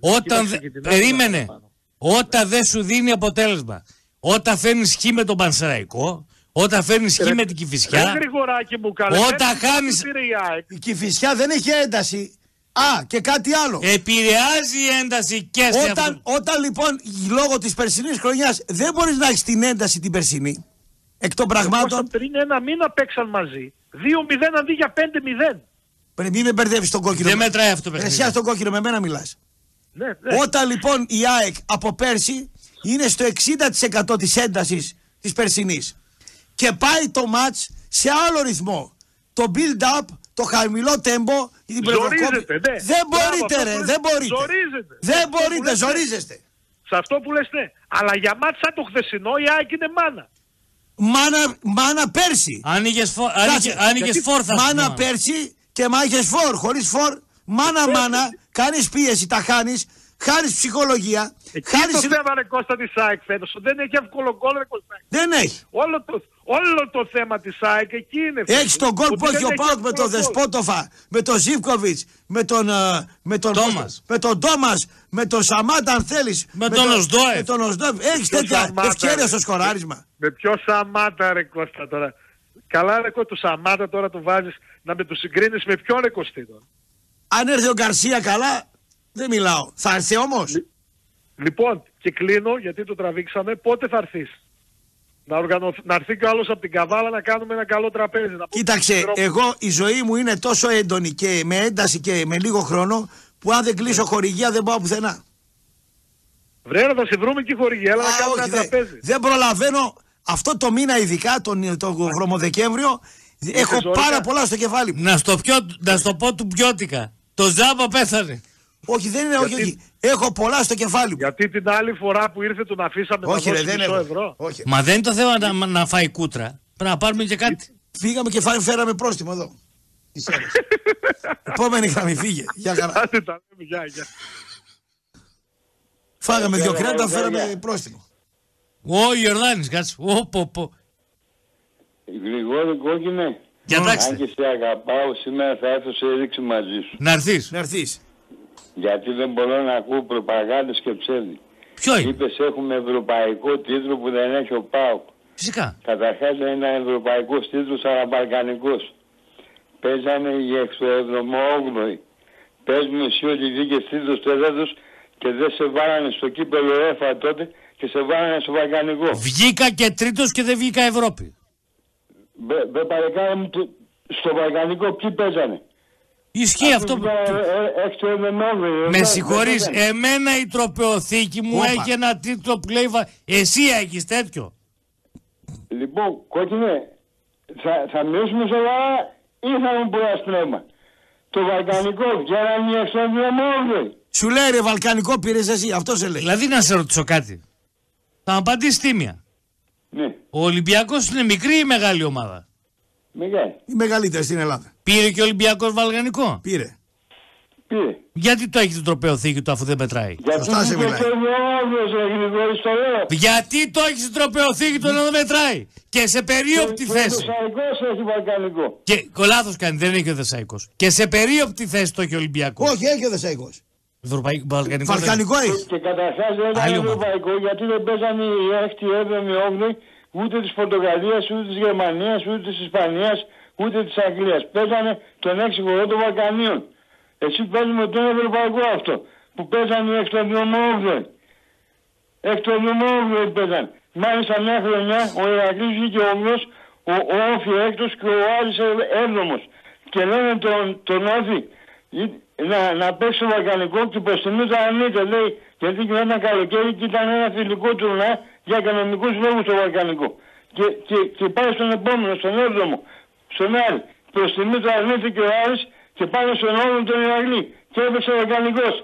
όταν. Κοίταξε δε- και την άμυνα Περίμενε. παραπάνω. Όταν δεν σου δίνει αποτέλεσμα. Όταν φέρνεις χ με τον Πανσεραϊκό. Όταν φέρνεις χ Ρε- με την Ρε Κηφισιά. Γρηγοράκη μου καλέ. Όταν πέρυσι χάνεις- πήρε η ΑΕΚ. Η Κηφισιά δεν έχει ένταση. Α, και κάτι άλλο. Επηρεάζει η ένταση και σε Όταν, αυτό. όταν λοιπόν λόγω της περσινής χρονιάς δεν μπορείς να έχεις την ένταση την περσινή εκ των Κώστα, πραγμάτων πριν ένα μήνα παίξαν μαζί. 2-0 αντί για 5-0. πρέπει μην με μπερδεύεις τον κόκκινο Δεν με- μετράει αυτό το Ρε, παιχνίδι. Εσύ στον κόκκινο με μένα μιλάς Ναι, ναι. Όταν λοιπόν η ΑΕΚ από πέρσι είναι στο 60% της έντασης της περσινής και πάει το μάτς σε άλλο ρυθμό. Το build-up, το χαμηλό τέμπο, την Ζορίζεται, πλευροκόπη- ναι. Δεν Μπράβο, μπορείτε αυτό ρε, που λες, δεν μπορείτε. ζορίζεται. Δεν Αυτό που μπορείτε, λες, ναι. ζορίζεστε. Σε αυτό που λες ναι. Αλλά για μάτς σαν το χθεσινό η ΑΕΚ είναι μάνα. Μάνα, μάνα πέρσι. Άνοιγες, φο... Κάτσε, άνοιγες, άνοιγες γιατί φόρ θα σου Μάνα πω. πέρσι και μάχες φόρ. Χωρίς φόρ, μάνα μάνα, κάνεις πίεση, τα χάνεις, χάνεις ψυχολογία, Εκεί χάνεις... το θέμα ρε Κώστα της ΑΕΚ φέτος. Δεν έχει εύκολο γκολ ρε Κώστα. Δεν έχει. Όλο το, όλο το θέμα της ΑΕΚ εκεί είναι. φέτος. Έχεις τον γκολ Ότι που έχει δεν ο Πάουκ με εύκολο τον γκολ. Δεσπότοφα, με τον Ζήφκοβιτς, με τον. ε, Με τον Τόμας. Με τον Τόμας, με τον Σαμάτα, αν θέλεις. Με τον Οσδόεφ. Με τον Οσδόεφ. Έχεις Ποιο τέτοια Σαμάτα, ευκαιρία ρε. στο σκοράρισμα. Με ποιο Σαμάτα ρε Κώστα τώρα. Καλά ρε Κώστα, το Σαμάτα τώρα το βάζεις να με το συγκρίνεις με ποιον ρε Κωστή τώρα. Αν έρθει ο Γκαρσία καλά, δεν μιλάω. Θα έρθει όμως; Λοιπόν, και κλείνω γιατί το τραβήξαμε. Πότε θα έρθεις; Να, οργανωθ... να έρθει κι άλλος από την Καβάλα να κάνουμε ένα καλό τραπέζι. Να πούμε Κοίταξε, στον δρόμο. εγώ η ζωή μου είναι τόσο έντονη και με ένταση και με λίγο χρόνο που αν δεν κλείσω χορηγία δεν πάω πουθενά. Βρε, να θα σε βρούμε και χορηγία, έλα να Α, κάνουμε όχι, ένα δεν- τραπέζι. δεν προλαβαίνω. Αυτό το μήνα ειδικά, τον, τον Βρωμοδεκέμβριο, έχω ζώρικα. πάρα πολλά στο κεφάλι μου. Να στο, πιω, να στο πω του πιώτικα. Το Ζάμπα πέθανε. Όχι, δεν είναι, όχι, Γιατί- όχι. Έχω πολλά στο κεφάλι μου. Γιατί την άλλη φορά που ήρθε τον αφήσαμε Όχι, να ρε, δώσει δεν μισό έχω. ευρώ. Όχι. Μα δεν είναι το θέμα να, να φάει κούτρα. Πρέπει να πάρουμε και κάτι. Φύγαμε και φά- φέραμε πρόστιμο εδώ. Τις Σέρες. Επόμενη γραμμή, φύγε. Για χαρά. Άντε τα λέμε, γεια, γεια. Φάγαμε δυο κρέατα, φέραμε πρόστιμο. Ο Ιορδάνης, κάτσε. Ω, πω, πω. Γρηγόρη κόκκινε. Διατάξτε. Αν και σε αγαπάω, σήμερα θα έρθω σε έδειξη μαζί σου. Να έρθεις. Να έρθεις. Γιατί δεν μπορώ να ακούω προπαγάνδες και ψεύδι. Ποιο είναι; Είπες έχουμε ευρωπαϊκό τίτλο που δεν έχει ο ΠΑΟΚ. Φυσικά. Καταρχάς είναι ένα ευρωπαϊκό τίτλο αλλά μπαλκανικός. Παίζανε οι εξωεδρομόγνωοι. Πες μου εσύ ότι βγήκε τρίτος τέταρτος και δεν σε βάλανε στο κύπελο ΕΦΑ τότε και σε βάλανε στο βαλκανικό. Βγήκα και τρίτος και δεν βγήκα Ευρώπη. Μπε, μπε παρεκάρα μου το- στο βαλκανικό ποιοι παίζανε; Ισχύει αυτό που... Εξωεδρομόγνωοι. Με συγχωρείς, εμένα η τροπεοθήκη μου Όπα. έχει ένα τίτλο που λέει βα- Εσύ έχεις τέτοιο. Λοιπόν, κόκκινε, θα, θα μιλήσουμε σοβαρά ή θα μου πει αστρέμα. Το βαλκανικό βγαίνανε οι εξωεδρομόγνωοι. Σου λέει ρε Βαλκανικό πήρες εσύ, αυτό σε λέει. Δηλαδή να σε ρωτήσω κάτι. Θα μου απαντήσεις τίμια. Ναι, Ο Ολυμπιακός είναι μικρή ή μεγάλη ομάδα; μεγάλη. Η μεγαλύτερη στην Ελλάδα. Πήρε και ο Ολυμπιακός Βαλγανικό; Πήρε. Πήρε. Γιατί το έχει την τροπεοθήκη του αφού δεν μετράει. Γιατί Σωστά σε είναι μιλάει. εξωεδρομόγνωος, ρε Γρηγόρη, στο λέω. Γιατί το έχεις την τροπεοθήκη του ενώ δεν μετράει. Και σε περίοπτη Και- θέση. Και ο Δεσσαϊκός έχει βαλκανικό. Και κολάθος κάνει, δεν έχει ο Δεσσαϊκός. Και σε περίοπτη θέση το έχει ο Ολυμπιακός. Όχι, έχει ο Δεσαϊκός. Ευρωπαϊκό, Βαλκανικό. δεν- Βαλκανικό έχει. Και καταρχάς δεν ήταν Άλλη ομάδα. ευρωπαϊκό γιατί δεν παίζανε οι 6η, 7η, 8η ούτε της Πορτογαλίας, ούτε της Γερμανίας, ούτε της Ισπανίας, ούτε της Αγγλίας. Παίζανε τον 6 χωρό των Βαλκανίων. Εσύ παίζουμε τον ευρωπαϊκό αυτό που παίζανε οι 6 των 8η. 6 των 8η παίζανε. Μάλιστα μια χρονιά ο Ηρακλής βγήκε όμοιος, ο, ο Όφη έκτος και ο Άρης έβδομος. Και λένε τον, τον Όφη «Ή- να, να παίξει το βαλκανικό και προς τιμή το αρνείται λέει γιατί και ένα καλοκαίρι και ήταν ένα φιλικό τουρνά για οικονομικούς λόγους το βαλκανικό. Και, και, και πάει στον επόμενο, στον έβδομο, στον Άρη. Προς τιμή το αρνείται και ο Άρης και πάει στον όγδομο τον Ηρακλή. Και έπαιξε ο βαλκανικός.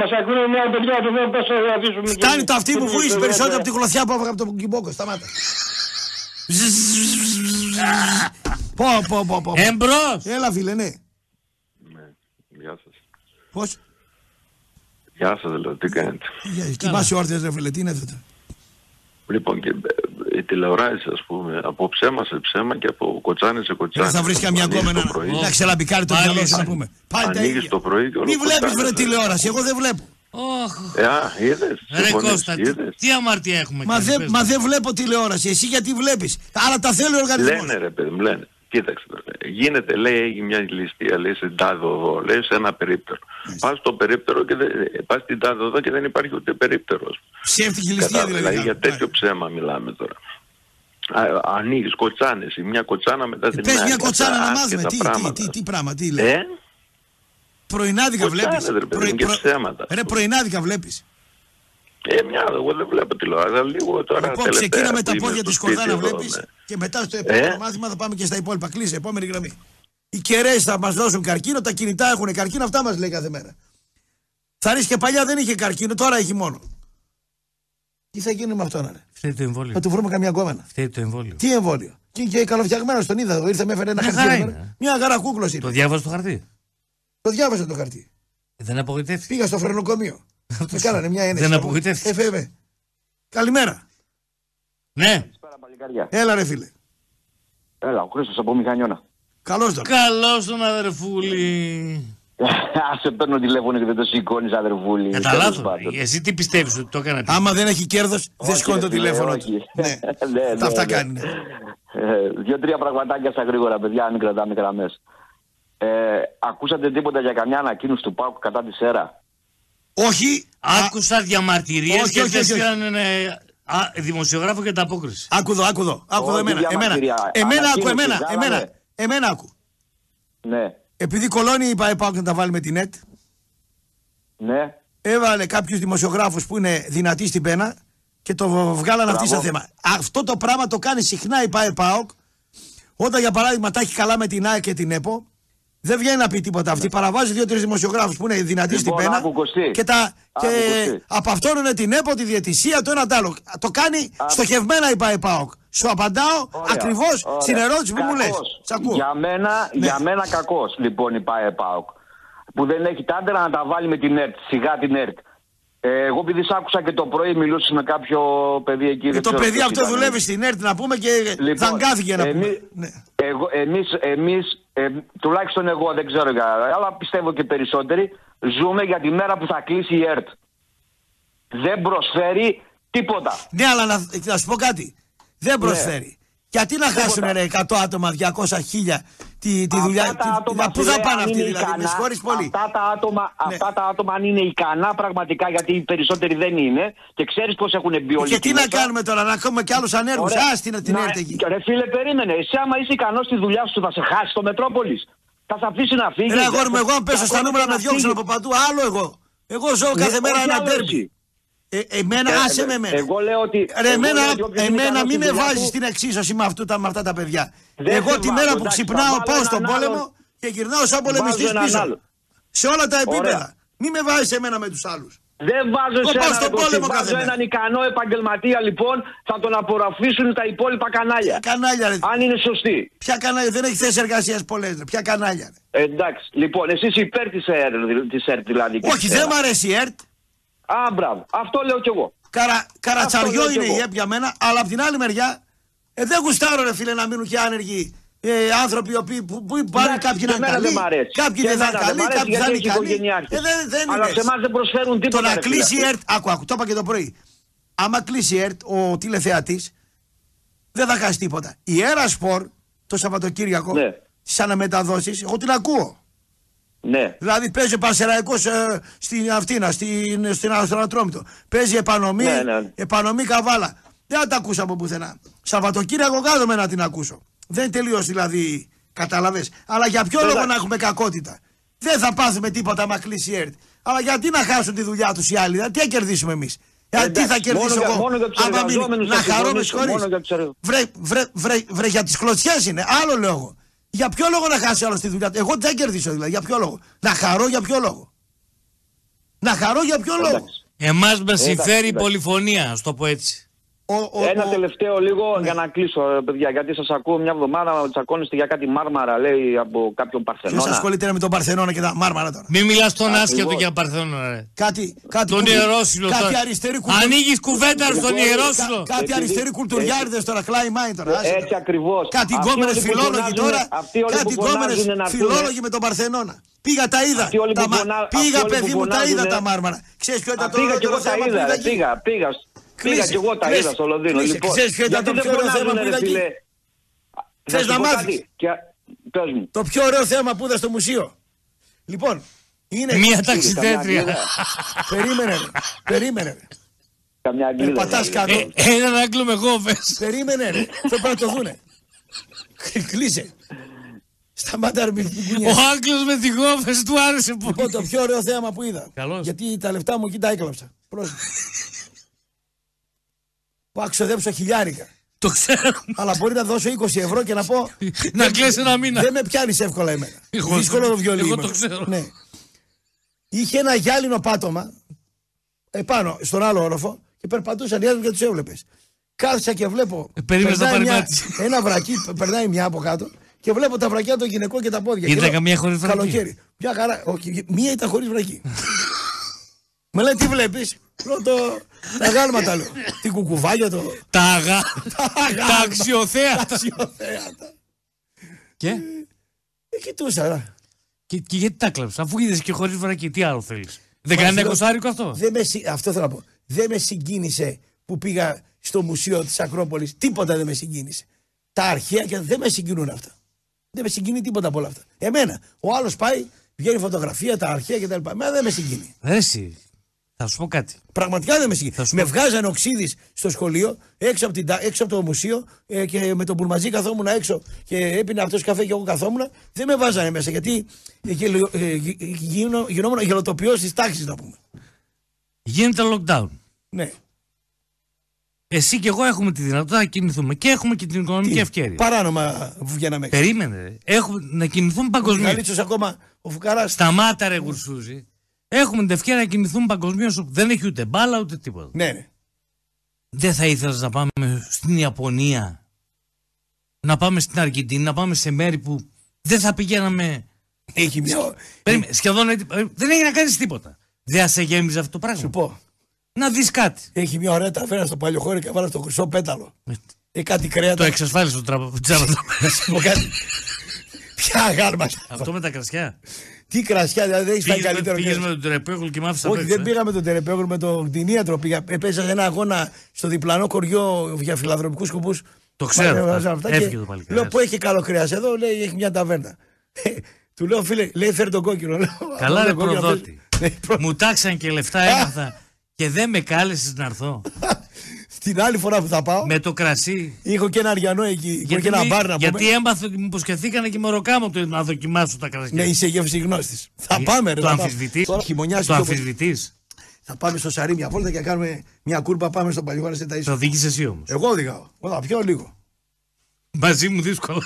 Μας ακούνε μια παιδιά, το δεν πας να γραφήσουμε. Φτάνει το αυτή που βουείς περισσότερο από τη γλωθιά που έβγαλε από τον Κιμπόκο. Σταμάτα. Πω, πω, πω, πω. Εμπρός. Έλα φίλε, ναι. Γεια σας. Πώς; Γεια σας, λέω, τι κάνετε. Για- Κοιμάσαι όρθιος ρε φίλε, τι είναι αυτό. Τώρα. Λοιπόν, και ε, οι τηλεοράσεις, ας πούμε, από ψέμα σε ψέμα και από κοτσάνι σε κοτσάνι. Δεν θα βρεις καμιά Ανοίγεις γκόμενα το πρωί, να ξελαμπικάρει το Πάλι μυαλό σου να εσύ. πούμε. Πάλι τα Ανοίγεις ίδια. το πρωί και όλο Μη βλέπεις κοτσάνι, βρε ρε. τηλεόραση, εγώ δεν βλέπω. Όχ. Ε, α, είδες. Ρε συμφωνείς, Κώστα, τι, είδες. τι αμαρτία έχουμε Μα κάνει, δεν, πες μα μου. δεν βλέπω τηλεόραση, εσύ γιατί βλέπεις. Άρα τα θέλει ο οργανισμός. Λένε ρε παιδί μου, λένε. Κοίταξε τώρα. Γίνεται, λέει, έγινε μια ληστεία, λέει, στην τάδε οδό, λέει, σε ένα περίπτερο. Πας στο περίπτερο και δεν, πας στην τάδε οδό και δεν υπάρχει ούτε περίπτερος. ας πούμε. Ψεύτικη ληστεία Κατά- δηλαδή. για τέτοιο ψέμα μιλάμε τώρα. Α, ανοίγεις κοτσάνες, η μια κοτσάνα μετά την Ε, Πες άλλη. μια κοτσάνα Αυτά να μάθουμε. άσχετα Τι, τι, πράγματα. τι, τι πράγμα, τι λέει. Ε, Πρωινάδικα κοτσάνες, βλέπεις. ρε παιδί μου, και ψέματα. Ρε πρωινάδικα βλέπεις. Ε, μια, εγώ δεν βλέπω τηλεόραση, αλλά λίγο τώρα Λοιπόν, τελευταία ξεκίνα με που τα είμαι πόδια στο της σπίτι σκορδά να εδώ, βλέπεις ναι. και μετά στο επόμενο Ε; μάθημα θα πάμε και στα υπόλοιπα. Κλείσε, επόμενη γραμμή. Οι κεραίες θα μας δώσουν καρκίνο, τα κινητά έχουν καρκίνο, αυτά μας λέει κάθε μέρα. Θα ρίξει και παλιά δεν είχε καρκίνο, τώρα έχει μόνο. Τι θα γίνει με αυτόν, ρε; Φταίει το εμβόλιο. Θα του βρούμε καμιά γκόμενα. Φταίει το εμβόλιο. Τι εμβόλιο; Και, και καλοφτιαγμένος τον είδα εδώ. Ήρθε με έφερε ένα Μια χαρτί. χαρά εδώ είναι. πέρα. Μια χαρά κούκλος είναι. Το διάβασε το χαρτί; Το διάβασα το χαρτί. Ε, Δεν απογοητεύτηκε. Πήγα στο φρενοκομείο. Με κάνανε μια ένεση. Δεν απογοητεύτηκε. Εφεύε. Καλημέρα. Ναι. Έλα ρε φίλε. Έλα, ο Χρήστος από Μηχανιώνα. Καλώς τον. Καλώς τον αδερφούλη. Α σε παίρνω τηλέφωνο και δεν το σηκώνεις αδερφούλη. Κατά Τέλος λάθος. πάντων. Εσύ τι πιστεύεις ότι το έκανα. Άμα δεν έχει κέρδος, δεν Όχι, σηκώνει ρε το φίλε, τηλέφωνο όχι. του. Ναι. Ναι, ναι, Αυτά ναι. κάνει. ναι. Ε, Δύο-τρία πραγματάκια στα γρήγορα, παιδιά, αν μην κρατάμε γραμμές. Ε, ακούσατε τίποτα για καμιά ανακοίνωση του ΠΑΟΚ κατά της ΣΕΡΑ. Όχι. Άκουσα διαμαρτυρίες Όχι, και όχι, δεν όχι, όχι. στείλανε ε, α, δημοσιογράφο και τα απόκριση. Άκου εδώ, άκου εδώ. Άκου εδώ Όχι, εμένα. Εμένα, διαμαρτυρία. εμένα άκου, Ανακοίνωση, εμένα, βγάλαμε. εμένα. Εμένα άκου. Ναι, Επειδή κολώνει η ΠΑΕΠΑΟΚ να τα βάλει με την ΕΤ, ναι. έβαλε κάποιους δημοσιογράφους που είναι δυνατοί στην πένα και το βγάλανε αυτή σαν Μπράβο. θέμα. Αυτό το πράγμα το κάνει συχνά η ΠΑΕΠΑΟΚ όταν για παράδειγμα τα έχει καλά με την ΑΕΚ και την ΕΠΟ. Δεν βγαίνει να πει τίποτα αυτή. Παραβάζει δύο-τρεις δημοσιογράφους που είναι δυνατοί στην Λοιπόν, πένα άκου, Κωστή. και, τα, Άκου, και Κωστή. απαυτώνουν την ΕΠΟ, τη διαιτησία, το ένα το άλλο. Το κάνει Άκου. στοχευμένα η ΠΑΕΠΑΟΚ. Σου απαντάω Ωραία, ακριβώς ωραία. στην ερώτηση που μου λες. Κακός. Σ' ακούω. Για μένα, Ναι. για μένα κακός λοιπόν η ΠΑΕ ΠΑΟΚ. Που δεν έχει τάντερα να τα βάλει με την ΕΡΤ, σιγά την ΕΡΤ. Ε, εγώ επειδή σ' άκουσα και το πρωί μιλούσες με κάποιο παιδί εκεί. Και δεν το ξέρω παιδί ποιος αυτό ήταν. δουλεύει στην ΕΡΤ να πούμε και Λοιπόν, δαγκάθηκε να πούμε. εμείς- Ναι. Εγώ, εμείς, εμείς ε, τουλάχιστον εγώ δεν ξέρω για αλλά πιστεύω και περισσότεροι, ζούμε για τη μέρα που θα κλείσει η ΕΡΤ. Δεν προσφέρει τίποτα. Ναι, αλλά να, να σου πω κάτι. Δεν Ναι. προσφέρει. Γιατί να χάσουν ρε 100 άτομα, 200 χίλια τη, τη δουλειά. Αυτά τα τη- άτομα, Πού θα φίλε, πάνε αν αυτοί είναι δηλαδή, με ικανά, συγχωρείς πολύ. Αυτά τα, άτομα, Ναι. αυτά τα άτομα αν είναι ικανά πραγματικά, γιατί οι περισσότεροι δεν είναι και ξέρεις πώς έχουν μπει όλοι Και εκεί τι να μέσα. κάνουμε τώρα, να έχουμε και άλλους ανέργους. Ωραία. Α την, την Να- ΕΡΤ εκεί. Ρε φίλε, περίμενε. Εσύ άμα είσαι ικανός στη δουλειά σου θα σε χάσει το Μετρόπολης. Θα σε αφήσει να φύγεις. Ρε αγόρι μου, εγώ αν πέσω στα νούμερα με διώξουν από παντού, άλλο εγώ. Εγώ ζω κάθε μέρα ένα τέρμι. Ε, εμένα, Ε, άσε με εμένα. εγώ λέω ότι- Ρε, εγώ εμένα, λέω ότι όποιος είναι εμένα ικανός μην στη με δουλειά βάζεις του- στην εξίσωση με, αυτού, τα- με αυτά τα παιδιά. Δεν εγώ σε τη βάζω, μέρα που εντάξει, ξυπνάω θα πάω βάλω στον έναν πόλεμο άλλον. και γυρνάω σαν πολεμιστή Βάζω έναν πίσω. άλλο. Σε όλα τα επίπεδα. Ωραία. Μην με βάζεις εμένα με τους άλλους. Δεν βάζω Εγώ σε πάω έναν στον Κωστή, πόλεμο κάθε βάζω μέρα. έναν ικανό επαγγελματία λοιπόν, θα τον απορροφήσουν τα υπόλοιπα κανάλια. Κανάλια, ρε; Αν είναι σωστή. Ποια κανάλια, δεν έχεις θέσει εργασίας πολλέ. Ποια κανάλια. Ρε; Ε, εντάξει, λοιπόν, εσείς υπέρ της ΕΡΤ, της ΕΡΤ δηλαδή. και Όχι, της δεν ΕΡΤ. μ' αρέσει η ΕΡΤ. Α, μπράβο. Αυτό λέω κι εγώ. Καρα, καρατσαριό Αυτό λέω είναι κι η εγώ. ΕΠ για μένα, αλλά από την άλλη μεριά ε, δεν γουστάρω ρε φίλε να μείνουν και άνεργοι ε, άνθρωποι οι οποίοι, που, που πάνε Εντάξει, κάποιοι και να είναι εμένα καλοί, δεν μ' αρέσει. κάποιοι Και δεν θα εμένα είναι δεν μ' καλοί, αρέσει κάποιοι θα γιατί είναι έχει καλοί. οικογενειάρχες. Ε, δεν, δεν Αλλά είναι σε έτσι. εμάς δεν προσφέρουν Το τίποτα, να ρε κλείσει η φίλε. ΕΡΤ, άκου, άκου, το είπα και το πρωί. Άμα κλείσει η ΕΡΤ, ο τηλεθεατής δεν θα χάσει τίποτα. Η ΕΡΑ Σπορ το Σαββατοκύριακο Ναι. στις αναμεταδόσεις, εγώ την ακούω. Ναι. Δηλαδή παίζει ο Πανσεραϊκός ε, στην Αυτίνα, στην, στην, στον Ατρόμητο. Παίζει επανομή, Ναι, ναι, ναι. επανομή καβάλα. Δεν θα τα ακούσω από πουθενά. Σαββατοκύριακο κάθομαι να την ακούσω. Δεν τελείω δηλαδή, κατάλαβε. Αλλά για ποιο λόγο Εντάξει. να έχουμε κακότητα; Δεν θα πάθουμε τίποτα άμα κλείσει η ΕΡΤ. Αλλά γιατί να χάσουν τη δουλειά τους οι άλλοι, δηλαδή, τι θα κερδίσουμε εμείς; τι Εντάξει, θα κερδίσω μόνο για- εγώ; μόνο για τους άμα μην- εργαζόμενους να θα χαρώ μες συμφωνήσω, συγχωρείς. μόνο για τους εργα- Βρε, βρε, βρε, βρε, για τις κλωτσιές είναι. Άλλο λέω εγώ. Για ποιο λόγο να χάσει άλλος τη δουλειά του; Εγώ τι θα κερδίσω δηλαδή. Για ποιο λόγο; Να χαρώ για ποιο λόγο; Να χαρώ για ποιο λόγο; Εντάξει. Εμάς με εντάξει, συμφέρει η εντάξει. πολυφωνία, ας το πω έτσι. Ο, ο, Ένα ο- τελευταίο λίγο Ναι. για να κλείσω, ρε παιδιά, γιατί σας ακούω μια εβδομάδα τσακώνεστε για κάτι μάρμαρα, λέει, από κάποιον Ποιος Παρθενώνα. ασχολείται με τον Παρθενώνα και τα μάρμαρα τώρα; Μην μιλάς τον Ακριβώς. άσχετο για Παρθένο, ρε. Κάτι, κάτι, Τον κου- ιερόσυλο κάτι τώρα. αριστερή κουλτουριά. Ανοίγεις κουβέντα στον ιερόσυλο. Κάτι Επειδή- αριστεροί κουλτουριάριδες τώρα, κλάει μάιν τώρα. άσε Έτσι τώρα. ακριβώς. Κάτι Αυτοί γκόμενες όλοι που φιλόλογοι φωνάζουνε- τώρα. αυτοί όλοι Κάτι που γκόμενες φωνάζουνε να πούνε- φιλόλογοι με τον Παρθενώνα. Πήγα τα είδα. Αυτοί όλοι Τα που μα- φωνα- Πήγα αυτοί όλοι παιδί που μου τα είδα φωνάζουνε- τα μάρμαρα. Ξέρεις ποιο Α, ήταν το πήγα κι ωραίο εγώ τα θέμα που είδα, είδα ρε, εκεί; πήγα, πήγα. Πήγα Κλείσε, κι εγώ τα κλείσε, είδα στο Λονδίνο. κλείσε. Λοιπόν, Ξέρεις ποιο ήταν γιατί το δεν πιο ωραίο θέμα φωνάζουνε, που ρε, είδα εκεί; φίλε; Θες σου να πω μάθεις; κάτι. Και... Πες μου. Το πιο ωραίο θέμα που είδα στο μουσείο. Λοιπόν, είναι. Μία καμιά ταξιδέτρια. αγγλίδα. Περίμενε, ρε. Περίμενε. ρε. Καμιά αγγλίδα. πατάς δηλαδή. κάτω. Ε, Έναν Άγγλο με γόβες. Περίμενε, ρε. Αυτό πρέπει να το δούνε; Κλείσε. Σταμάτα ρε μην Ο Άγγλος με τη γόβες του άρεσε Λοιπόν, πολύ. το πιο ωραίο θέαμα που είδα. Καλώς. Γιατί τα λεφτά μου εκεί τα έκλαψα. Πρόσεχε. Που αξοδέψω χιλιάρικα. Το ξέρω. Αλλά μπορεί να δώσω 20 ευρώ και να πω. Να κλαίσει ένα μήνα. Δεν με πιάνεις εύκολα εμένα. Εγώ- Δύσκολο το βιολί. εγώ είμαι. το ξέρω. Ναι. Είχε ένα γυάλινο πάτωμα επάνω στον άλλο όροφο και περπατούσαν οι άνθρωποι και τους έβλεπες. Κάθισα και βλέπω. Ε, περίμενες να περνάει μια- παρεμβάσεις. Ένα βρακί, περνάει μια από κάτω και βλέπω τα βρακιά των γυναικών και τα πόδια. Ήταν Και λέω, καμία χωρίς βρακί; Καλοκαίρι. Μια χαρά. Όχι, μία ήταν χωρίς βρακί. Με λέει τι βλέπεις; Λέω το. Τα γάλματα λέω. Την κουκουβάγια το. Τα αγά. Τα Τα γάλματα. Τα αξιοθέατα. αξιοθέατα. Και, Ε, κοιτούσα. ρε. και, και γιατί τα κλέψα, αφού είδες και χωρίς βρακί, τι άλλο θέλεις; Δεν κάνει ένα Μα, εικοσάρικο αυτό; Δεν με, συ- αυτό θέλω να πω. Δεν με συγκίνησε που πήγα στο μουσείο της Ακρόπολης. Τίποτα δεν με συγκίνησε. Τα αρχαία και δεν με συγκινούν αυτά. Δεν με συγκινεί τίποτα από όλα αυτά. Εμένα. Ο άλλος πάει, βγαίνει φωτογραφία, τα αρχαία κτλ. Εμένα δεν με συγκινεί. Ρε εσύ, θα σου πω κάτι. Πραγματικά δεν με συγκινεί. Θα σου Με πω- βγάζανε οξύδη στο σχολείο, έξω από, την, τα- έξω από το μουσείο ε, και με τον Μπουρμαζί καθόμουν έξω και έπινα αυτός καφέ και εγώ καθόμουν. Δεν με βάζανε μέσα γιατί ε, γελο- ε, γι- γίνω- γινόμουν γελοτοποιός της τάξης, να πούμε. Γίνεται lockdown. Ναι. Εσύ και εγώ έχουμε τη δυνατότητα να κινηθούμε και έχουμε και την οικονομική Τι, ευκαιρία. Παράνομα βγαίναμε έξω. Περίμενε. ρε. Έχουμε να κινηθούμε παγκοσμίως. Γαλίτσος ακόμα ο Φουκαράς. Σταμάτα ρε γουρσούζι. Έχουμε την ευκαιρία να κινηθούμε παγκοσμίως. Δεν έχει ούτε μπάλα ούτε τίποτα. Ναι, ναι. δεν θα ήθελες να πάμε στην Ιαπωνία, να πάμε στην Αργεντινή, να πάμε σε μέρη που δεν θα πηγαίναμε. Έχει μια. Περίμενε, σχεδόν έτσι- ε, δεν έχει να κάνεις τίποτα. Δεν σε γέμιζε αυτό το πράγμα. Σου πω. Να δεις κάτι. Έχει μια ωραία ταβέρνα στο παλιοχώρι και βάλα στο χρυσό πέταλο. Έχει κάτι κρέατα. Το εξασφάλισε το τραπεζι. Να σου πω κάτι. Ποια γάρματα. Αυτό με τα κρασιά. Τι κρασιά, δηλαδή δεν έχεις φάει Πήγες με- καλύτερο. Πήγες κρέας. με τον Τερεπέγουλ και μ' άφησε Όχι, δεν πήγα με τον Τερεπέγουλ, με τον κτηνίατρο. Πήγα, έπαιζα σε ένα αγώνα στο διπλανό χωριό για φιλανθρωπικούς σκοπούς. Το ξέρω αυτό. Έφυγε το παλικάρι. Λέω που έχει καλό κρέας εδώ, λέει έχει μια ταβέρνα. Ε, Του λέω φίλε, λέει φέρει τον κόκκινο. Λέω, Καλά, «Αυτό ρε το κόκκινο προδότη. παίζει». Μου τάξαν και λεφτά έμαθα και δεν με κάλεσες να έρθω. Την άλλη φορά που θα πάω, με το κρασί. έχω και ένα αριανό εκεί. Έχω και ένα μη- μπαρ να πούμε. γιατί έμαθα ότι μου υποσχεθήκανε και με ροκάμο το να δοκιμάσω τα κρασιά. Ναι, είσαι γεύση γνώστη. Θα Ε, πάμε, ρε. Το θα πάμε. αμφισβητείς; Τώρα χειμωνιάζει Το πιο- αμφισβητείς; Θα πάμε στο Σαρί μια βόλτα και να κάνουμε μια κούρπα. Πάμε στον παλιό σε τα Το ίσια. δίκησε εσύ όμως; Εγώ οδηγάω. Εγώ θα πιω λίγο. Μαζί μου δύσκολο.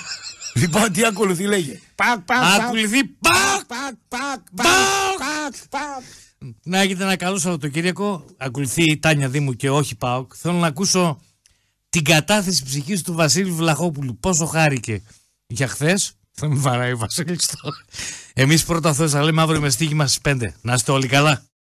Λοιπόν, τι ακολουθεί, λέγε. Πακ, πακ, πακ. Ακολουθεί. Πακ! Πακ, πακ, Πακ! πακ, πακ. Να έχετε ένα καλό Σαββατοκύριακο. Ακολουθεί η Τάνια Δήμου και όχι Πάοκ. Θέλω να ακούσω την κατάθεση ψυχής του Βασίλη Βλαχόπουλου. Πόσο χάρηκε για χθες; Θα με βαράει ο Βασίλη τώρα. Εμείς πρώτα αυτό θα λέμε αύριο με στοίχημα στις 5. Να είστε όλοι καλά.